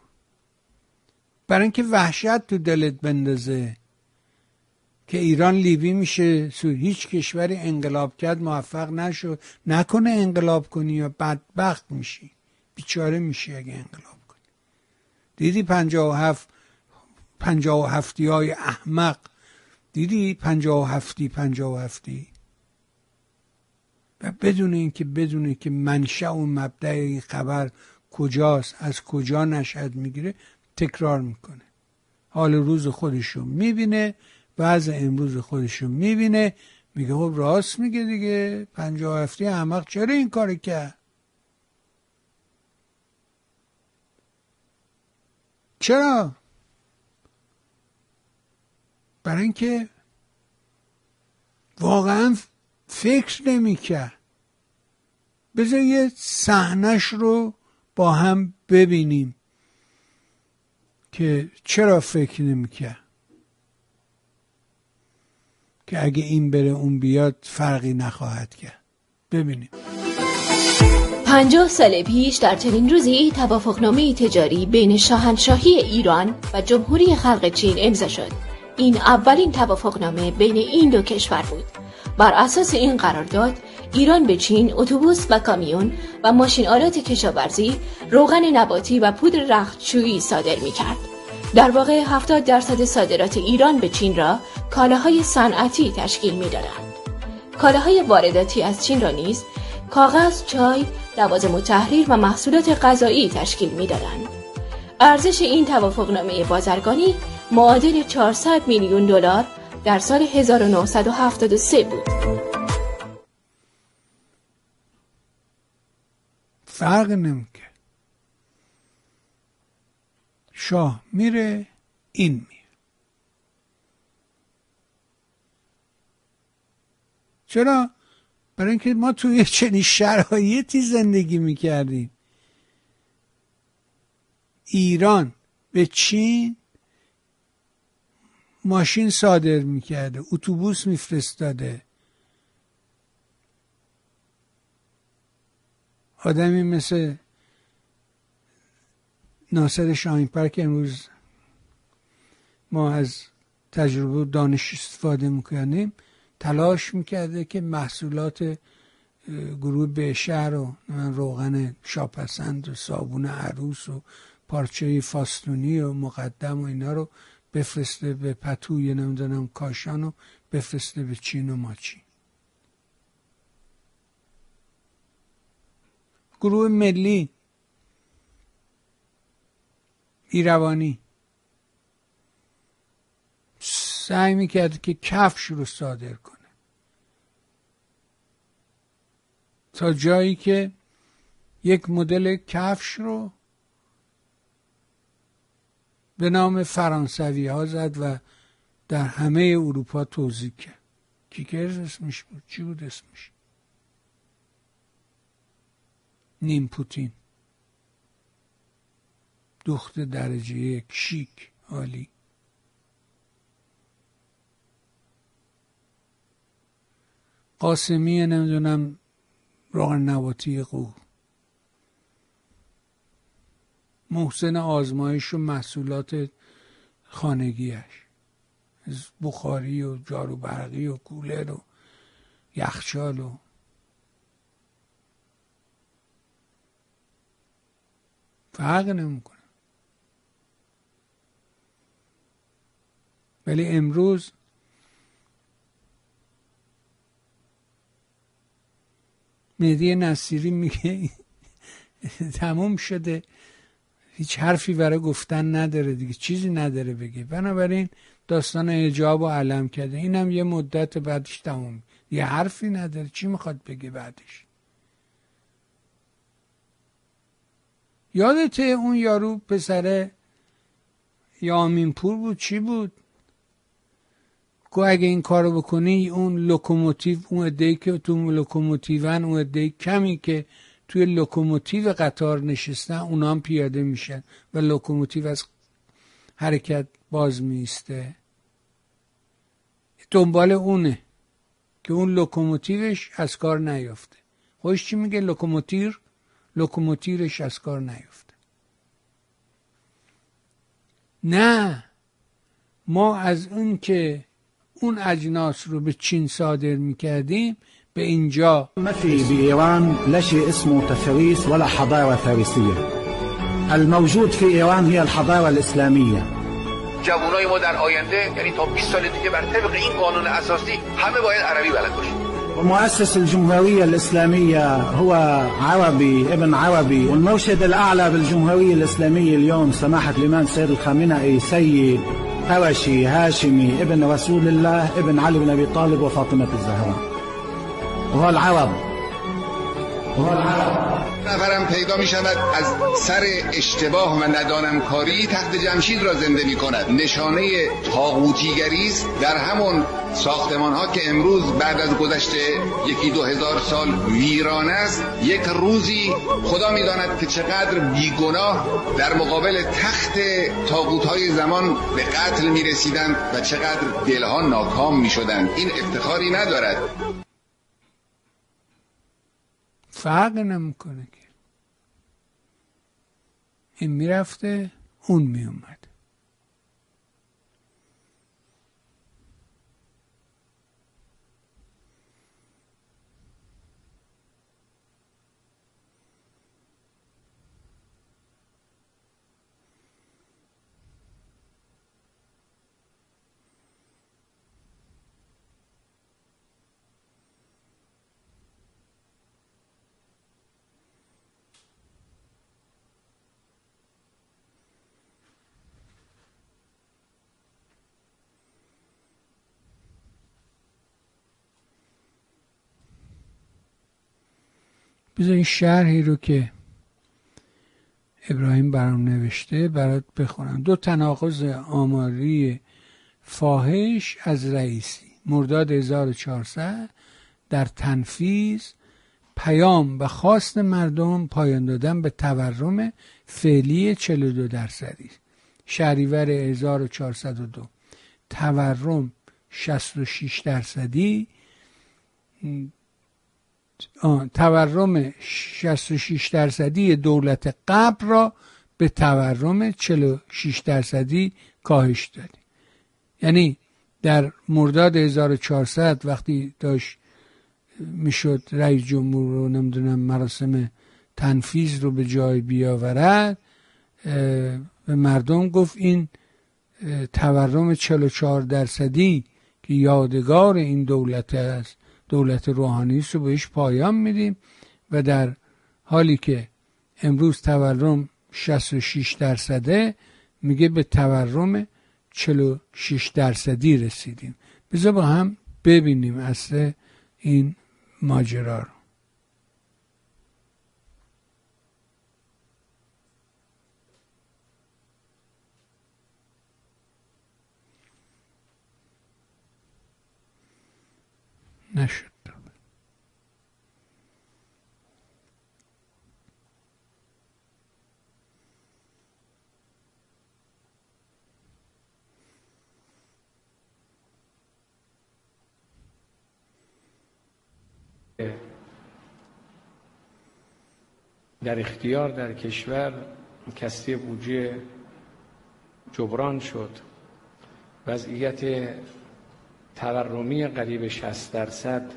Speaker 2: برای اینکه وحشت تو دلت بندازه. که ایران لیبی میشه سو هیچ کشوری انقلاب کرد موفق نشد نکنه انقلاب کنی یا بدبخت میشی. بیچاره میشی اگه انقلاب کنی. دیدی پنجاه و هفت پنجاه و هفتی های احمق؟ دیدی پنجاه و هفتی پنجاه و هفتی؟ و بدون اینکه بدونه که منشأ و مبدع این خبر کجاست از کجا نشد می‌گیره تکرار می‌کنه. حال روز خودشو می‌بینه. بعض امروز خودشو می‌بینه میگه خب راست میگه دیگه. پنجاه هفته احمق چرا این کار کرد؟ چرا؟ برای اینکه واقعا فکر نمی‌کرد. بذار یه صحنش رو با هم ببینیم که چرا فکر نمی‌کرد. که اگه این بره اون بیاد فرقی نخواهد کرد. ببینیم.
Speaker 16: پنجاه سال پیش در چنین روزی توافقنامه تجاری بین شاهنشاهی ایران و جمهوری خلق چین امضا شد. این اولین توافقنامه بین این دو کشور بود. بر اساس این قرارداد ایران به چین اتوبوس و کامیون و ماشین آلات کشاورزی روغن نباتی و پودر رختشویی صادر می کرد. در واقع 70 درصد صادرات ایران به چین را کالاهای صنعتی تشکیل می دارند. کالاهای وارداتی از چین را نیز کاغذ، چای، لوازم تحریر و محصولات غذایی تشکیل می دارند. ارزش این توافقنامه بازرگانی معادل 400 میلیون دلار در سال 1973 بود.
Speaker 2: فرق نمی‌کرد شاه میره این میره. چرا؟ برای اینکه ما توی چنین شرایطی زندگی می‌کردیم. ایران به چین ماشین صادر می‌کرده اتوبوس میفرستاده. آدمی مثل ناصر شاهین که امروز ما از تجربه دانش استفاده می‌کنیم. تلاش می‌کرده که محصولات گروه به شهر و روغن شاپسند و صابون عروس و پارچه فاستونی و مقدم و اینا رو بفرسته به پتوی نمی‌دونم کاشان و بفرسته به چین و ماچین گروه ملی ایروانی. سعی می‌کرد که کفش رو صادر کنه. تا جایی که یک مدل کفش رو به نام فرانسوی ها زد و در همه اروپا توضیح کرد. کیکرز اسمش بود چی بود اسمش؟ نیم پوتین. دخت درجه یک شیک عالی. قاسمی نمی‌دونم روغن نواتی قو محسن آزمایش و محصولات خانگیش بخاری و جارو برقی و کولر و یخچال و فرق نمی‌کنه. ولی امروز مهدی نصیری میگه تموم شده. هیچ حرفی برای گفتن نداره دیگه. چیزی نداره بگه. بنابراین داستان حجاب و علم کرده. اینم یه مدت بعدش تموم. یه حرفی نداره. چی می‌خواد بگه بعدش؟ یادته اون یارو پسر یامین پور بود؟ چی بود؟ گفت اگه این کارو بکنی اون لوکوموتیو اون عده‌ای که تو لوکوموتیون اون عده‌ی کمی که توی لوکوموتیو قطار نشستن اونا هم پیاده میشن و لوکوموتیو از حرکت باز میسته دنبال اونه که اون لوکوموتیوش از کار نیافته. خوش چی میگه؟ لوکوموتیر؟ لوکوموتیرش از کار نیفته نه ما از اون که اون اجناس رو به چین صادر میکردیم به اینجا.
Speaker 17: ما في بإيران لا شيء اسمه تثريس ولا حضارة فارسية الموجود في إيران هي الحضارة الإسلامية
Speaker 10: جوانای ما در آینده یعنی تا 20 سال دیگه بر طبق این قانون اساسی همه باید عربی بلد باشن.
Speaker 17: ومؤسس الجمهورية الإسلامية هو عربي ابن عربي والمرشد الأعلى بالجمهورية الإسلامية اليوم سماحة الإمام سيد الخامنئي سيد قرشي هاشمي ابن رسول الله ابن علي بن أبي طالب وفاطمة الزهراء. وهو العرب.
Speaker 10: نفرم پیدا می شود از سر اشتباه و ندانم کاری تخت جمشید را زنده می کند. نشانه تاغوتیگری است در همون ساختمان ها که امروز بعد از گذشته یکی دو هزار سال ویران است یک روزی خدا می‌داند که چقدر بیگناه در مقابل تخت تاغوت های زمان به قتل می رسیدند و چقدر دلها ناکام می شدند. این افتخاری ندارد.
Speaker 2: فرق نمی‌کنه که. این می‌رفته اون میومد بذار این شرحی رو که ابراهیم برام نوشته برات بخونم. دو تناقض آماری فاحش از رئیسی. مرداد 1400 در تنفیز پیام و خواست مردم پایان دادن به تورم فعلی 42 درصدی. شهریور 1402 تورم 66 درصدی. تورم 66 درصدی دولت قبل را به تورم 46 درصدی کاهش دادیم. یعنی در مرداد 1400 وقتی داشت می‌شد رئیس جمهور رو نمی‌دونم مراسم تنفیز رو به جای بیاورد به مردم گفت این تورم 44 درصدی که یادگار این دولت است دولت روحانی رو بهش پایان میدیم و در حالی که امروز تورم 66 درصده میگه به تورم 46 درصدی رسیدیم. بذار با هم ببینیم اصل این ماجرا نشد.
Speaker 6: در اختیار در کشور کسری بودجه جبران شد. وضعیت تورمی قریب 60 درصد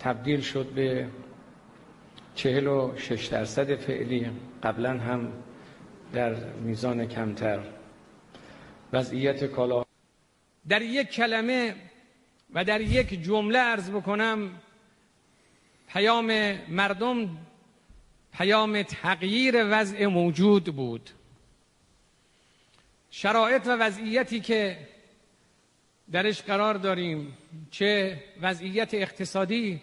Speaker 6: تبدیل شد به 46 درصد فعلی قبلا هم در میزان کمتر. وضعیت کالا در یک کلمه و در یک جمله عرض بکنم پیام مردم پیام تغییر وضع موجود بود. شرایط و وضعیتی که درش قرار داریم چه وضعیت اقتصادی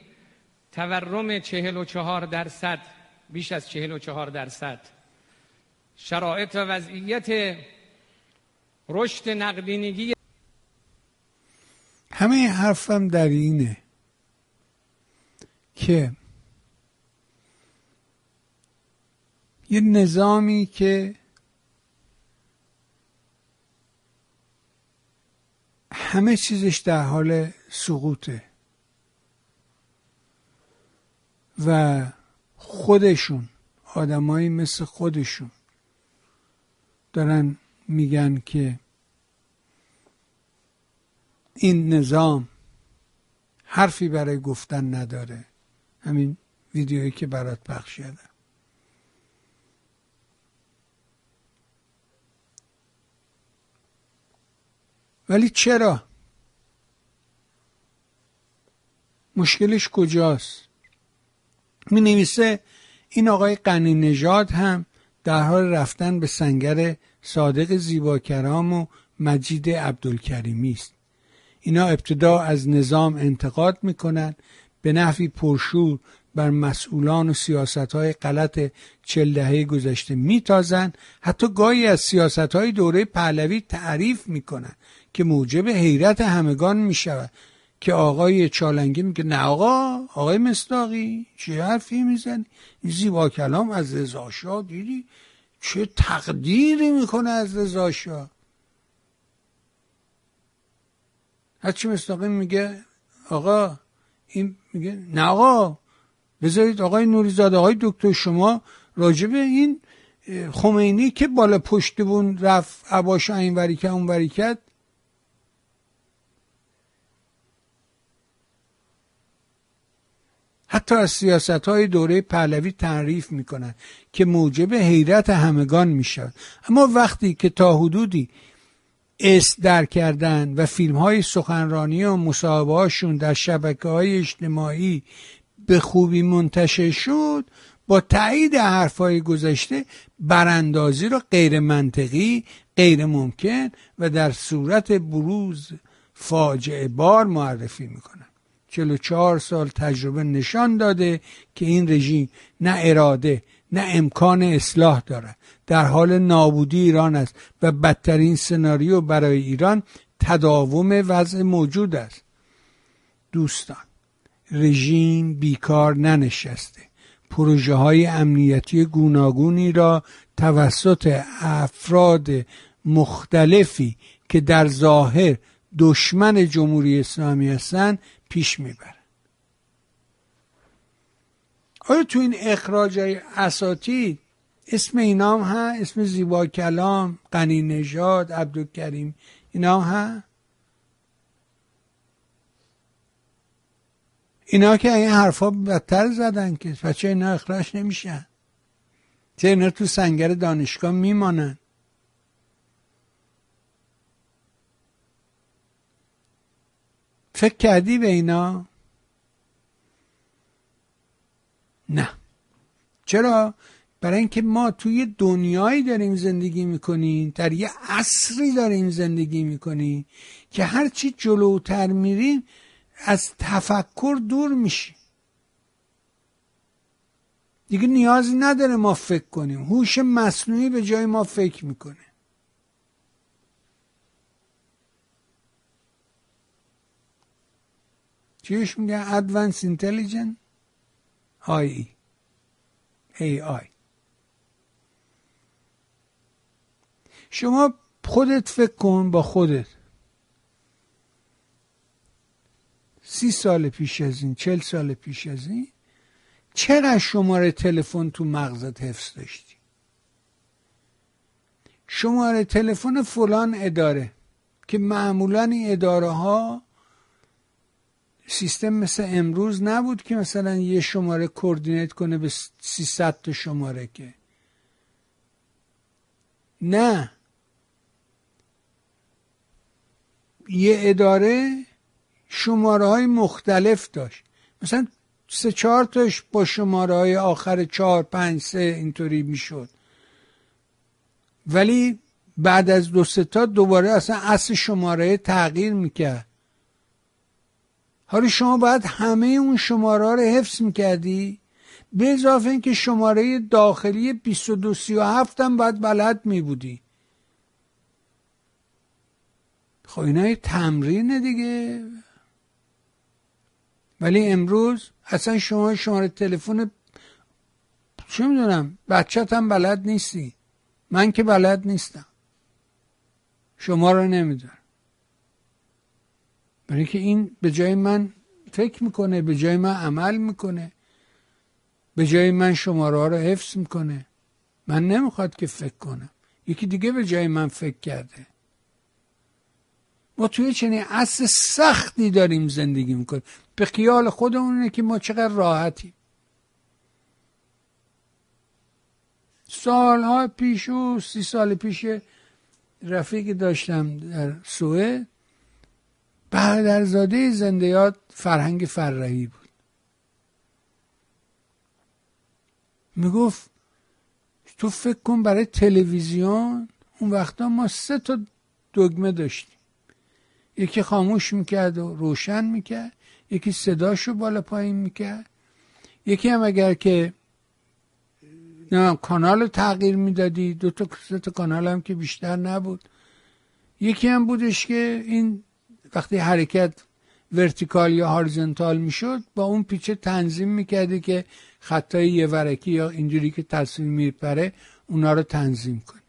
Speaker 6: تورم چهل و چهار درصد بیش از چهل و چهار درصد. شرایط و وضعیت رشد نقدینگی
Speaker 2: همه حرفم در اینه که یه نظامی که همه چیزش در حال سقوطه. و خودشون آدمایی مثل خودشون دارن میگن که این نظام حرفی برای گفتن نداره. همین ویدیویی که برات پخش کردم. ولی چرا؟ مشکلش کجاست؟ می نویسه این آقای قنی نژاد هم در حال رفتن به سنگر صادق زیباکرام و مجید عبدالکریمی است. اینا ابتدا از نظام انتقاد می‌کنن به نحوی پرشور بر مسئولان و سیاست های غلط چل دهه گذشته میتازن. حتی گاهی از سیاست های دوره پهلوی تعریف می‌کنن. که موجب حیرت همگان می‌شود که آقای چالنگی میگه نه آقا آقای مستاقی چه حرفی می‌زنی؟ زیبا کلام از رضا دیدی؟ چه تقدیری می‌کنه از رضا شاه؟ هرچی مستاقی میگه آقا این میگه نه آقا بذارید آقای نوریزاد آقای دکتر شما راجب این خمینی که بالا پشت بون رفت عباش این وری اون وری حتی از سیاست های دوره پهلوی تعریف می‌کنن که موجب حیرت همگان می‌شود. اما وقتی که تا حدودی اس در کردن و فیلم های سخنرانی و مصاحبه در شبکه های اجتماعی به خوبی منتشر شد با تایید حرف های گذشته براندازی را غیر منطقی غیر ممکن و در صورت بروز فاجعه بار معرفی می‌کنن 44 سال تجربه نشان داده که این رژیم نه اراده نه امکان اصلاح دارد. در حال نابودی ایران است و بدترین سناریو برای ایران تداوم وضع موجود است. دوستان رژیم بیکار ننشسته. پروژه های امنیتی گوناگونی را توسط افراد مختلفی که در ظاهر دشمن جمهوری اسلامی هستند پیش می‌برن آیا تو این اخراج های اساتید اسم اینام ها؟ اسم زیبا کلام قنی نژاد عبدالکریم اینا ها؟ اینا که این حرفا بدتر زدن که بچه اینا اخراج نمیشن. چه اینا تو سنگر دانشگاه میمانن. فکر کردی به اینا؟ نه. چرا؟ برای اینکه ما توی دنیایی داریم زندگی می‌کنیم در یه عصری داریم زندگی می‌کنیم که هرچی جلوتر میریم از تفکر دور میشیم. دیگه نیازی نداره ما فکر کنیم. هوش مصنوعی به جای ما فکر می‌کنه. چیش advance intelligent AI. AI شما خودت فکر کن با خودت. سی سال پیش از این چل سال پیش از این چقدر شماره تلفن تو مغزت حفظ داشتی؟ شماره تلفن فلان اداره که معمولا این اداره ها سیستم مثل امروز نبود که مثلا یه شماره کوردینیت کنه به 300 تا شماره که. نه. یه اداره شماره های مختلف داشت. مثلا سه چهار تاش با شماره های آخر چهار پنج سه اینطوری می‌شد. ولی بعد از دو تا دوباره اصلا اصل شماره تغییر می‌کرد. حالا شما باید همه اون شماره رو حفظ می‌کردی؟ به اضافه اینکه شماره داخلی 2237 هم باید بلد میبودی. خب اینا تمرینه دیگه. ولی امروز اصلا شما شماره تلفن چه می‌دونم بچت هم بلد نیستی. من که بلد نیستم. شما رو نمی‌دونم. برای که این به جای من فکر می‌کنه به جای من عمل می‌کنه به جای من شماره رو حفظ می‌کنه. من نمی‌خواد که فکر کنم. یکی دیگه به جای من فکر کرده. ما توی چنین عصر سختی داریم زندگی می‌کنیم. به خیال خودمونه که ما چقدر راحتیم. سالها پیش و سی سال پیش رفیقی داشتم در سوئد. برادرزاده یاد فرهنگ فرهی بود. می‌گفت تو فکر کن برای تلویزیون اون وقتا ما سه تا دگمه داشتیم. یکی خاموش می‌کرد و روشن می‌کرد یکی صداشو بالا پایین می‌کرد. یکی هم اگر که نه کانال تغییر می‌دادی دو تا سه تا کانال هم که بیشتر نبود. یکی هم بودش که این وقتی حرکت ورتیکال یا هارزنتال می‌شد با اون پیچه تنظیم می‌کردی که خطای یه ورکی یا اینجوری که تصویر میپره اونا رو تنظیم کنی.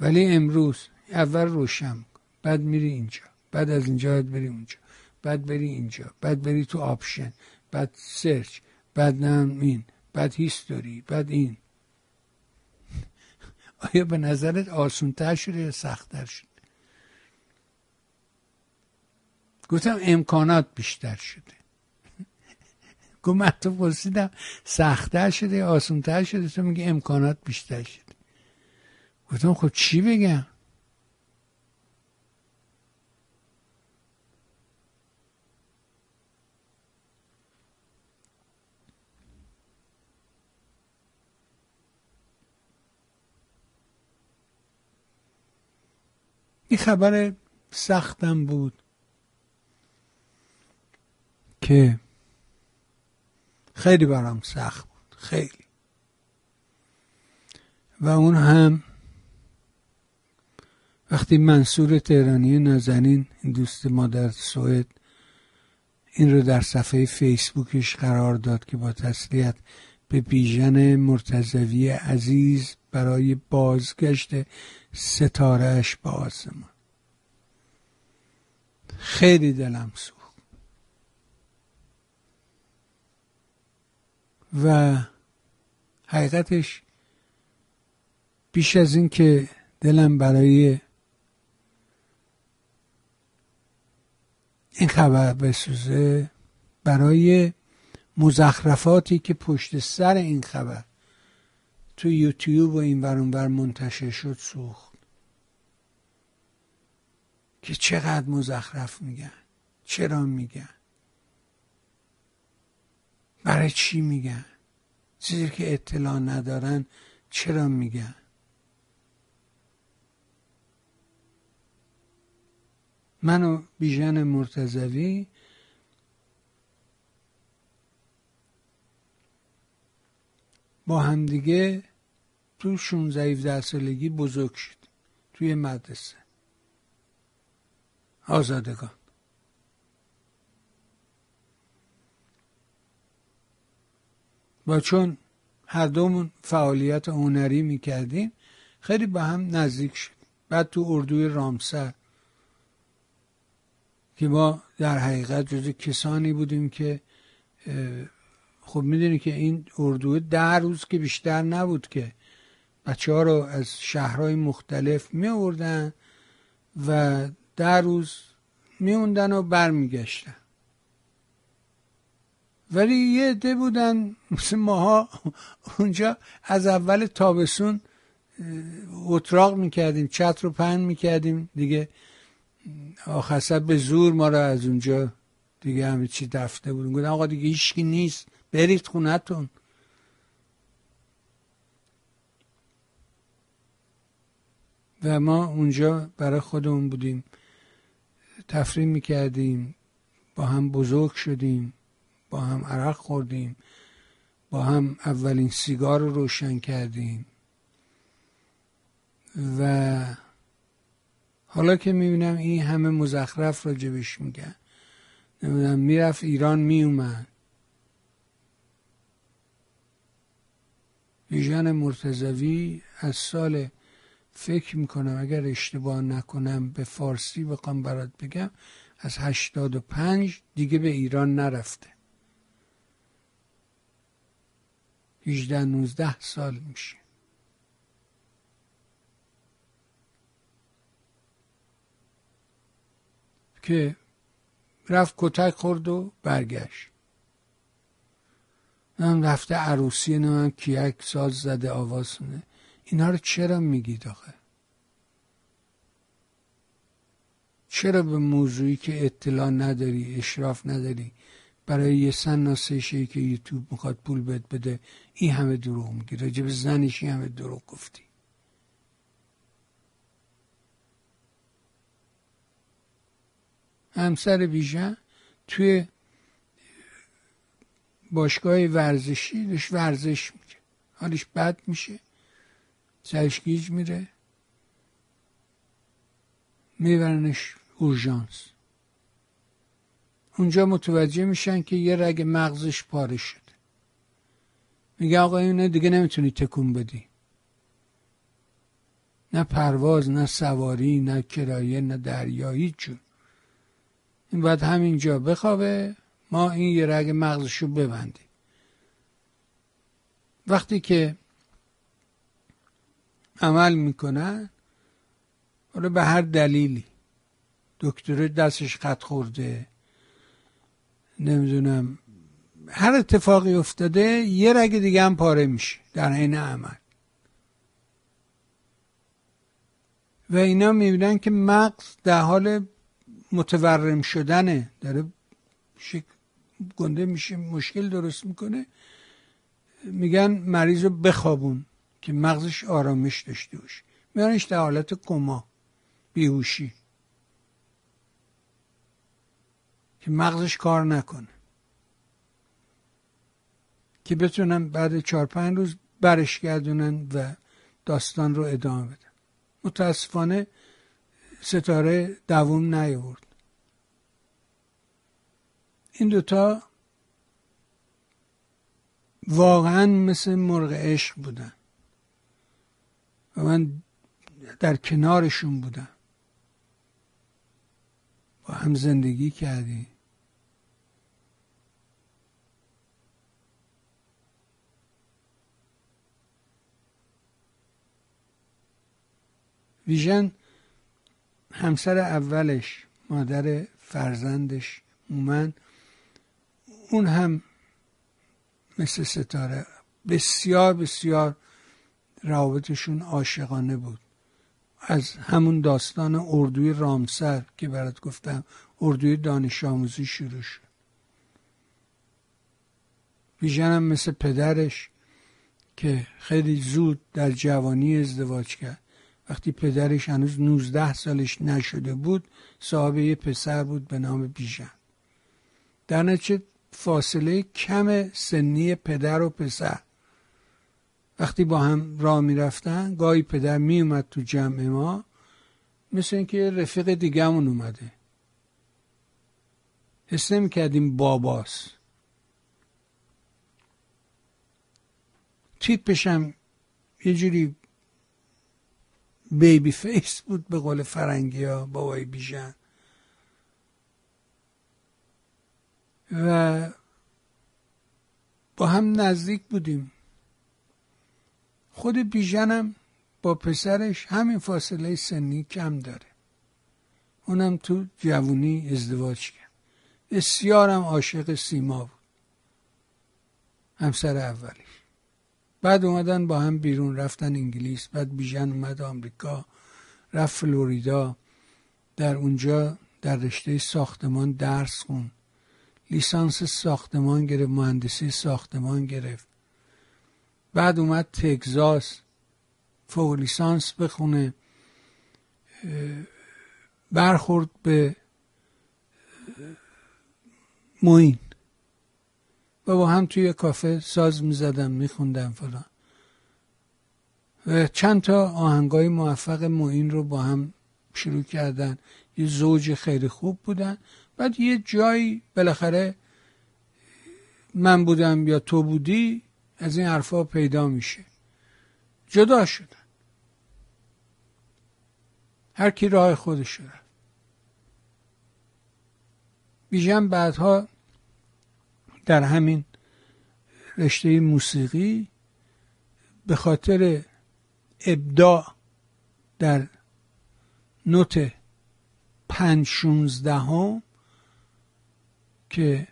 Speaker 2: ولی امروز اول روشن بعد میری اینجا. بعد از اینجا باید بری اونجا. بعد بری اینجا. بعد بری تو option. بعد search. بعد نم این. بعد history. بعد این. آیا به نظرت آسونتر شده یا سختتر شده؟ گفتم امکانات بیشتر شده. گفت من تو پرسیدم سختتر شده یا آسونتر شده؟ تو میگه امکانات بیشتر شده. گفتم خب چی بگم؟ این خبر سختم بود. که خیلی برام سخت بود خیلی. و اون هم وقتی منصور تهرانی نازنین این دوست مادر سوئد این رو در صفحه فیسبوکش قرار داد که با تسلیت به بیژن مرتزوی عزیز برای بازگشت ستارهش به آسمان. خیلی دلم سوخت. و حقیقتش بیش از این که دلم برای این خبر بسوزه برای مزخرفاتی که پشت سر این خبر تو یوتیوب و این بر منتشر شد سوخت. که چقدر مزخرف میگن چرا میگن؟ برای چی میگن؟ چیزی که اطلاع ندارن چرا میگن؟ من و بیژن مرتزوی با همدیگه تو 16 17 سالگی بزرگ شد توی مدرسه. آزادگان. و چون هر دومون فعالیت هنری می‌کردیم خیلی به هم نزدیک شد. بعد تو اردوی رامسر که ما در حقیقت جز کسانی بودیم که خب می‌دونی که این اردو ده روز که بیشتر نبود که بچه ها رو از شهرهای مختلف می آوردن و ده روز میوندن و برمیگشتن. ولی یه عده بودن مثل ماها اونجا از اول تابسون اتراق می‌کردیم چت رو پهن می‌کردیم دیگه. آخر به زور ما رو از اونجا دیگه همه چی دفته بودیم گفتم آقا دیگه هیچکی نیست برید خونتون و ما اونجا برای خودمون بودیم. تفریم می‌کردیم با هم بزرگ شدیم. با هم عرق خوردیم با هم اولین سیگار رو روشن کردیم. و حالا که می‌بینم این همه مزخرف راجبش میگن نمی‌دونم می‌رفت ایران میومد ویژن مرتزوی از سال فکر می‌کنم اگر اشتباه نکنم به فارسی بخوام برات بگم از هشتاد و پنج دیگه به ایران نرفته. هیچده نوزده سال میشه. که رفت کتک خورد و برگشت. من رفته عروسی من کیک ساز زده آواز نه اینا رو چرا میگید آخه؟ چرا به موضوعی که اطلاع نداری اشراف نداری؟ برای یه سن که یوتیوب می‌خواد پول بد بده این همه دروغ میگی. راجب زنش این همه دروغ گفتی. همسر بیژن توی باشگاه ورزشی داشت ورزش میگه حالش بد میشه. سرشگیج میره. میبرنش اورژانس. اونجا متوجه میشن که یه رگ مغزش پاره شده میگه آقا اینه دیگه نمی‌تونی تکون بدی. نه پرواز نه سواری نه کرایه نه دریایی چون این باید همینجا بخوابه. ما این یه رگ مغزش رو ببندیم. وقتی که عمل می‌کنن حالا به هر دلیلی دکتر دستش خط خورده نمی‌دونم. هر اتفاقی افتاده یه رگ دیگه هم پاره میشه در عین عمل. و اینا می‌بینن که مغز در حال متورم شدنه. داره گنده میشه مشکل درست می‌کنه. میگن مریض رو بخوابون که مغزش آرامش داشته باشه. میانش در حالت کما بیهوشی. که مغزش کار نکنه. که بتونن بعد چهار پنج روز برش گردونن و داستان رو ادامه بدن. متاسفانه ستاره دووم نیورد این دوتا واقعا مثل مرغ عشق بودن. و من در کنارشون بودم. با هم زندگی کردیم. ویژن همسر اولش مادر فرزندش مومن اون هم مثل ستاره بسیار بسیار روابطشون عاشقانه بود. از همون داستان اردوی رامسر که برات گفتم اردوی دانش آموزی شروع شد. ویژن مثل پدرش که خیلی زود در جوانی ازدواج کرد. وقتی پدرش هنوز 19 سالش نشده بود صاحب یه پسر بود به نام بیژن. در نتیجه فاصله کم سنی پدر و پسر. وقتی با هم راه می‌رفتن گاهی پدر میومد تو جمع ما مثل اینکه رفیق دیگهمون اومده. حس کردیم باباست. تیپش هم یه جوری بیبی فیس بود به قول فرنگی ها بابای بیژن. و با هم نزدیک بودیم. خود بیژنم با پسرش همین فاصله سنی کم داره. اونم تو جوونی ازدواج کرد. بسیارم عاشق سیما بود. همسر اولیش. بعد اومدن با هم بیرون رفتن انگلیس بعد بیژن اومد آمریکا رفت فلوریدا. در اونجا در رشته ساختمان درس خون. لیسانس ساختمان گرفت مهندسی ساختمان گرفت. بعد اومد تگزاس فوق لیسانس بخونه برخورد به موین. و با هم توی کافه ساز می‌زدم میخوندم فلان. و چند تا آهنگای موفق موین رو با هم شروع کردن. یه زوج خیلی خوب بودن. بعد یه جایی بالاخره من بودم یا تو بودی از این حرفا پیدا میشه. جدا شدن. هر کی راه خودش رفت. بیژن بعدها در همین رشته موسیقی به خاطر ابداع در نوت پنج شونزدهم که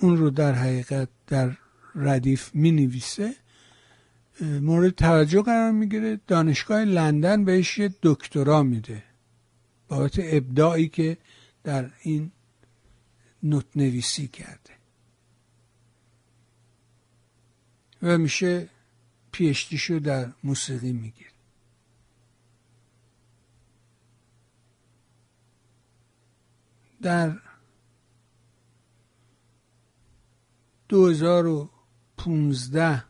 Speaker 2: اون رو در حقیقت در ردیف می نویسه مورد توجه قرار می‌گیره. دانشگاه لندن بهش یه دکترا میده. بابت ابداعی که در این نوت نویسی کرده. و میشه پیشتیشو در موسیقی می‌گیره. در 2015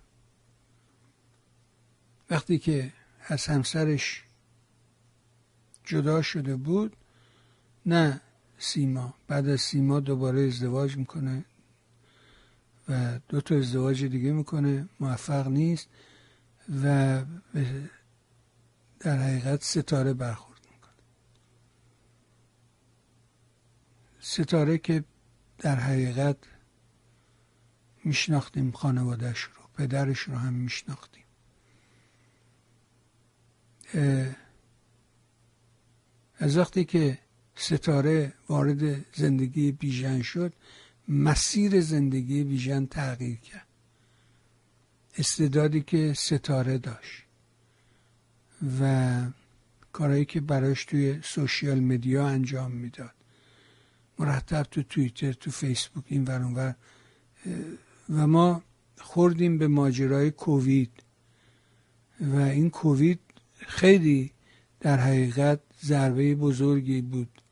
Speaker 2: وقتی که از همسرش جدا شده بود نه سیما. بعد از سیما دوباره ازدواج می‌کنه و دو تا ازدواج دیگه می‌کنه. موفق نیست و در حقیقت ستاره برخورد می‌کنه. ستاره که در حقیقت میشناختیم خانوادهش رو پدرش رو هم میشناختیم. از وقتی که ستاره وارد زندگی بیژن شد مسیر زندگی بیژن تغییر کرد. استعدادی که ستاره داشت و کارهایی که براش توی سوشیال مدیا انجام می‌داد. مرتب تو توییتر تو فیسبوک این ور. و ما خوردیم به ماجرای کووید. و این کووید خیلی در حقیقت ضربه بزرگی بود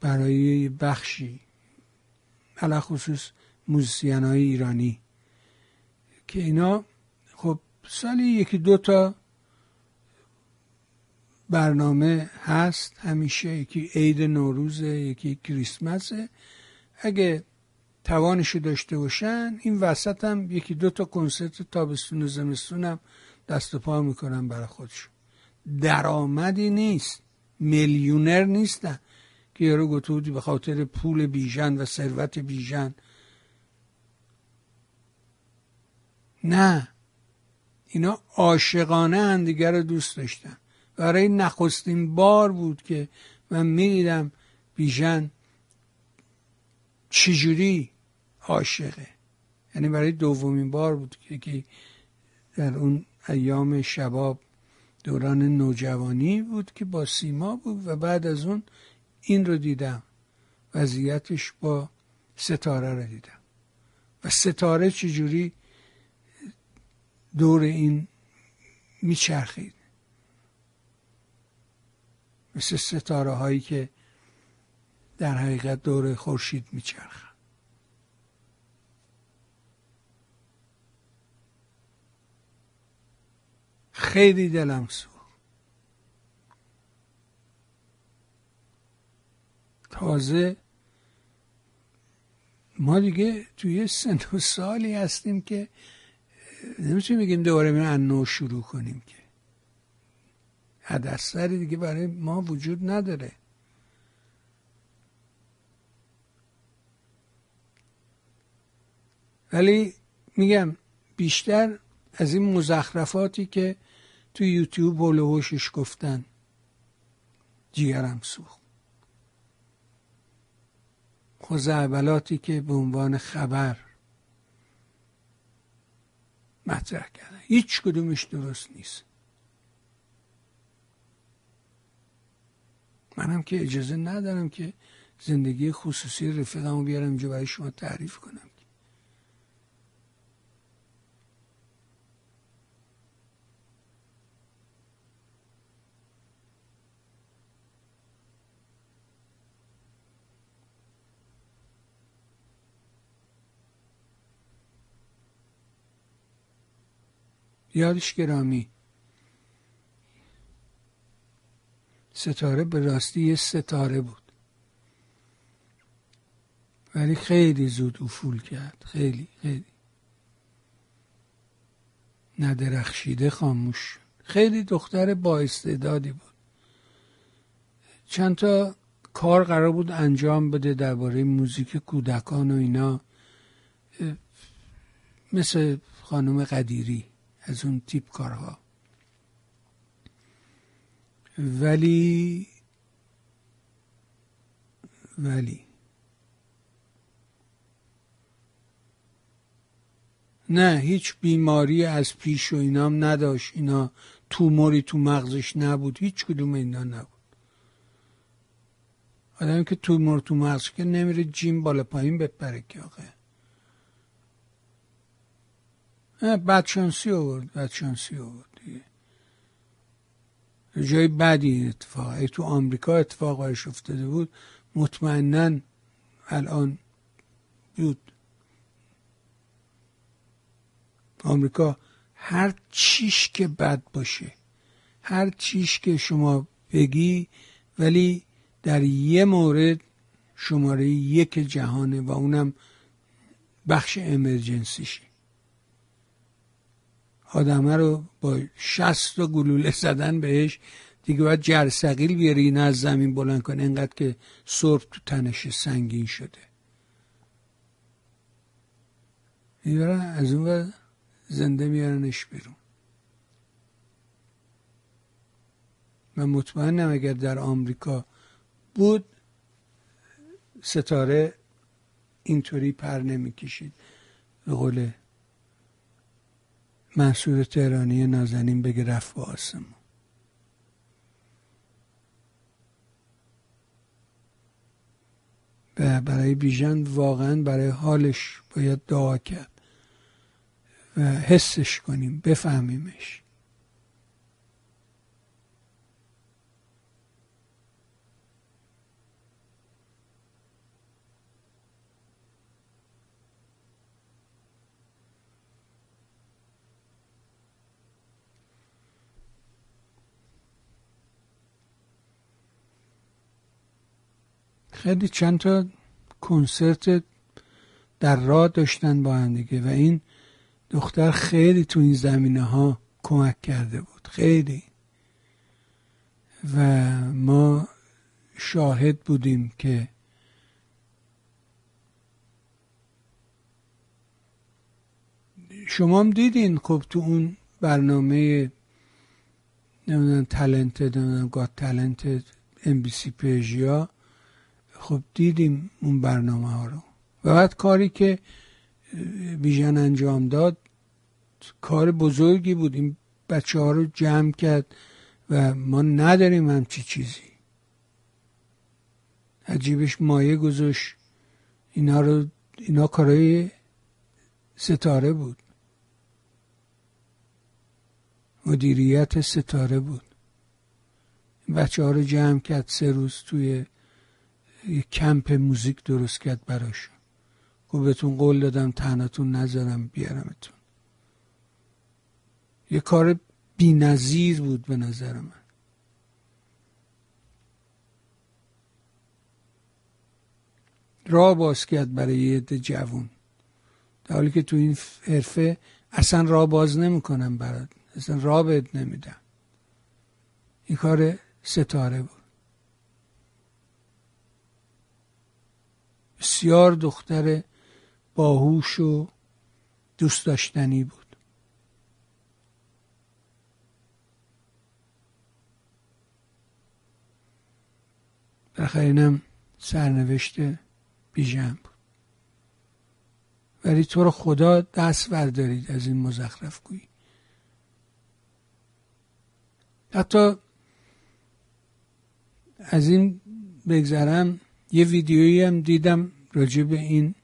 Speaker 2: برای بخشی علا خصوص موزیسین های ایرانی که اینا خب سالی یکی دوتا برنامه هست. همیشه یکی عید نوروز یکی کریسمسه. اگه توانشو داشته باشن این وسط هم یکی دو تا کنسرت تابستون و زمستون هم دست و پا می‌کنن برای خودشون. درآمدی نیست. میلیونر نیستن. که یارو گفته به خاطر پول بیژن و ثروت بیژن. نه. اینا عاشقانه هم دیگر رو دوست داشتن. برای نخستین بار بود که من می‌دیدم بیژن چجوری عاشقه. یعنی برای دومین بار بود که در اون ایام شباب دوران نوجوانی بود که با سیما بود و بعد از اون این رو دیدم. وضعیتش با ستاره رو دیدم. و ستاره چجوری دور این میچرخید؟ مثل ستاره هایی که در حقیقت دور خورشید میچرخن. خیلی دلم سو تازه ما دیگه توی سن و سالی هستیم که نمی‌تونیم بگیم دوباره من نو شروع کنیم که. حدثری دیگه برای ما وجود نداره. ولی میگم بیشتر از این مزخرفاتی که تو یوتیوب بلوهوشش گفتن. جیگرم سوخت. خزعبلاتی که به عنوان خبر مطرح کردن. هیچ کدومش درست نیست. منم که اجازه ندارم که زندگی خصوصی رفیقمو بیارم اینجا برای شما تعریف کنم. یادش گرامی. ستاره به راستی یه ستاره بود. ولی خیلی زود افول کرد. خیلی خیلی. ندرخشیده خاموش خیلی دختر با استعدادی بود. چند تا کار قرار بود انجام بده درباره موزیک کودکان و اینا. مثل خانم قدیری. از اون تیپ کارها. ولی ولی. نه هیچ بیماری از پیش و اینام نداشت. اینا توموری تو مغزش نبود. هیچ کدوم اینا نبود. آدمی که تومور تو مغزش که نمیره جیم بالا پایین بپره که آقا بدشانسی آورد بدشانسی آورد دیگه. جای بدی اتفاق ای تو آمریکا اتفاق برش افتاده بود. مطمئنا الان بود. آمریکا هر چیش که بد باشه هر چیش که شما بگی ولی در یه مورد شماره یک جهانه و اونم بخش امرجنسیشه آدمه رو با شست و گلوله زدن بهش. دیگه باید جرسقیل بیاری این از زمین بلند کنه اینقدر که سرب تو تنش سنگین شده. می‌برن از اون زنده میارنش بیرون. من مطمئنم اگر در آمریکا بود ستاره اینطوری پر نمی‌کشید. به قول منصور تهرانی نازنین بگه رفت با آسمون. و برای بیژن واقعا برای حالش باید دعا کرد و حسش کنیم بفهمیمش. خیلی چند تا کنسرت در راه داشتن با هم دیگه و این دختر خیلی تو این زمینه ها کمک کرده بود خیلی. و ما شاهد بودیم که شما هم دیدین خب تو اون برنامه نمی‌دونم تلنت نمی‌دونم گات تلنت ام بی سی پیجیا خب دیدیم اون برنامه ها رو. و بعد کاری که بیژن انجام داد کار بزرگی بود. این بچه ها رو جمع کرد و ما نداریم همچی چیزی. عجیبش مایه گذاشت. اینا رو اینا کارای ستاره بود. مدیریت ستاره بود. بچه ها رو جمع کرد سه روز توی یه کمپ موزیک درست کرد براشون. گفت بهتون قول دادم تنهاتون نذارم بیارمتون. یه کار بی نظیر بود به نظر من. راه باز کرد برای یه عده جوون. در حالی که تو این حرفه اصلا راه باز نمی‌کنم برات. اصلا راه بهت نمیدم. این کار ستاره بود. بسیار دختر باهوش و دوست داشتنی بود. بالاخره سرنوشت بیژن بود. ولی تو رو خدا دست بردارید از این مزخرف گویی حتی از این بگذرم یه ویدیویی هم دیدم راجع به این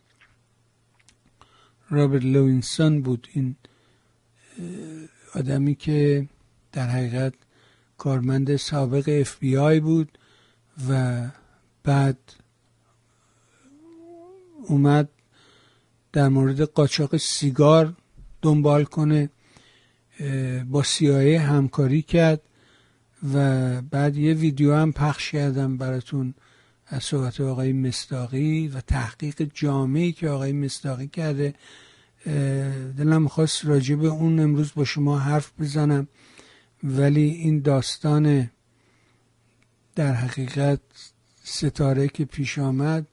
Speaker 2: رابرت لوینسون بود این آدمی که در حقیقت کارمند سابق اف بی آی بود و بعد اومد در مورد قاچاق سیگار دنبال کنه با سیایه همکاری کرد و بعد یه ویدیو هم پخش کردم براتون. از صحبت آقای مستاقی و تحقیق جامعی که آقای مستاقی کرده دلم می‌خواست راجع به اون امروز با شما حرف بزنم. ولی این داستان در حقیقت ستاره که پیش آمد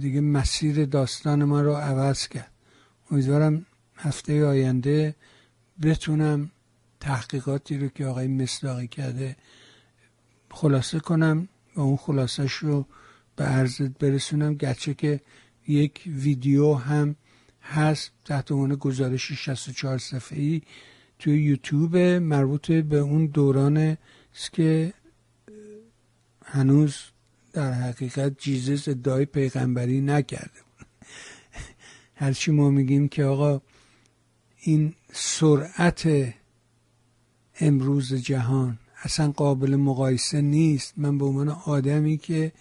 Speaker 2: دیگه مسیر داستان ما رو عوض کرد. امیدوارم هفته آینده بتونم تحقیقاتی رو که آقای مصداقی کرده خلاصه کنم. و اون خلاصش رو به عرضت برسونم. گرچه که یک ویدیو هم هست تحت عنوان گزارش 64 صفحه‌ای توی یوتیوب مربوط به اون دوران که هنوز در حقیقت جیزس ادعای پیغمبری نکرده هرچی ما میگیم که آقا این سرعت امروز جهان اصلا قابل مقایسه نیست. من به عنوان آدمی که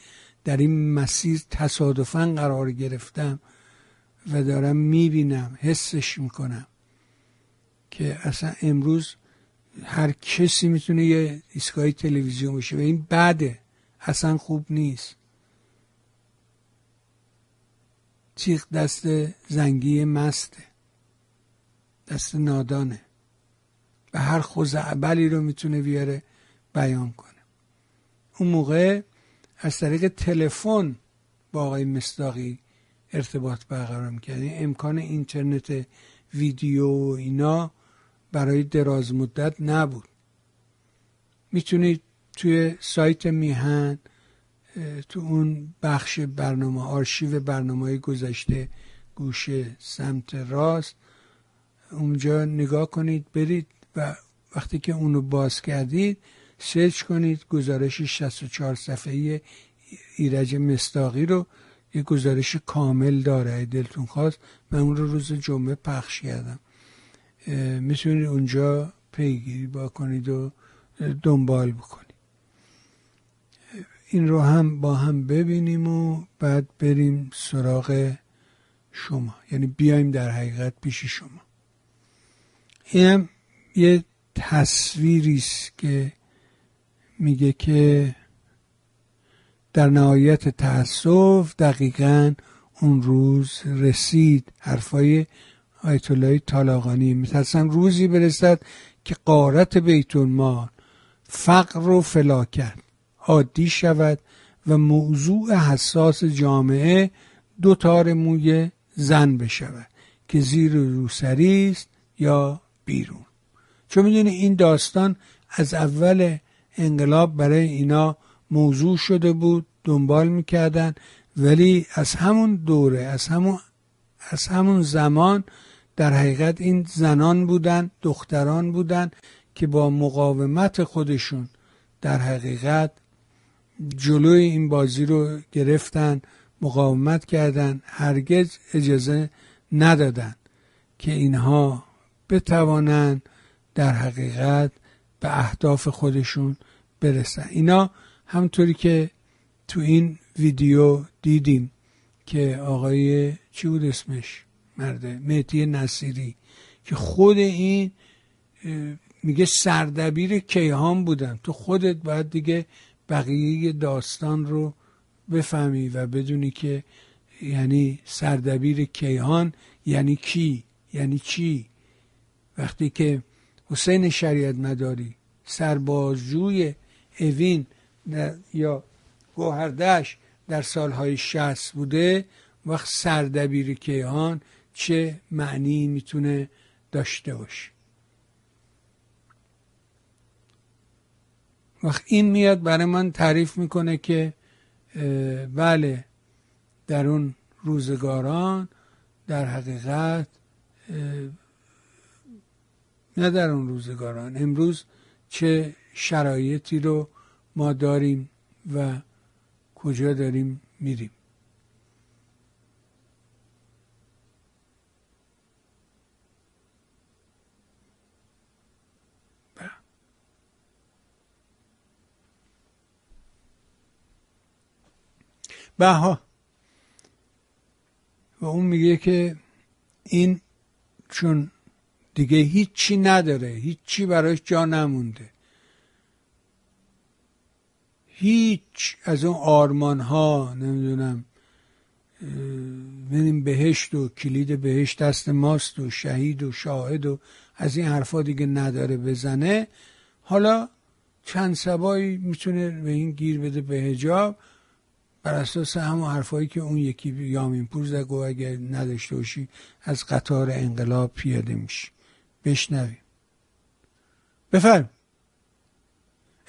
Speaker 2: در این مسیر تصادفا قرار گرفتم و دارم می‌بینم حسش می‌کنم که اصلا امروز هر کسی می‌تونه یه ایستگاه تلویزیون باشه و این بده. اصلا خوب نیست. تیغ دست زنگی مسته. دست نادانه. و هر خوزعبلی رو می‌تونه بیاره بیان کنه. اون موقع از طریق تلفن با آقای مصداقی ارتباط برقرار می‌کرد امکان اینترنت ویدیو و اینا برای دراز مدت نبود. می‌تونید توی سایت میهن تو اون بخش برنامه آرشیو برنامه گذشته گوشه سمت راست اونجا نگاه کنید برید و وقتی که اونو باز کردید سرچ کنید گزارش 64 صفحه‌ای ایرج مستاقی رو. یه گزارش کامل داره دلتون خواست. من اون رو روز جمعه پخش کردم. می‌تونید اونجا پیگیری با کنید و دنبال بکنید. این رو هم با هم ببینیم و بعد بریم سراغ شما. یعنی بیایم در حقیقت پیش شما. اینم یه تصویری است که میگه که در نهایت تأسف دقیقا اون روز رسید. حرفای آیت الله طالاقانی. میترسم روزی برسد که قارت بیت المال فقر و فلاکت عادی شود و موضوع حساس جامعه دو تار موی زن بشود که زیر روسری است یا بیرون. چون می‌دونی این داستان از اول انقلاب برای اینا موضوع شده بود دنبال می‌کردن ولی از همون دوره از همون از همون زمان در حقیقت این زنان بودن دختران بودن که با مقاومت خودشون در حقیقت جلوی این بازی رو گرفتن مقاومت کردن هرگز اجازه ندادن که اینها بتوانند در حقیقت به اهداف خودشون برسن. اینا همطوری که تو این ویدیو دیدیم که آقای چی بود اسمش؟ مرده. مهدی نصیری. که خود این میگه سردبیر کیهان بودن. تو خودت باید دیگه بقیه داستان رو بفهمی و بدونی که یعنی سردبیر کیهان یعنی کی؟ یعنی چی؟ وقتی که حسین شریعت مداری سربازجوی اوین یا گوهردش در سالهای شست بوده وقت سردبیر کیهان چه معنی می‌تونه داشته باشه. وقت این میاد برای من تعریف می‌کنه که بله در اون روزگاران در حقیقت نه در اون روزگاران. امروز چه شرایطی رو ما داریم و کجا داریم میریم. بها. و اون میگه که این چون دیگه هیچی نداره هیچی براش جا نمونده. هیچ از اون آرمان ها نمی‌دونم ببینیم بهشت و کلید بهشت دست ماست و شهید و شاهد و از این حرفا دیگه نداره بزنه. حالا چند سبایی می‌تونه به این گیر بده به هجاب بر اساس همون حرفایی که اون یکی یامین پور زد گو اگر نداشته باشی از قطار انقلاب پیاده میشی. بشنویم. بفرم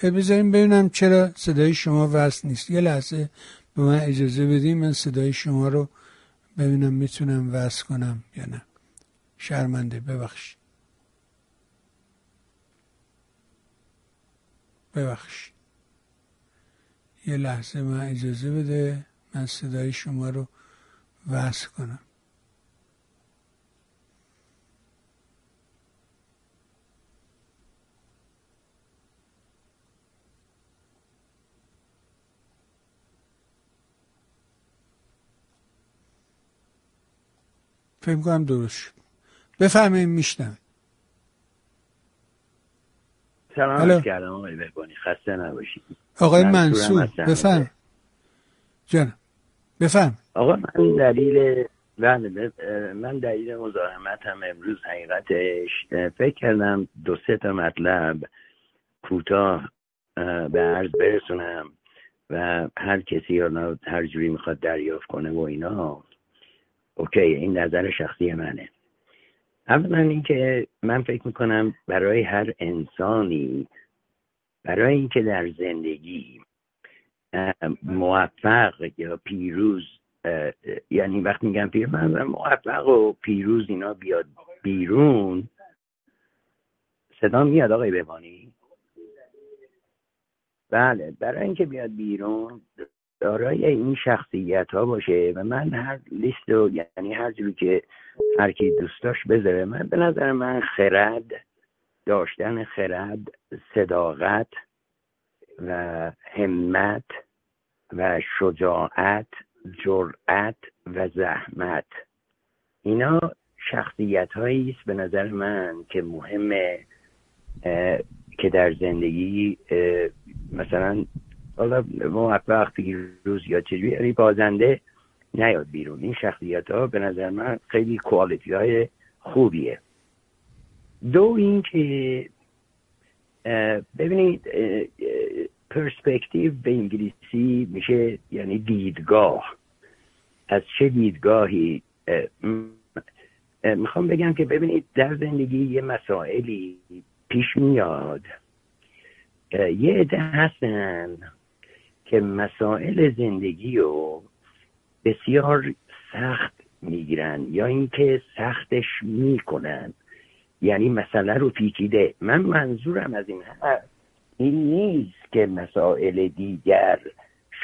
Speaker 2: بذاریم ببینم چرا صدای شما وصل نیست. یه لحظه به من اجازه بدیم من صدای شما رو ببینم می‌تونم وصل کنم یا نه. شرمنده ببخش ببخش یه لحظه من اجازه بده من صدای شما رو وصل کنم. فکر کنم درست شد. بفرمایید میشنم
Speaker 18: سلام کردم آقای بهبانی. خسته نباشید.
Speaker 2: آقای منصور بفرم. جان بفرم.
Speaker 18: آقا من دلیل بله من دلیل مزاحمت هم امروز. حقیقتش فکر کردم دو سه تا مطلب کوتاه به عرض برسونم و هر کسی یا هر جوری می‌خواد دریافت کنه و اینا. اوکی این نظر شخصی منه. اولا اینکه من فکر می‌کنم برای هر انسانی برای اینکه در زندگی موفق یا پیروز یعنی وقتی میگم پیروز من موفق و پیروز اینا بیاد بیرون صدا میاد آقای ببانی بله برای اینکه بیاد بیرون دارای این شخصیت ها باشه و من هر لیست رو یعنی هر جوری که هر کی دوست داشت بذاره. من به نظر من خرد داشتن خرد صداقت و همت و شجاعت جرأت و زحمت. اینا شخصیت هایی است به نظر من که مهمه که در زندگی مثلا حالا موفق پیروز یا چجوری یعنی بازنده نیاد بیرون. این شخصیت ها به نظر من خیلی کوالیتی های خوبیه. دو این که ببینید پرسپکتیو به انگلیسی میشه یعنی دیدگاه. از چه دیدگاهی؟ می‌خوام بگم که ببینید در زندگی یه مسائلی پیش میاد. یه عده هستن که مسائل زندگی رو بسیار سخت می‌گیرن یا اینکه سختش می‌کنن. یعنی مسئله رو پیچیده. من منظورم از این هست این نیست که مسائل دیگر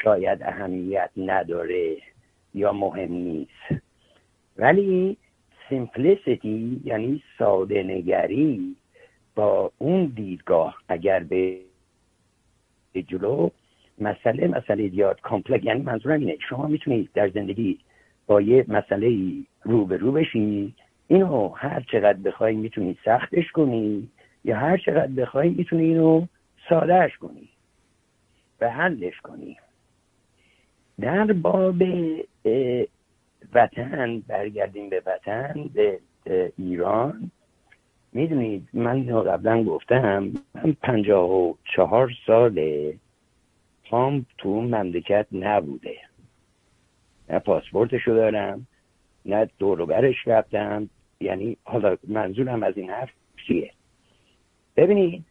Speaker 18: شاید اهمیت نداره یا مهم نیست. ولی simplicity یعنی ساده نگری با اون دیدگاه اگر به جلو مسئله مسئله زیاد complex. یعنی منظورم اینه شما می‌تونید در زندگی با یه مسئله رو به رو بشی اینو هر چقدر بخوای می‌تونی سختش کنی یا هر چقدر بخوای می‌تونی اینو سادهش کنی و حلش کنی. در باب وطن برگردیم به وطن به ایران. می‌دونید من اینو قبلا گفتم من پنجاه و چهار ساله پام تو مملکت نبوده. نه پاسپورتشو دارم نه دوروبرش رفتم. یعنی حالا منظورم از این حرف چیه؟ ببینید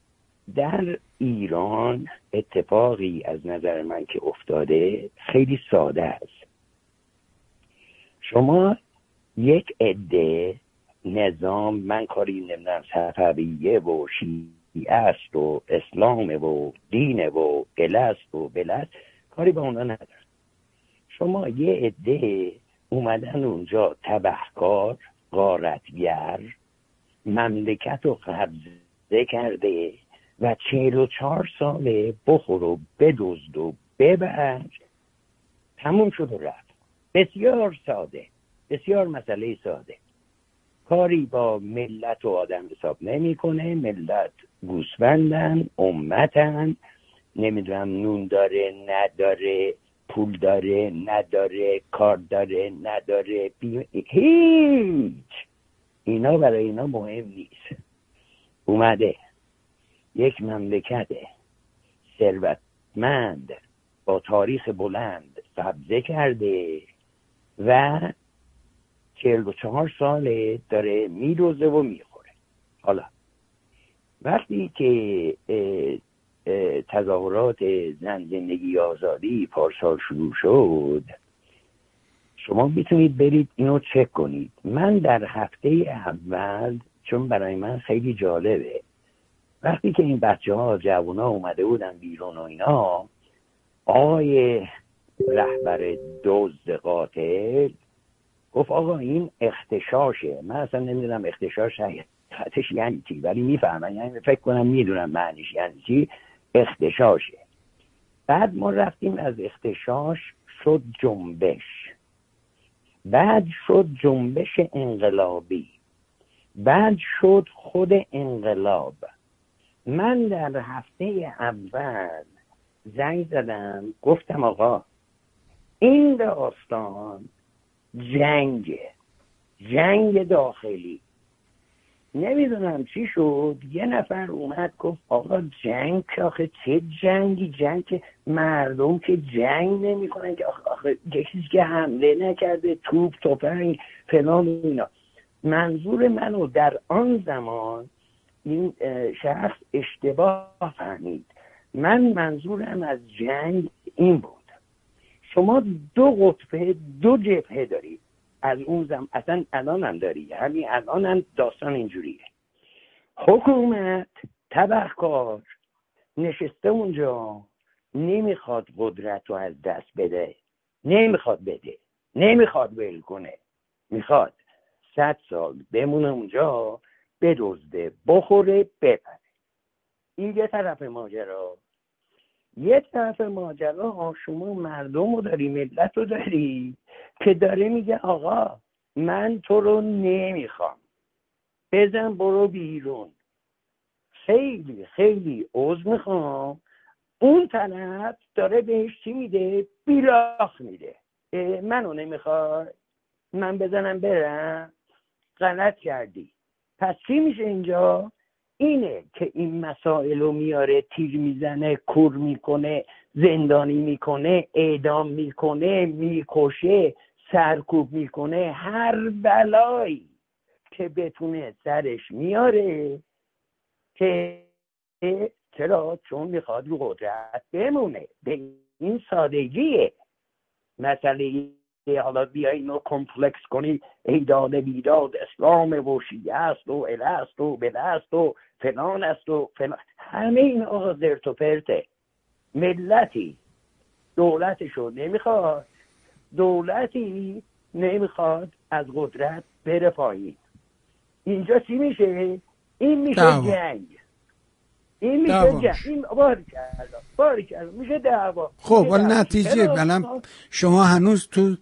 Speaker 18: در ایران اتفاقی از نظر من که افتاده خیلی ساده است. شما یک عده نظام من کاری نمی‌دونم صفویه و شیعه است و اسلام و دین و قلست و بلست کاری به اونا ندارم. شما یه عده اومدن اونجا تبهکار غارتگر مملکت رو قبضه کرده و چهل و چهار ساله بخور و بدزد و ببر تموم شد و رفت. بسیار ساده بسیار مسئله ساده. کاری با ملت و آدم حساب نمی‌کنه. ملت گوسفندن امتن. نمی‌دونم نون داره نداره پول داره نداره کار داره نداره. هیچ. اینا برای اینا مهم نیست. اومده. یک مملکت ثروتمند با تاریخ بلند قبضه کرده و چهل و چهار ساله داره میروزه و می‌خوره. حالا وقتی که تظاهرات زن زندگی آزادی پارسال شروع شد شما می‌تونید برید اینو چک کنید. من در هفته اول چون برای من خیلی جالبه وقتی که این بچه ها جوان ها اومده بودن بیرون و اینا آقای رهبر دزد قاتل گفت آقا این اختشاشه من اصلا نمی‌دونم اختشاش حقیقتش یعنی چی ولی می‌فهمن یعنی فکر کنم می‌دونم معنیش یعنی چی اختشاشه بعد ما رفتیم از اختشاش شد جنبش. بعد شد جنبش انقلابی. بعد شد خود انقلاب. من در هفته اول زنگ زدم گفتم آقا این داستان جنگ. جنگ داخلی. نمی‌دونم چی شد. یه نفر اومد گفت آقا جنگ که آخه چه جنگی؟ جنگ که مردم که جنگ نمی‌کنن که آخه, آخه کسی که حمله نکرده توپ توپنگ فلان اینا. منظور منو در آن زمان این شخص اشتباه فهمید. من منظورم از جنگ این بود. شما دو قطبه دو جبهه دارید از اون زم اصلا الان هم داری. همین الان هم داستان اینجوریه. حکومت تبهکار نشسته اونجا نمی‌خواد قدرت رو از دست بده. نمی‌خواد بده. نمی‌خواد ول کنه. می‌خواد صد سال بمونه اونجا بدزده بخوره بپره. این یه طرف ماجرا. یه طرف ماجرا شما مردم رو داری ملت رو داری که داره میگه آقا من تو رو نمی‌خوام. بزن برو بیرون. خیلی خیلی عوض می‌خوام. اون طرف داره بهش چی میده؟ بیلاخ میده. اه، منو نمی‌خواد من بزنم برم؟ غلط کردی. پس چی میشه اینجا؟ اینه که این مسائل رو میاره تیر می‌زنه کور می‌کنه زندانی می‌کنه اعدام می‌کنه می‌کشه سرکوب می‌کنه هر بلایی که بتونه سرش میاره که چرا؟ چون می‌خواد رو قدرت بمونه. به این سادگیه. مسئله حالا بیای اینو کمپلکس کنی ایداد بیداد اسلام و شیعه است و اله است و بله است و فلان است و فلان. همه این آقا زرت و پرته. ملتی. دولتشو نمی‌خواد. دولتی نمی‌خواد از قدرت بره پایین. اینجا چی میشه؟ این میشه. جنگ. این میشه
Speaker 2: دعوا.
Speaker 18: جنگ این باری باری میشه دعوا.
Speaker 2: خب
Speaker 18: دعوا.
Speaker 2: نتیجه؟ بلم شما هنوز تو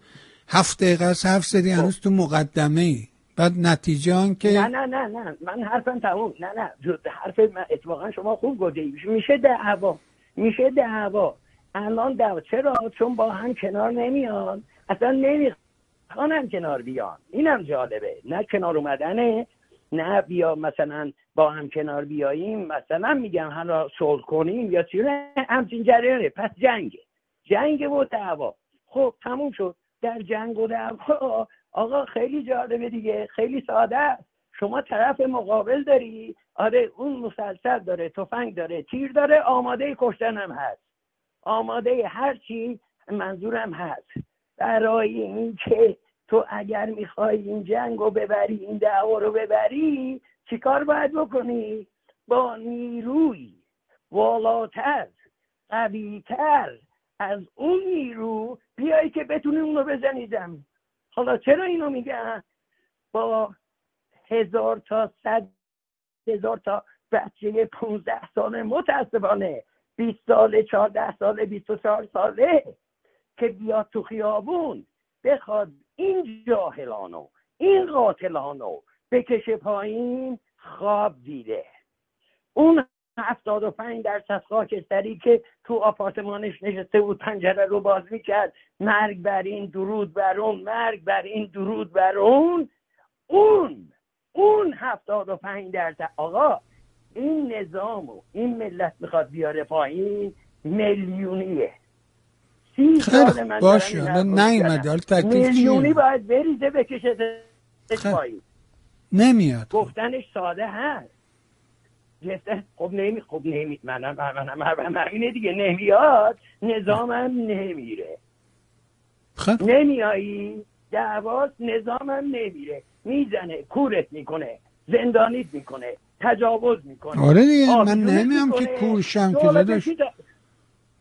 Speaker 2: هفت دقیقه است حرف زدی هنوز تو مقدمه ای بعد نتیجه آن
Speaker 18: نه
Speaker 2: که
Speaker 18: نه نه نه من حرفم تموم. نه نه. جو- حرف من. اتفاقا شما خوب گفتی. میشه دعوا. میشه دعوا. الان دعوا. چرا؟ چون با هم کنار نمیان. اصلا نمی‌خوان هم کنار بیان. اینم جالبه. نه کنار اومدنه نه بیا مثلا با هم کنار بیاییم مثلا میگم حالا صلح کنیم یا چی همچین جریانه. پس جنگ جنگ و دعوا. خب تموم شد. در جنگ و دعوا آقا خیلی جالبه دیگه. خیلی ساده شما طرف مقابل داری. آره اون مسلسل داره تفنگ داره تیر داره آماده کشتن هم هست. آماده هر چی منظورم هست. برای اینکه تو اگر می‌خوای این جنگ رو ببری این دعوا رو ببری چیکار باید بکنی؟ با نیروی والاتر قویتر از اون نیرو بیایی که بتونی اونو بزنی زمین حالا چرا اینو میگن؟ با هزار تا صد هزار تا بچه پونزده ساله متاسفانه 20 ساله 14 ساله 24 ساله که بیاد تو خیابون بخواد این جاهلانو این قاتلانو بکشه پایین خواب دیده. اون هفتاد و پنج درصد خاکستری که تو آپارتمانش نشسته بود پنجره رو باز می‌کرد مرگ بر این درود بر اون مرگ بر این درود بر اون. اون اون هفتاد و پنج درصد. آقا این نظام و این ملت می‌خواد بیاره پایین میلیونیه. سی سال من
Speaker 2: باشه
Speaker 18: حرفو
Speaker 2: نیومده. حالا تکلیف
Speaker 18: میلیونی
Speaker 2: چیه
Speaker 18: باید بریزه بکشه. پایین.
Speaker 2: نمیاد.
Speaker 18: گفتنش ساده هست. گفته خب نمی خب نمی منم منم منم همینه دیگه. نمیاد نظامم نمیره.
Speaker 2: خب.
Speaker 18: نمیایی دعواست نظامم نمیره. می‌زنه کورت می‌کنه زندانیت می‌کنه تجاوز می‌کنه.
Speaker 2: آره دیگه من نمیام که. کورشم که داداش.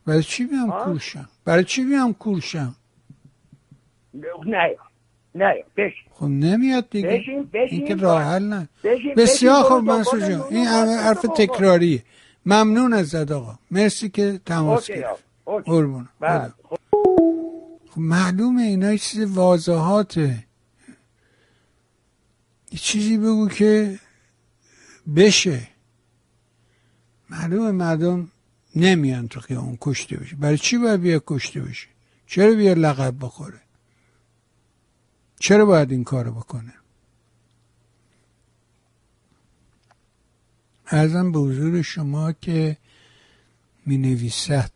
Speaker 2: برای چی بیام؟ کورشم برای چی بیام کورشم
Speaker 18: نه نه بشین.
Speaker 2: خب نمیاد دیگه.
Speaker 18: بشین بشین
Speaker 2: این که راه حل نه. بسیار
Speaker 18: برو
Speaker 2: منصور جان. این حرف. تکراریه. ممنون ازت آقا. مرسی که تماس گرفت. قربون
Speaker 18: بله.
Speaker 2: خب معلومه اینا یه چیز واضحاته. یه چیزی بگو که بشه. معلومه مردم نمیان تو خیابون کشته بشه. برای چی باید بیا کشته بشه؟ چرا بیا لقب بخوره؟ چرا باید این کارو بکنه؟ ارزم به حضور شما که می نویسد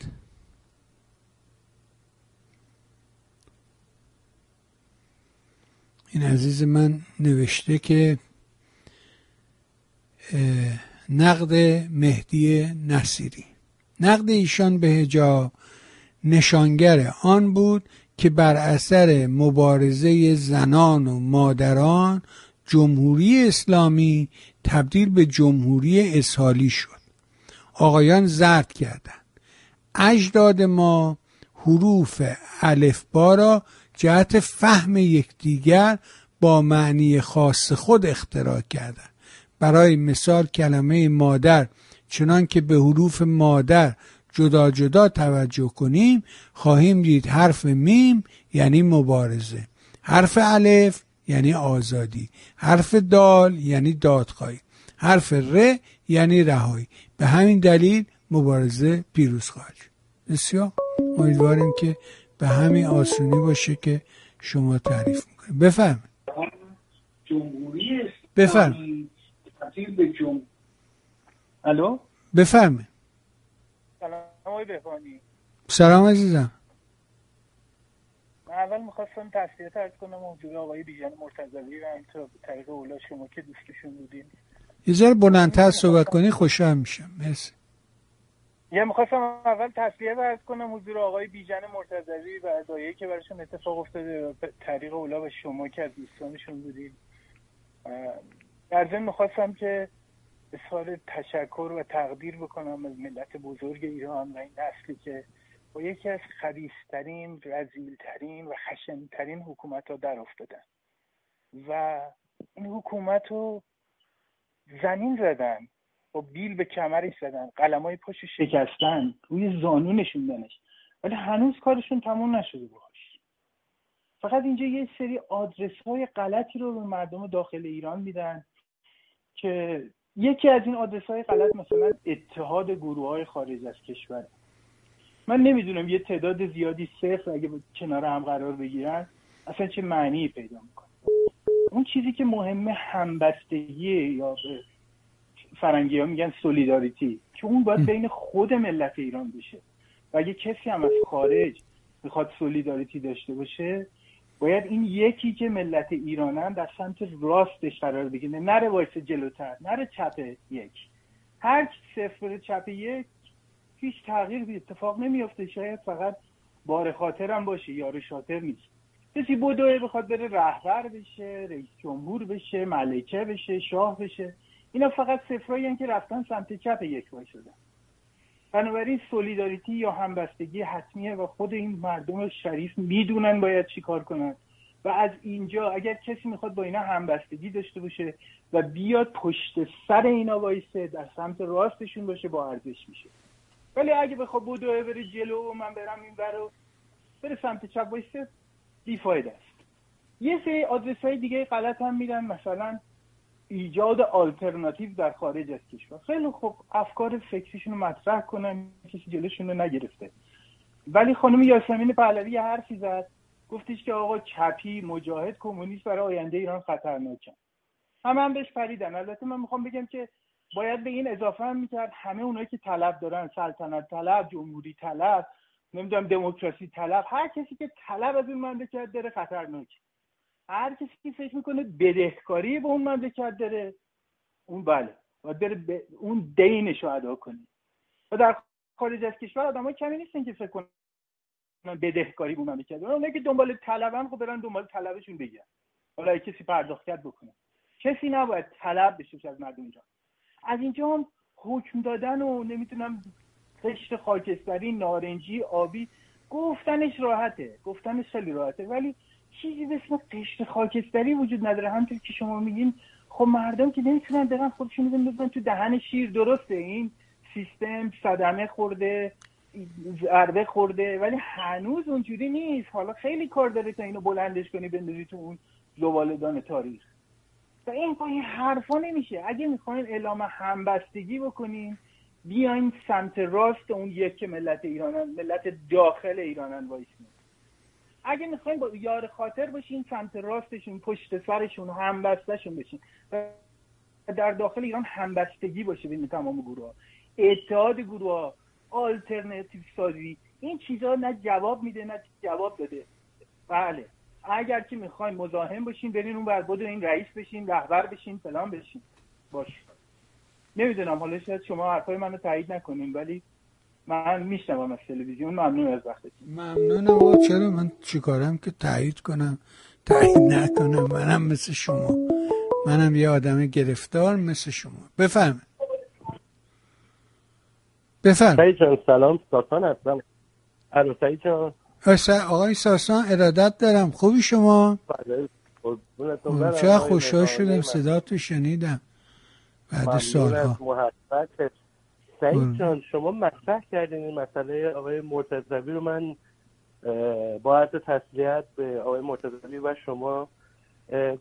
Speaker 2: این عزیز من نوشته که نقد مهدی نصیری. نقد ایشان به هجاب نشانگر آن بود که بر اثر مبارزه زنان و مادران جمهوری اسلامی تبدیل به جمهوری اسحالی شد. آقایان زرد کردند. اجداد ما حروف الفبا را جهت فهم یکدیگر با معنی خاص خود اختراع کردند. برای مثال کلمه مادر چنان که به حروف مادر جدا جدا توجه کنیم خواهیم دید حرف میم یعنی مبارزه. حرف الف یعنی آزادی. حرف دال یعنی دادخواهی. حرف ر یعنی رهایی. به همین دلیل مبارزه پیروز خواهد بسیار امیدواریم که به همین آسونی باشه که شما تعریف می‌کنید. بفهم
Speaker 19: جمهوری
Speaker 2: بفرم.
Speaker 19: به جم... الو؟
Speaker 2: بفرمایید.
Speaker 19: سلام آقای بهبانی
Speaker 2: سلام عزیزم.
Speaker 19: من اول می‌خواستم تسلیت ارز کنم حضور آقای بیژن مرتضوی و همینطور به طریق اولا شما که دوستشون بودین.
Speaker 2: یه ذره بلندتر صحبت کنی خوشحال میشم. مرسی.
Speaker 19: یه می‌خواستم اول تسلیت ارز کنم حضور آقای بیژن مرتضوی و دایه که براشون اتفاق افتاده طریق اولا و شما که از دوستانشون بودین. اه، در ضمن می‌خواستم که اظهار تشکر و تقدیر بکنم از ملت بزرگ ایران و این نسلی که با یکی از خبیسترین رزیلترین و خشنترین حکومت ها در افتادن. و این حکومت رو زمین زدن با بیل به کمرش زدن قلمای پاشو شکستن روی زانو نشوندنش ولی هنوز کارشون تموم نشده باش فقط اینجا یه سری آدرس های غلطی رو به مردم داخل ایران میدن که یکی از این آدرس های غلط مثلا اتحاد گروه های خارج از کشور. من نمی‌دونم یه تعداد زیادی صفر اگه کنار هم قرار بگیرن اصلا چه معنی پیدا می‌کنه؟ اون چیزی که مهمه همبستگی یا فرنگی ها میگن solidarity که اون باید بین خود ملت ایران بشه. و اگه کسی هم از خارج می‌خواد solidarity داشته باشه باید این یکی که ملت ایرانن در سمت راستش قرار بگیره. نره وایسه جلوتر نره چپ یک. هر صفر چپ یک هیچ تغییر اتفاق نمیافته. شاید فقط بار خاطرم باشه یار شاطر نیست. کسی بدوه بخواد بره رهبر بشه رئیس جمهور بشه ملکه بشه شاه بشه. اینا فقط صفرایی که رفتن سمت چپ یک وای شدن. بنابراین سولیداریتی یا همبستگی حتمیه و خود این مردم شریف می‌دونن باید چی کار کنن. و از اینجا اگر کسی می‌خواد با اینا همبستگی داشته باشه و بیاد پشت سر اینا وایسه در سمت راستشون باشه با ارزش میشه. ولی اگه بخواد بدوه بره جلو و من برم این برو بره سمت چپ وایسه بیفاید است. یه سری آدرس های دیگه غلط هم میدن. مثلا ایجاد آلترناتیو در خارج از کشور. خیلی خوب افکار فکریشون رو مطرح کنن کسی جلوشون رو نگرفته. ولی خانم یاسمین پهلوی یه حرفی زد گفتش که آقا چپی مجاهد کمونیست برای آینده ایران خطرناکن همه هم بهش پریدن. البته من می‌خوام بگم که باید به این اضافه هم می‌کرد همه اونایی که طلب دارن سلطنت طلب جمهوری طلب نمی‌دونم دموکراسی طلب هر کسی که طلب از این مملکت داره خطرناکه هر کسی که فکر می‌کنه بدهکاری به اون مملکت داره. اون بله. باید بره ب... اون دینش رو ادا کنه. و در خارج از کشور آدم کمی نیستن که فکر کنن بدهکاری به اون مملکت داره. اونایی که دنبال طلبن خب برن دنبال طلبشون بگن. حالا کسی پرداخت بکنه. کسی نباید طلب بشه از مردم اینجا. از اینجا هم حکم دادن و نمی‌تونم قشر خاکستری نارنجی آبی گفتنش راحته. گفتنش خیلی راحته. ولی چیزی به اسم قشر خاکستری وجود نداره. همونطور که شما میگین خب مردم که نمی‌تونن دقیقا خودشون رو بزنن تو دهن شیر. درسته این سیستم صدمه خورده ضربه خورده ولی هنوز اونجوری نیست. حالا خیلی کار داره تا اینو بلندش کنی بندازی تو اون زبالدان تاریخ. و این با این حرفا نمیشه. اگه می‌خواین اعلام همبستگی بکنین بیاین سمت راست اون یک ملت ایرانن ملت داخل ایرانن وایسین. اگه می‌خواین با یار خاطر باشین سمت راستشون پشت سرشون همبستشون بشین. و در داخل ایران همبستگی باشه بین تمام گروه ها اتحاد گروه ها آلترناتیو سازی. این چیزها نه جواب میده نه جواب داده. بله. اگر که می‌خواین مزاحم باشین برین اون بر این رئیس بشین رهبر بشین فلان بشین. باش. نمی‌دونم حالا شاید شما حرفای منو تایید نکنین ولی من میشنوم از تلویزیون ممنون از وقتتون
Speaker 2: ممنونم. آقا چرا من چیکارم که تایید کنم؟ تایید نکنم. منم مثل شما. منم یه آدم گرفتار مثل شما. بفهم بفهم
Speaker 20: سعید جان سلام. ساسان هستم. الو سعید جان.
Speaker 2: آقای ساسان ارادت دارم. خوبی شما؟ چه خوشحال شدم صدا تو شنیدم بعد سالها.
Speaker 20: سعید جان شما مطرح کردین این مسئله آقای مرتضوی رو. من با عرض تسلیت به آقای مرتضوی و شما.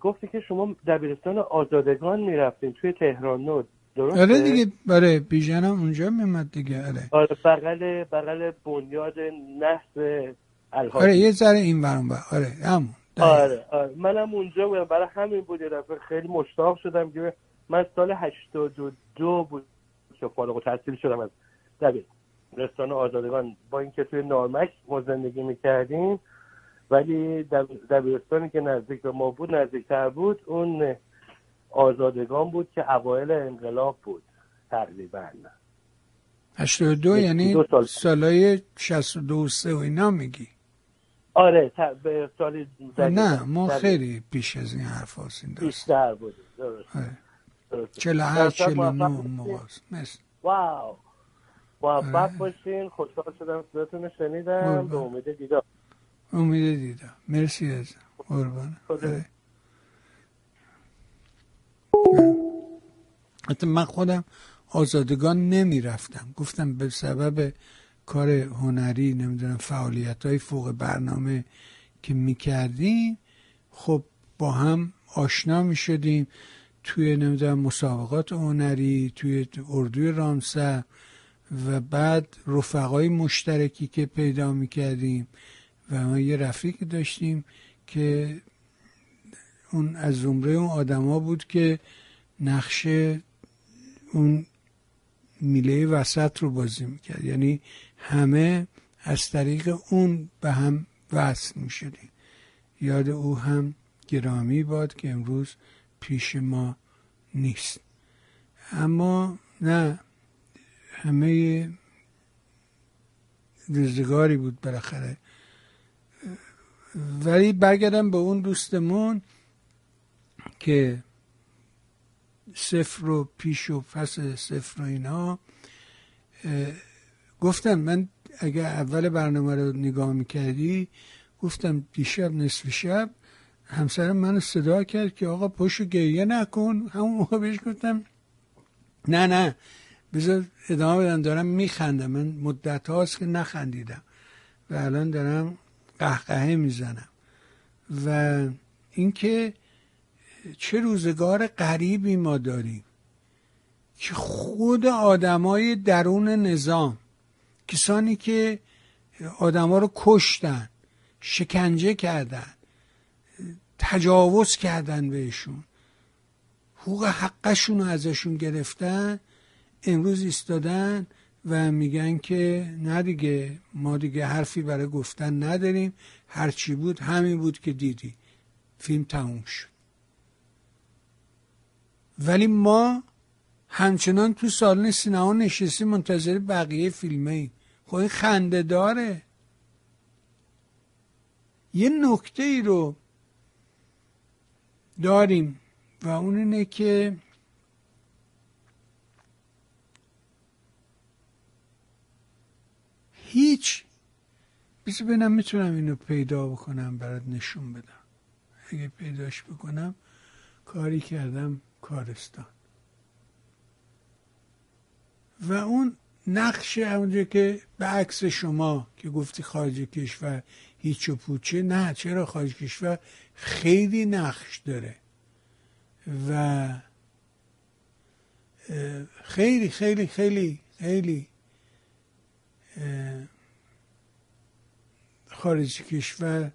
Speaker 20: گفتی که شما دبیرستان آزادگان می‌رفتین توی تهران نود. درسته؟
Speaker 2: آره دیگه. آره بیژن هم اونجا میمد دیگه. آره.
Speaker 20: آره بغل بغل بنیاد نحس الهادی.
Speaker 2: آره یه ذره این ورون بر آره همون.
Speaker 20: آره آره. منم اونجا بودم. برای همین بود یه خیلی مشتاق شدم که من سال 82 بود. که فارغ التحصیل شدم از دبیرستان آزادگان با اینکه توی نارمک ما زندگی می‌کردیم ولی دب- دبیرستانی که نزدیک به ما بود نزدیکتر بود اون آزادگان بود که اوایل انقلاب بود تقریبا
Speaker 2: 82
Speaker 20: یک-
Speaker 2: یعنی
Speaker 20: دو سال.
Speaker 2: سالای 62 سه و اینا میگی
Speaker 20: آره به سال
Speaker 2: نه ما. خیلی پیش از این حرف داستان
Speaker 20: بیشتر بود درست
Speaker 2: آره.
Speaker 20: درست.
Speaker 2: 48
Speaker 20: در اصل
Speaker 2: 49
Speaker 20: موفق
Speaker 2: اون موقع. مرسی.
Speaker 20: واو موفق
Speaker 2: آره.
Speaker 20: باشین خوشحال شدم صداتون شنیدم. به امید دیدار
Speaker 2: امید دیدم مرسی از قربان. حتی من خودم آزادگان نمی رفتم گفتم به سبب کار هنری نمی‌دونم فعالیت های فوق برنامه که می کردیم خب با هم آشنا می شدیم توی نمی‌دونم مسابقات هنری توی اردوی رامسر و بعد رفقای مشترکی که پیدا می کردیم و ما یه رفیق داشتیم که اون از زمره اون آدما بود که نقش اون میله وسط رو بازی می‌کرد. یعنی همه از طریق اون به هم وصل می‌شدیم. یاد او هم گرامی باد که امروز پیش ما نیست. اما نه همه روزگاری بود بالاخره. ولی برگردم به اون دوستمون که صفر و پیش و پس صفر و اینا. اه، گفتم من اگر اول برنامه رو نگاه می‌کردی گفتم دیشب نصف شب همسرم منو صدا کرد که آقا پشت گریه نکن. همون موقع بهش گفتم نه نه بذار ادامه بدم دارم میخندم. من مدت هاست که نخندیدم و الان دارم قهقهه می‌زنم. و اینکه چه روزگار غریبی ما داریم که خود آدمای درون نظام کسانی که آدما رو کشتن شکنجه کردن تجاوز کردن بهشون. حقوق حقشون رو ازشون گرفتن امروز ایستادن و میگن که نه دیگه ما دیگه حرفی برای گفتن نداریم. هرچی بود همین بود که دیدی. فیلم تموم شد. ولی ما همچنان تو سالن سینما نشستیم منتظر بقیه فیلمه ایم. خب خنده داره. یه نکته ای رو داریم و اون اینه که هیچ بذار ببینم می‌تونم اینو پیدا بکنم برات نشون بدم. اگه پیداش بکنم کاری کردم کارستان. و اون نقش اونجا که به عکس شما که گفتی خارج کشور هیچ و پوچه نه چرا خارج کشور؟ خیلی نقش داره. و خیلی خیلی خیلی خیلی خارج کشور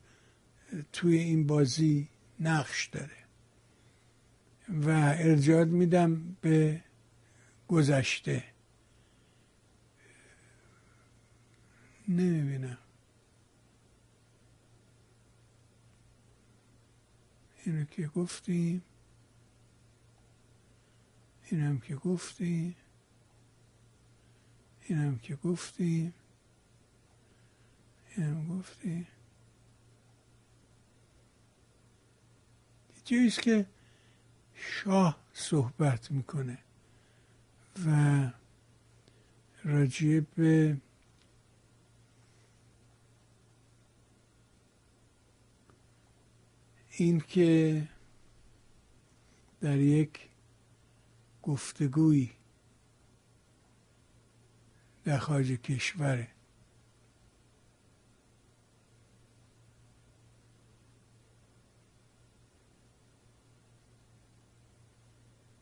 Speaker 2: توی این بازی نقش داره. و ارجاع میدم به گذشته. نمی‌بینم. اینو که گفتیم اینم که گفتیم اینم که گفتیم اینم گفتیم. جاییست که شاه صحبت می‌کنه و راجع به این که در یک گفتگویی در خارج کشوره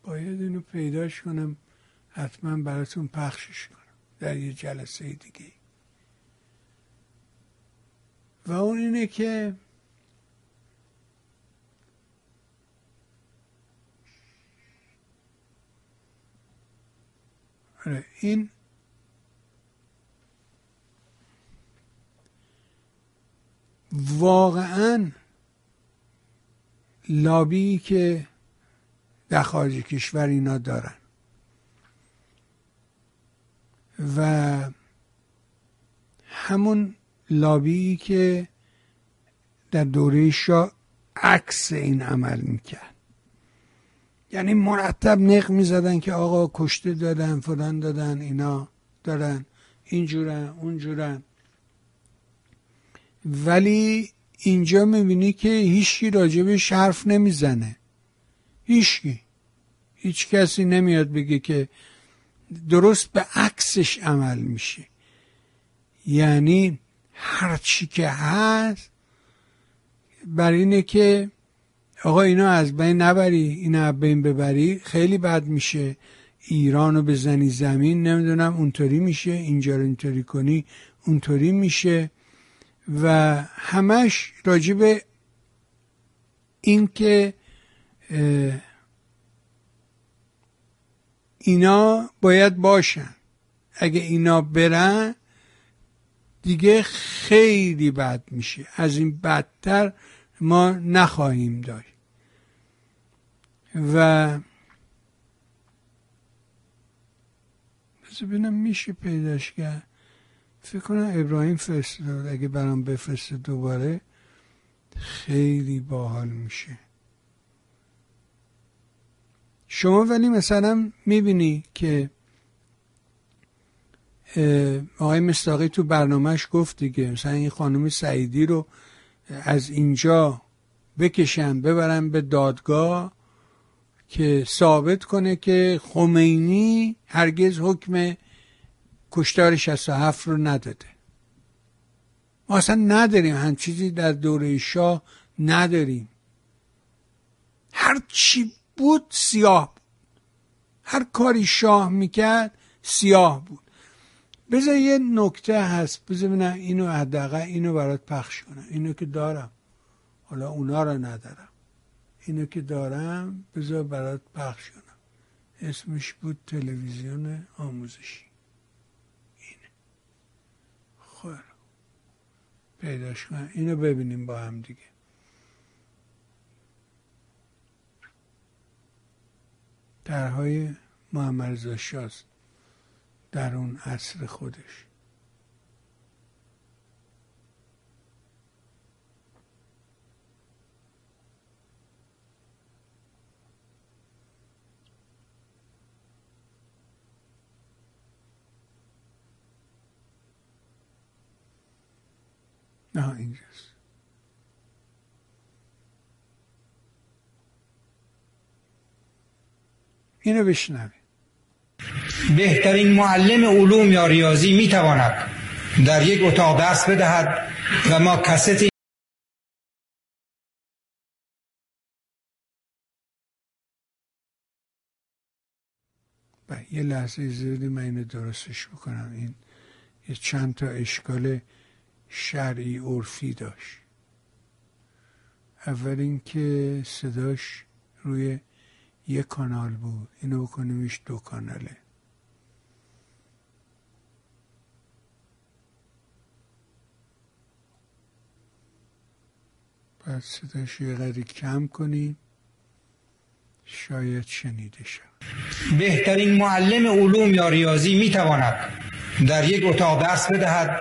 Speaker 2: باید اینو پیداش کنم حتما براتون پخشش کنم در یه جلسه دیگه. و اون اینه که این واقعا لابی که در خارج کشور اینا دارن. و همون لابی که در دوره شاه عکس این عمل می‌کرد. یعنی مرتب نق می‌زدن که آقا کشته دادن فلان دادن اینا دارن اینجورن اونجورن. ولی اینجا می‌بینی که هیچکی راجبش حرف نمی‌زنه. هیچکی. هیچ کسی نمیاد بگه که درست به عکسش عمل میشه. یعنی هرچی که هست بر اینه که آقا اینا از بین نبری اینا از بین ببری خیلی بد میشه ایرانو بزنی زمین نمی‌دونم اونطوری میشه اینجا رو اینطوری کنی اونطوری میشه. و همش راجب این که اینا باید باشن. اگه اینا برن دیگه خیلی بد میشه. از این بدتر ما نخواهیم داشت. و ببینم میشه پیداش کرد. فکر کنم ابراهیم فرستاد. اگه برام بفرسته دوباره خیلی باحال میشه. شما ولی مثلا می‌بینی که آقای مستاقی تو برنامهش گفت دیگه مثلا این خانم سعیدی رو از اینجا بکشن ببرن به دادگاه که ثابت کنه که خمینی هرگز حکم کشتار 67 رو نداده. ما اصلا نداریم هم چیزی در دوره شاه نداریم. هر چی بود سیاه بود. هر کاری شاه می‌کرد سیاه بود. بذار یه نکته هست. بذار ببینم اینو حداقل اینو برات پخش کنم. اینو که دارم. حالا اونا رو ندارم. اینو که دارم بذار برات پخش کنم. اسمش بود تلویزیون آموزشی. اینه خیر پیداش کنم. اینو ببینیم با هم دیگه. درهای محمد رضا شاست در اون عصر خودش. نه اینجاست. اینو بشنوید
Speaker 21: بهترین معلم علوم یا ریاضی می تواند در یک اتاق درس بدهد و ما کست
Speaker 2: یه لحظه زیادی من اینو درستش بکنم. این یه چند تا اشکال شرعی عرفی داشت. اول اینکه صداش روی یه کانال بود. اینو بکنیمش دو کاناله. بعد صداش یه قدری کم کنیم. شاید شنیده شد
Speaker 21: بهترین معلم علوم یا ریاضی می تواند در یک اتاق درس بدهد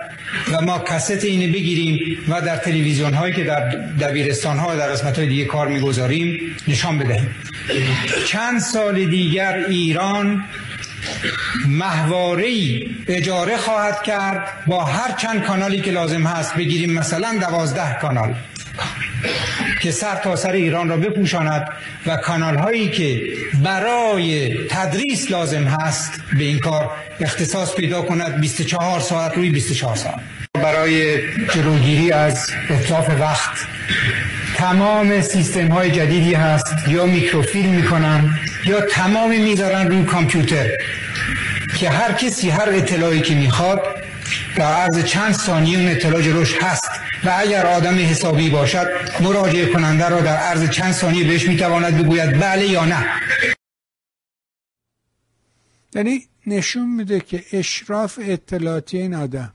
Speaker 21: و ما کست اینه بگیریم و در تلویزیون هایی که در دبیرستان ها و در قسمت های دیگه کار می‌گذاریم نشان بدهیم. چند سال دیگر ایران محواره اجاره خواهد کرد با هر چند کانالی که لازم هست بگیریم. مثلا دوازده کانال. که سر تا سر ایران را بپوشاند و کانال هایی که برای تدریس لازم هست به این کار اختصاص پیدا کند 24 ساعت روی 24 ساعت. برای جلوگیری از اطلاف وقت تمام سیستم های جدیدی هست یا میکروفیلم می‌کنن یا تمامی می‌ذارن روی کامپیوتر که هر کسی هر اطلاعی که می‌خواد در عرض چند ثانیه اون اطلاع جلوش هست. و اگر آدم حسابی باشد مراجعه کننده را در عرض چند ثانیه بهش می‌تواند بگوید بله یا نه.
Speaker 2: یعنی نشون میده که اشراف اطلاعاتی این آدم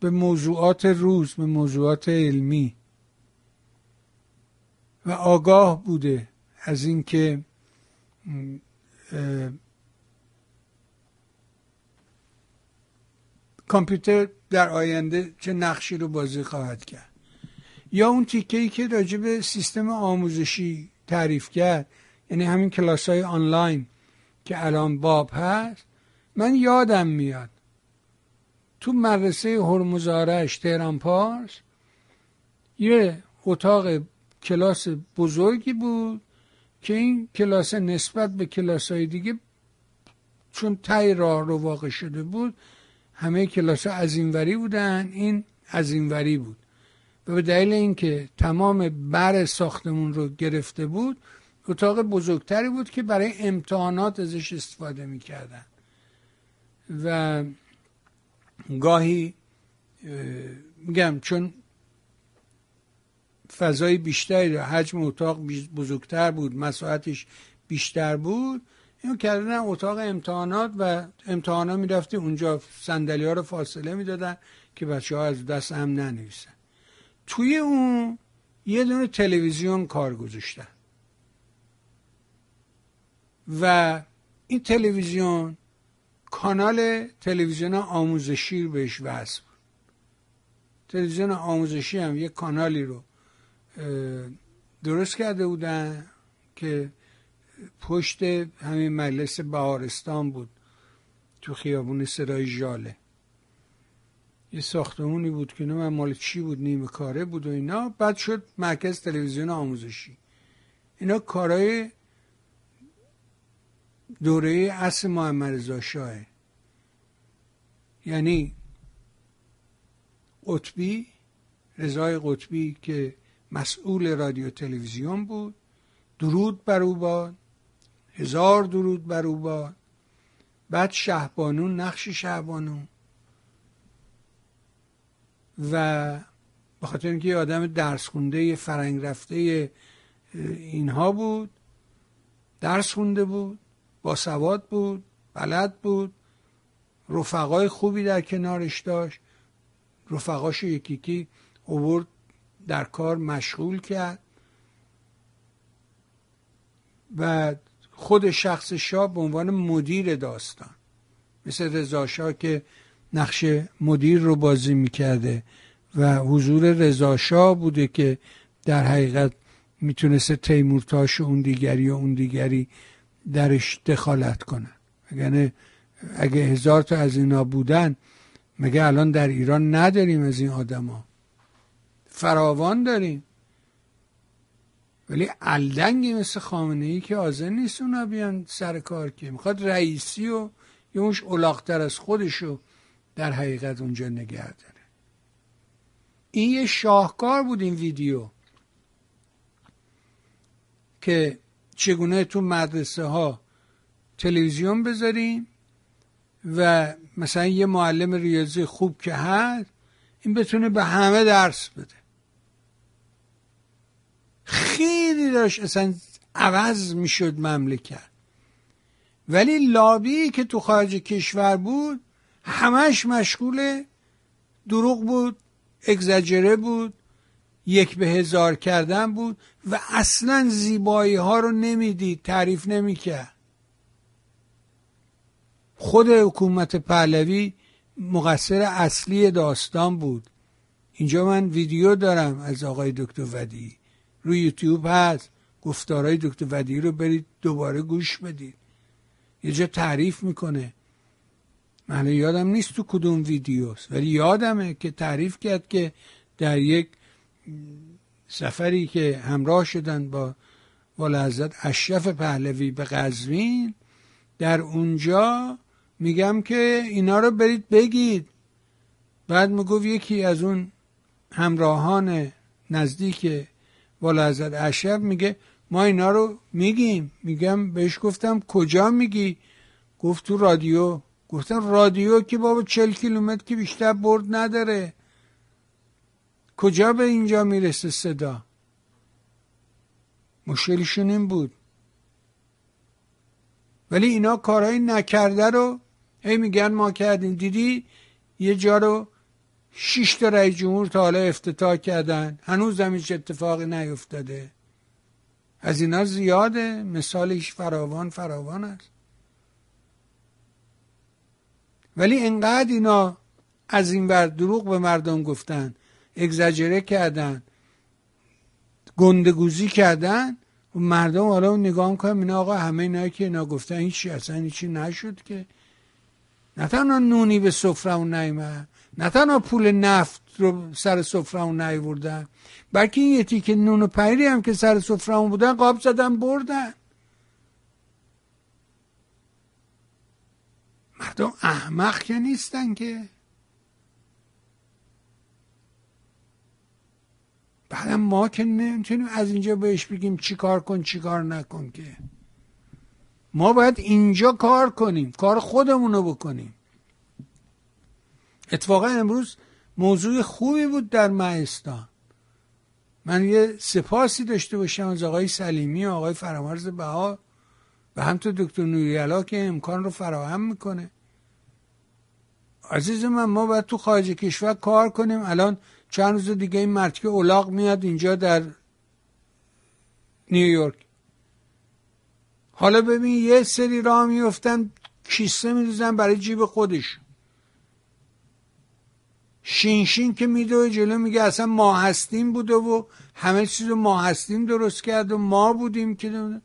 Speaker 2: به موضوعات روز به موضوعات علمی و آگاه بوده از اینکه کامپیوتر در آینده چه نقشی رو بازی خواهد کرد. یا اون تیکه ای که راجع به سیستم آموزشی تعریف کرد یعنی همین کلاس های آنلاین که الان باب هست من یادم میاد. تو مدرسه هرمزارش تهران پارس یه اتاق کلاس بزرگی بود که این کلاس نسبت به کلاس های دیگه چون تای راه رو واقع شده بود همه کلاس ها از اینوری بودن این از اینوری بود. و به دلیل اینکه تمام بر ساختمون رو گرفته بود اتاق بزرگتری بود که برای امتحانات ازش استفاده می‌کردن. و گاهی میگم چون فضای بیشتری حجم اتاق بزرگتر بود مساحتش بیشتر بود اینو کردن اتاق امتحانات و امتحانا می‌رفتی اونجا سندلی ها رو فاصله می‌دادن که بچه ها از دست هم ننویسن. توی اون یه دونه تلویزیون کار گذاشتن. و این تلویزیون کانال تلویزیون آموزشی رو بهش وصل بود. تلویزیون آموزشی هم یه کانالی رو درست کرده بودن که پشت همین مجلس بهارستان بود تو خیابون سرای ژاله. یه ساختمونی بود که من مال چی بود نیمه کاره بود و اینا. بعد شد مرکز تلویزیون آموزشی. اینا کارهای دوره اصل محمد رضا شاهه. یعنی قطبی رضای قطبی که مسئول رادیو تلویزیون بود درود بر او باد. هزار درود بر او باد. بعد شهبانون نقش شهبانون و به خاطر اینکه آدم درس خونده فرنگ رفته اینها بود درس خونده بود با سواد بود بلد بود رفقای خوبی در کنارش داشت. رفقاش یکی یکی اوورد در کار مشغول کرد. و خود شخص شاه به عنوان مدیر داستان. مثل رضا شاه که نقش مدیر رو بازی می‌کرده و حضور رضا شاه بوده که در حقیقت می‌تونسته تیمورتاش و اون دیگری و اون دیگری درش دخالت کنن اگه اگه هزار تا از اینا بودن مگه الان در ایران نداریم از این آدما؟ فراوان داریم. ولی الدنگی مثل خامنه ای که حاضر نیست اونا بیان سر کار که می‌خواد رئیسی و یه اونش اولاقتر از خودشو در حقیقت اونجا نگه داره. این یه شاهکار بود این ویدیو که چگونه تو مدرسه ها تلویزیون بذاریم و مثلا یه معلم ریاضی خوب که هست این بتونه به همه درس بده. خیلی داشت اصلا عوض می‌شد مملکت. ولی لابی که تو خارج کشور بود همش مشغول دروغ بود اگزجره بود یک به هزار کردن بود و اصلا زیبایی ها رو نمی‌دید تعریف نمی‌کرد. خود حکومت پهلوی مقصر اصلی داستان بود. اینجا من ویدیو دارم از آقای دکتر ودی روی یوتیوب هست. گفتارهای دکتر ودی رو برید دوباره گوش بدید. یه جا تعریف می‌کنه. من یادم نیست تو کدوم ویدیوست ولی یادمه که تعریف کرد که در یک سفری که همراه شدن با والا حضرت اشرف پهلوی به قزوین در اونجا میگم که اینا رو برید بگید. بعد می‌گفت یکی از اون همراهان نزدیک والا حضرت اشرف میگه ما اینا رو میگیم. میگم بهش گفتم کجا میگی؟ گفت تو رادیو. گفتن رادیو که بابا چل کیلومتر که بیشتر برد نداره. کجا به اینجا می‌رسه صدا؟ مشکلشون این بود. ولی اینا کارهای نکرده رو هی میگن ما کردیم. دیدی؟ یه جا رو شیش تا رئیس جمهور تا حالا افتتاح کردن. هنوز هم هیچ اتفاقی نیفتاده. از اینا زیاده. مثالش فراوان فراوان است. ولی انقدر اینا از این ور دروغ به مردم گفتن اگزاجره کردن گندگوزی کردن و مردم حالا نگاه می‌کنن اینا آقا همه اینا که اینا گفتن هیچی اصلا هیچی نشد که. نه تنها نونی به سفرمون نیمه نه تنها پول نفت رو سر سفرمون نیوردن بلکه این یه که نون و پیری هم که سر سفرمون بودن قاب زدن بردن. مردم احمق که نیستن که. بعدم ما که نمی‌تونیم از اینجا بهش بگیم چی کار کن چی کار نکن که. ما باید اینجا کار کنیم کار خودمون رو بکنیم. اتفاقا امروز موضوع خوبی بود در مهستان من یه سپاسی داشته باشم از آقای سلیمی و آقای فرامرز بها و همطور دکتر نوریالا که امکان رو فراهم می‌کنه. عزیز من ما باید تو خارج کشور کار کنیم. الان چند روز دیگه این مرتکه اولاغ میاد اینجا در نیویورک. حالا ببین یه سری راه میفتن کیسه میدوزن برای جیب خودش. شینشین که میدوه جلو میگه اصلا ما هستیم بوده و همه چیز رو ما هستیم درست کرد و ما بودیم که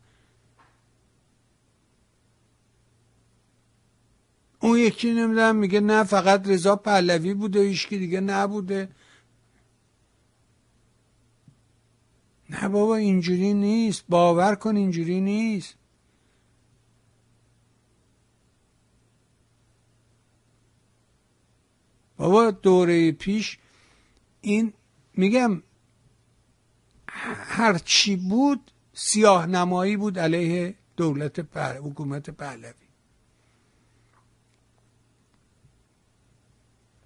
Speaker 2: اون یکی نمی‌دونم میگه نه فقط رضا پهلوی بوده که دیگه نبوده. نه بابا اینجوری نیست. باور کن اینجوری نیست. بابا دوره پیش این میگم هر چی بود سیاه نمایی بود علیه دولت پر حکومت پهلوی.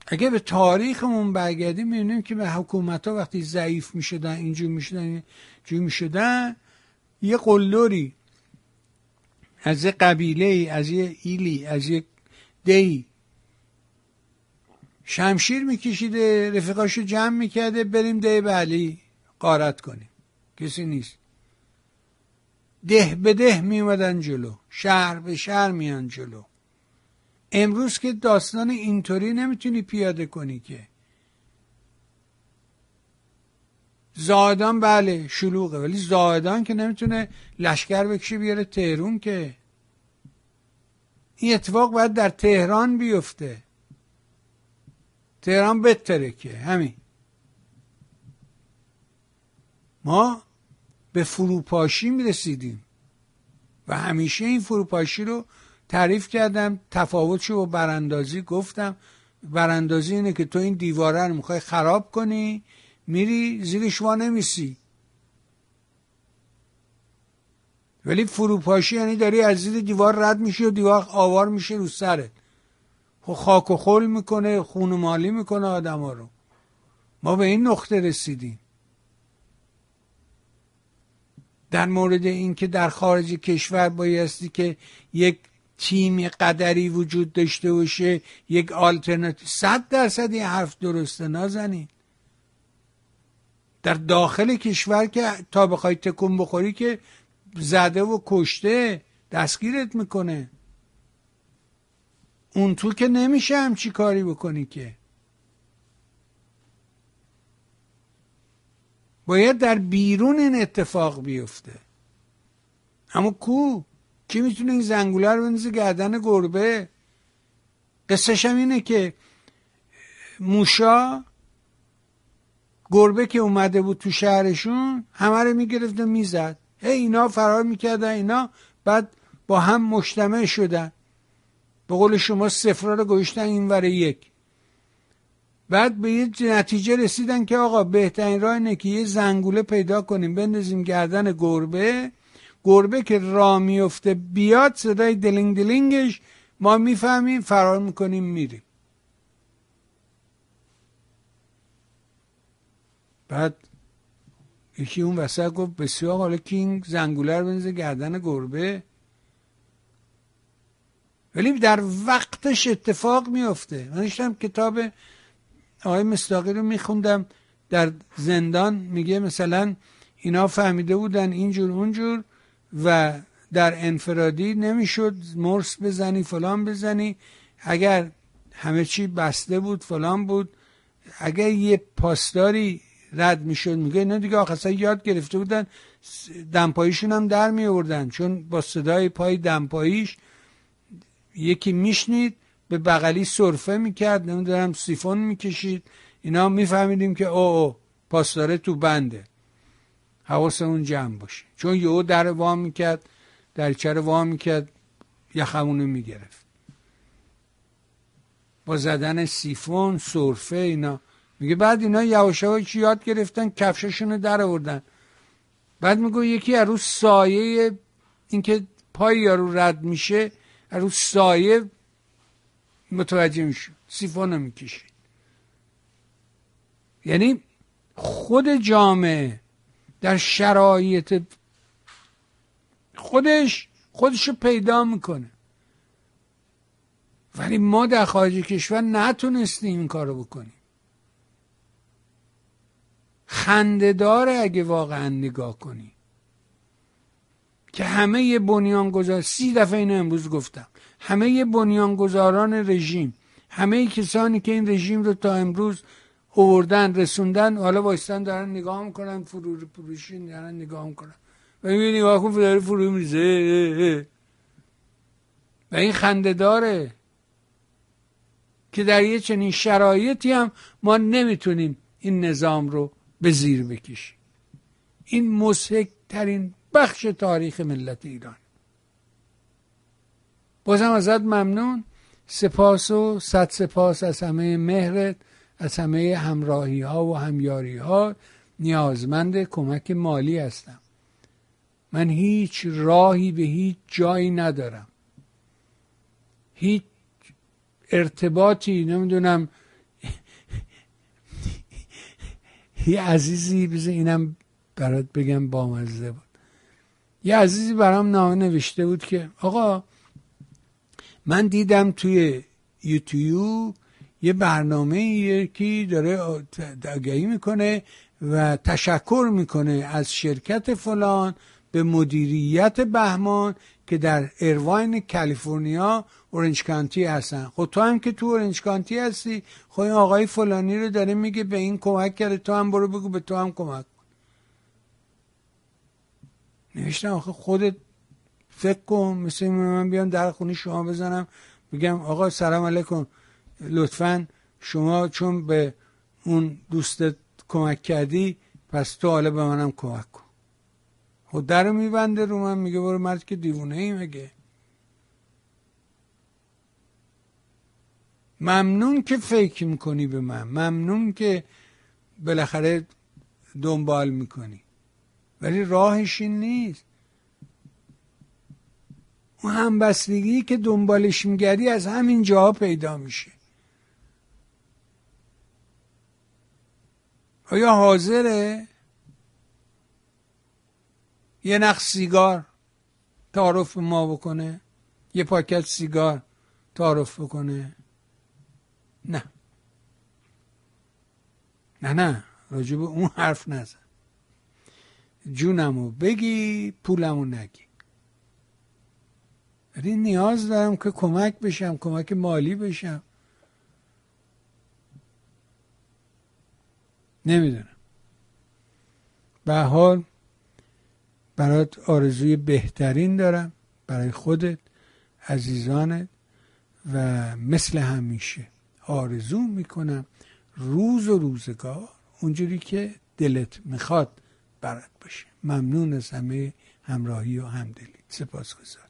Speaker 2: اگه به تاریخمون برگردیم می‌بینیم که به حکومت ها وقتی ضعیف می‌شدن اینجور می‌شدن اینجور می‌شدن یه قلدری از یه قبیله از یه ایلی از یه دی شمشیر میکشیده رفیقاشو جمع می‌کرده بریم ده بلی قارت کنیم. کسی نیست. ده به ده میومدن جلو شهر به شهر میان جلو. امروز که داستان اینطوری نمی‌تونی پیاده کنی که. زاهدان بله شلوغه ولی زاهدان که نمی‌تونه لشکر بکشه بیاره تهرون که. این اتفاق باید در تهران بیفته. تهران که همین. ما به فروپاشی می‌رسیدیم و همیشه این فروپاشی رو تعریف کردم تفاوتشو با براندازی گفتم. براندازی اینه که تو این دیواره رو می‌خوای خراب کنی میری زیرش وا نمیسی. ولی فروپاشی یعنی داری از زیر دیوار رد میشی و دیوار آوار میشه رو سرت. خب خاک و خل می‌کنه خون مالی می‌کنه آدم ها رو. ما به این نقطه رسیدیم. در مورد اینکه در خارج کشور بایستی که یک تیم قدری وجود داشته باشه یک آلترناتیو صد درصد این حرف درسته نازنین. در داخل کشور که تا بخوای تکون بخوری که زده و کشته دستگیرت می‌کنه. اون تو که نمیشه همچی کاری بکنی که. باید در بیرون این اتفاق بیفته. اما کو؟ کی می‌تونه این زنگوله رو بندازه گردن گربه؟ قصهش هم اینه که موشا گربه که اومده بود تو شهرشون همه رو می‌گرفت و می‌زد. هی اینا فرار می‌کردن اینا بعد با هم مجتمع شدن. به قول شما صفرا رو گوشتن این ور یک. بعد به یه نتیجه رسیدن که آقا بهترین راه اینه که یه زنگوله پیدا کنیم بندازیم گردن گربه. گربه که را میفته بیاد صدای دلینگ دلینگش ما می‌فهمیم فرار می‌کنیم میریم. بعد یکی اون وسط گفت بسیار حالا کینگ زنگوله رو بنزه گردن گربه. ولی در وقتش اتفاق میفته من داشتم کتاب آقای مستاقی رو میخوندم. در زندان میگه مثلا اینا فهمیده بودن اینجور اونجور و در انفرادی نمی‌شد مرس بزنی فلان بزنی. اگر همه چی بسته بود فلان بود. اگر یه پاسداری رد می‌شد میگه اینا دیگه آخه یاد گرفته بودن دمپاییشون هم در می آوردن چون با صدای پای دمپاییش یکی میشنید به بغلی صرفه می‌کرد نمی‌دونم سیفون می‌کشید. اینا میفهمیدیم که او او پاسداره تو بنده. حواسمون جمع باشه. چون یهو در وام می‌کرد در رو وام می‌کرد یخمونو می‌گرفت. با زدن سیفون صرفه اینا. میگه بعد اینا یواش یاد گرفتن؟ کفششون رو در آوردن. بعد میگه یکی از رو سایه اینکه پای یارو رد میشه رو سایه متوجه میشه سیفون رو می‌کشید یعنی خود جامعه در شرایط خودش خودشو پیدا می‌کنه. ولی ما در خارج کشور نتونستیم این کارو بکنیم. خنده داره اگه واقعا نگاه کنی. که همه بنیانگذار سی دفعه اینو امروز گفتم. همه بنیانگذاران رژیم همه کسانی که این رژیم رو تا امروز اووردن رسوندن حالا وایستن دارن نگاه می‌کنن فرور پروشی دارن نگاه می‌کنن. و این نگاه کن داره فرو میریزه. و این خنده داره که در یه چنین شرایطی هم ما نمی‌تونیم این نظام رو به زیر بکشیم. این مسحک ترین بخش تاریخ ملت ایران. بازم ازت ممنون. سپاس و صد سپاس از همه مهرت از همه همراهی ها و همیاری ها نیازمند کمک مالی هستم. من هیچ راهی به هیچ جایی ندارم. هیچ ارتباطی نمی‌دونم یه عزیزی بذار اینم برات بگم بامزه بود. یه عزیزی برام نامه نوشته بود که آقا من دیدم توی یوتیوب یه برنامه یکی داره آگهی می‌کنه و تشکر می‌کنه از شرکت فلان به مدیریت بهمان که در ارواین کالیفرنیا اورنج کانتی هستن. خب تو هم که تو اورنج کانتی هستی خب این آقای فلانی رو داره میگه به این کمک کرده تو هم برو بگو به تو هم کمک نوشتم آخه خودت فکر کن مثل من بیام در خونی شما بزنم. بگم آقا سلام علیکم. لطفا شما چون به اون دوستت کمک کردی پس تو حالا به منم کمک کن. خود در رو میبنده رو من میگه برو مرد که دیوونه ای مگه. ممنون که فکر می‌کنی به من. ممنون که بالاخره دنبال می‌کنی. ولی راهش این نیست. اون همبستگی که دنبالش میگردی از همین جاها پیدا میشه. آیا حاضره؟ یه نخ سیگار تعارف ما بکنه. یه پاکت سیگار تعارف بکنه. نه. نه نه. راجب اون حرف نزن. جونمو بگی پولمو نگی. ولی نیاز دارم که کمک بشم کمک مالی بشم. نمی‌دونم. به حال برات آرزوی بهترین دارم. برای خودت عزیزانت و مثل همیشه آرزو می‌کنم روز و روزگار اونجوری که دلت می‌خواد برات باشه. ممنون از همه همراهی و همدلی. سپاس گذار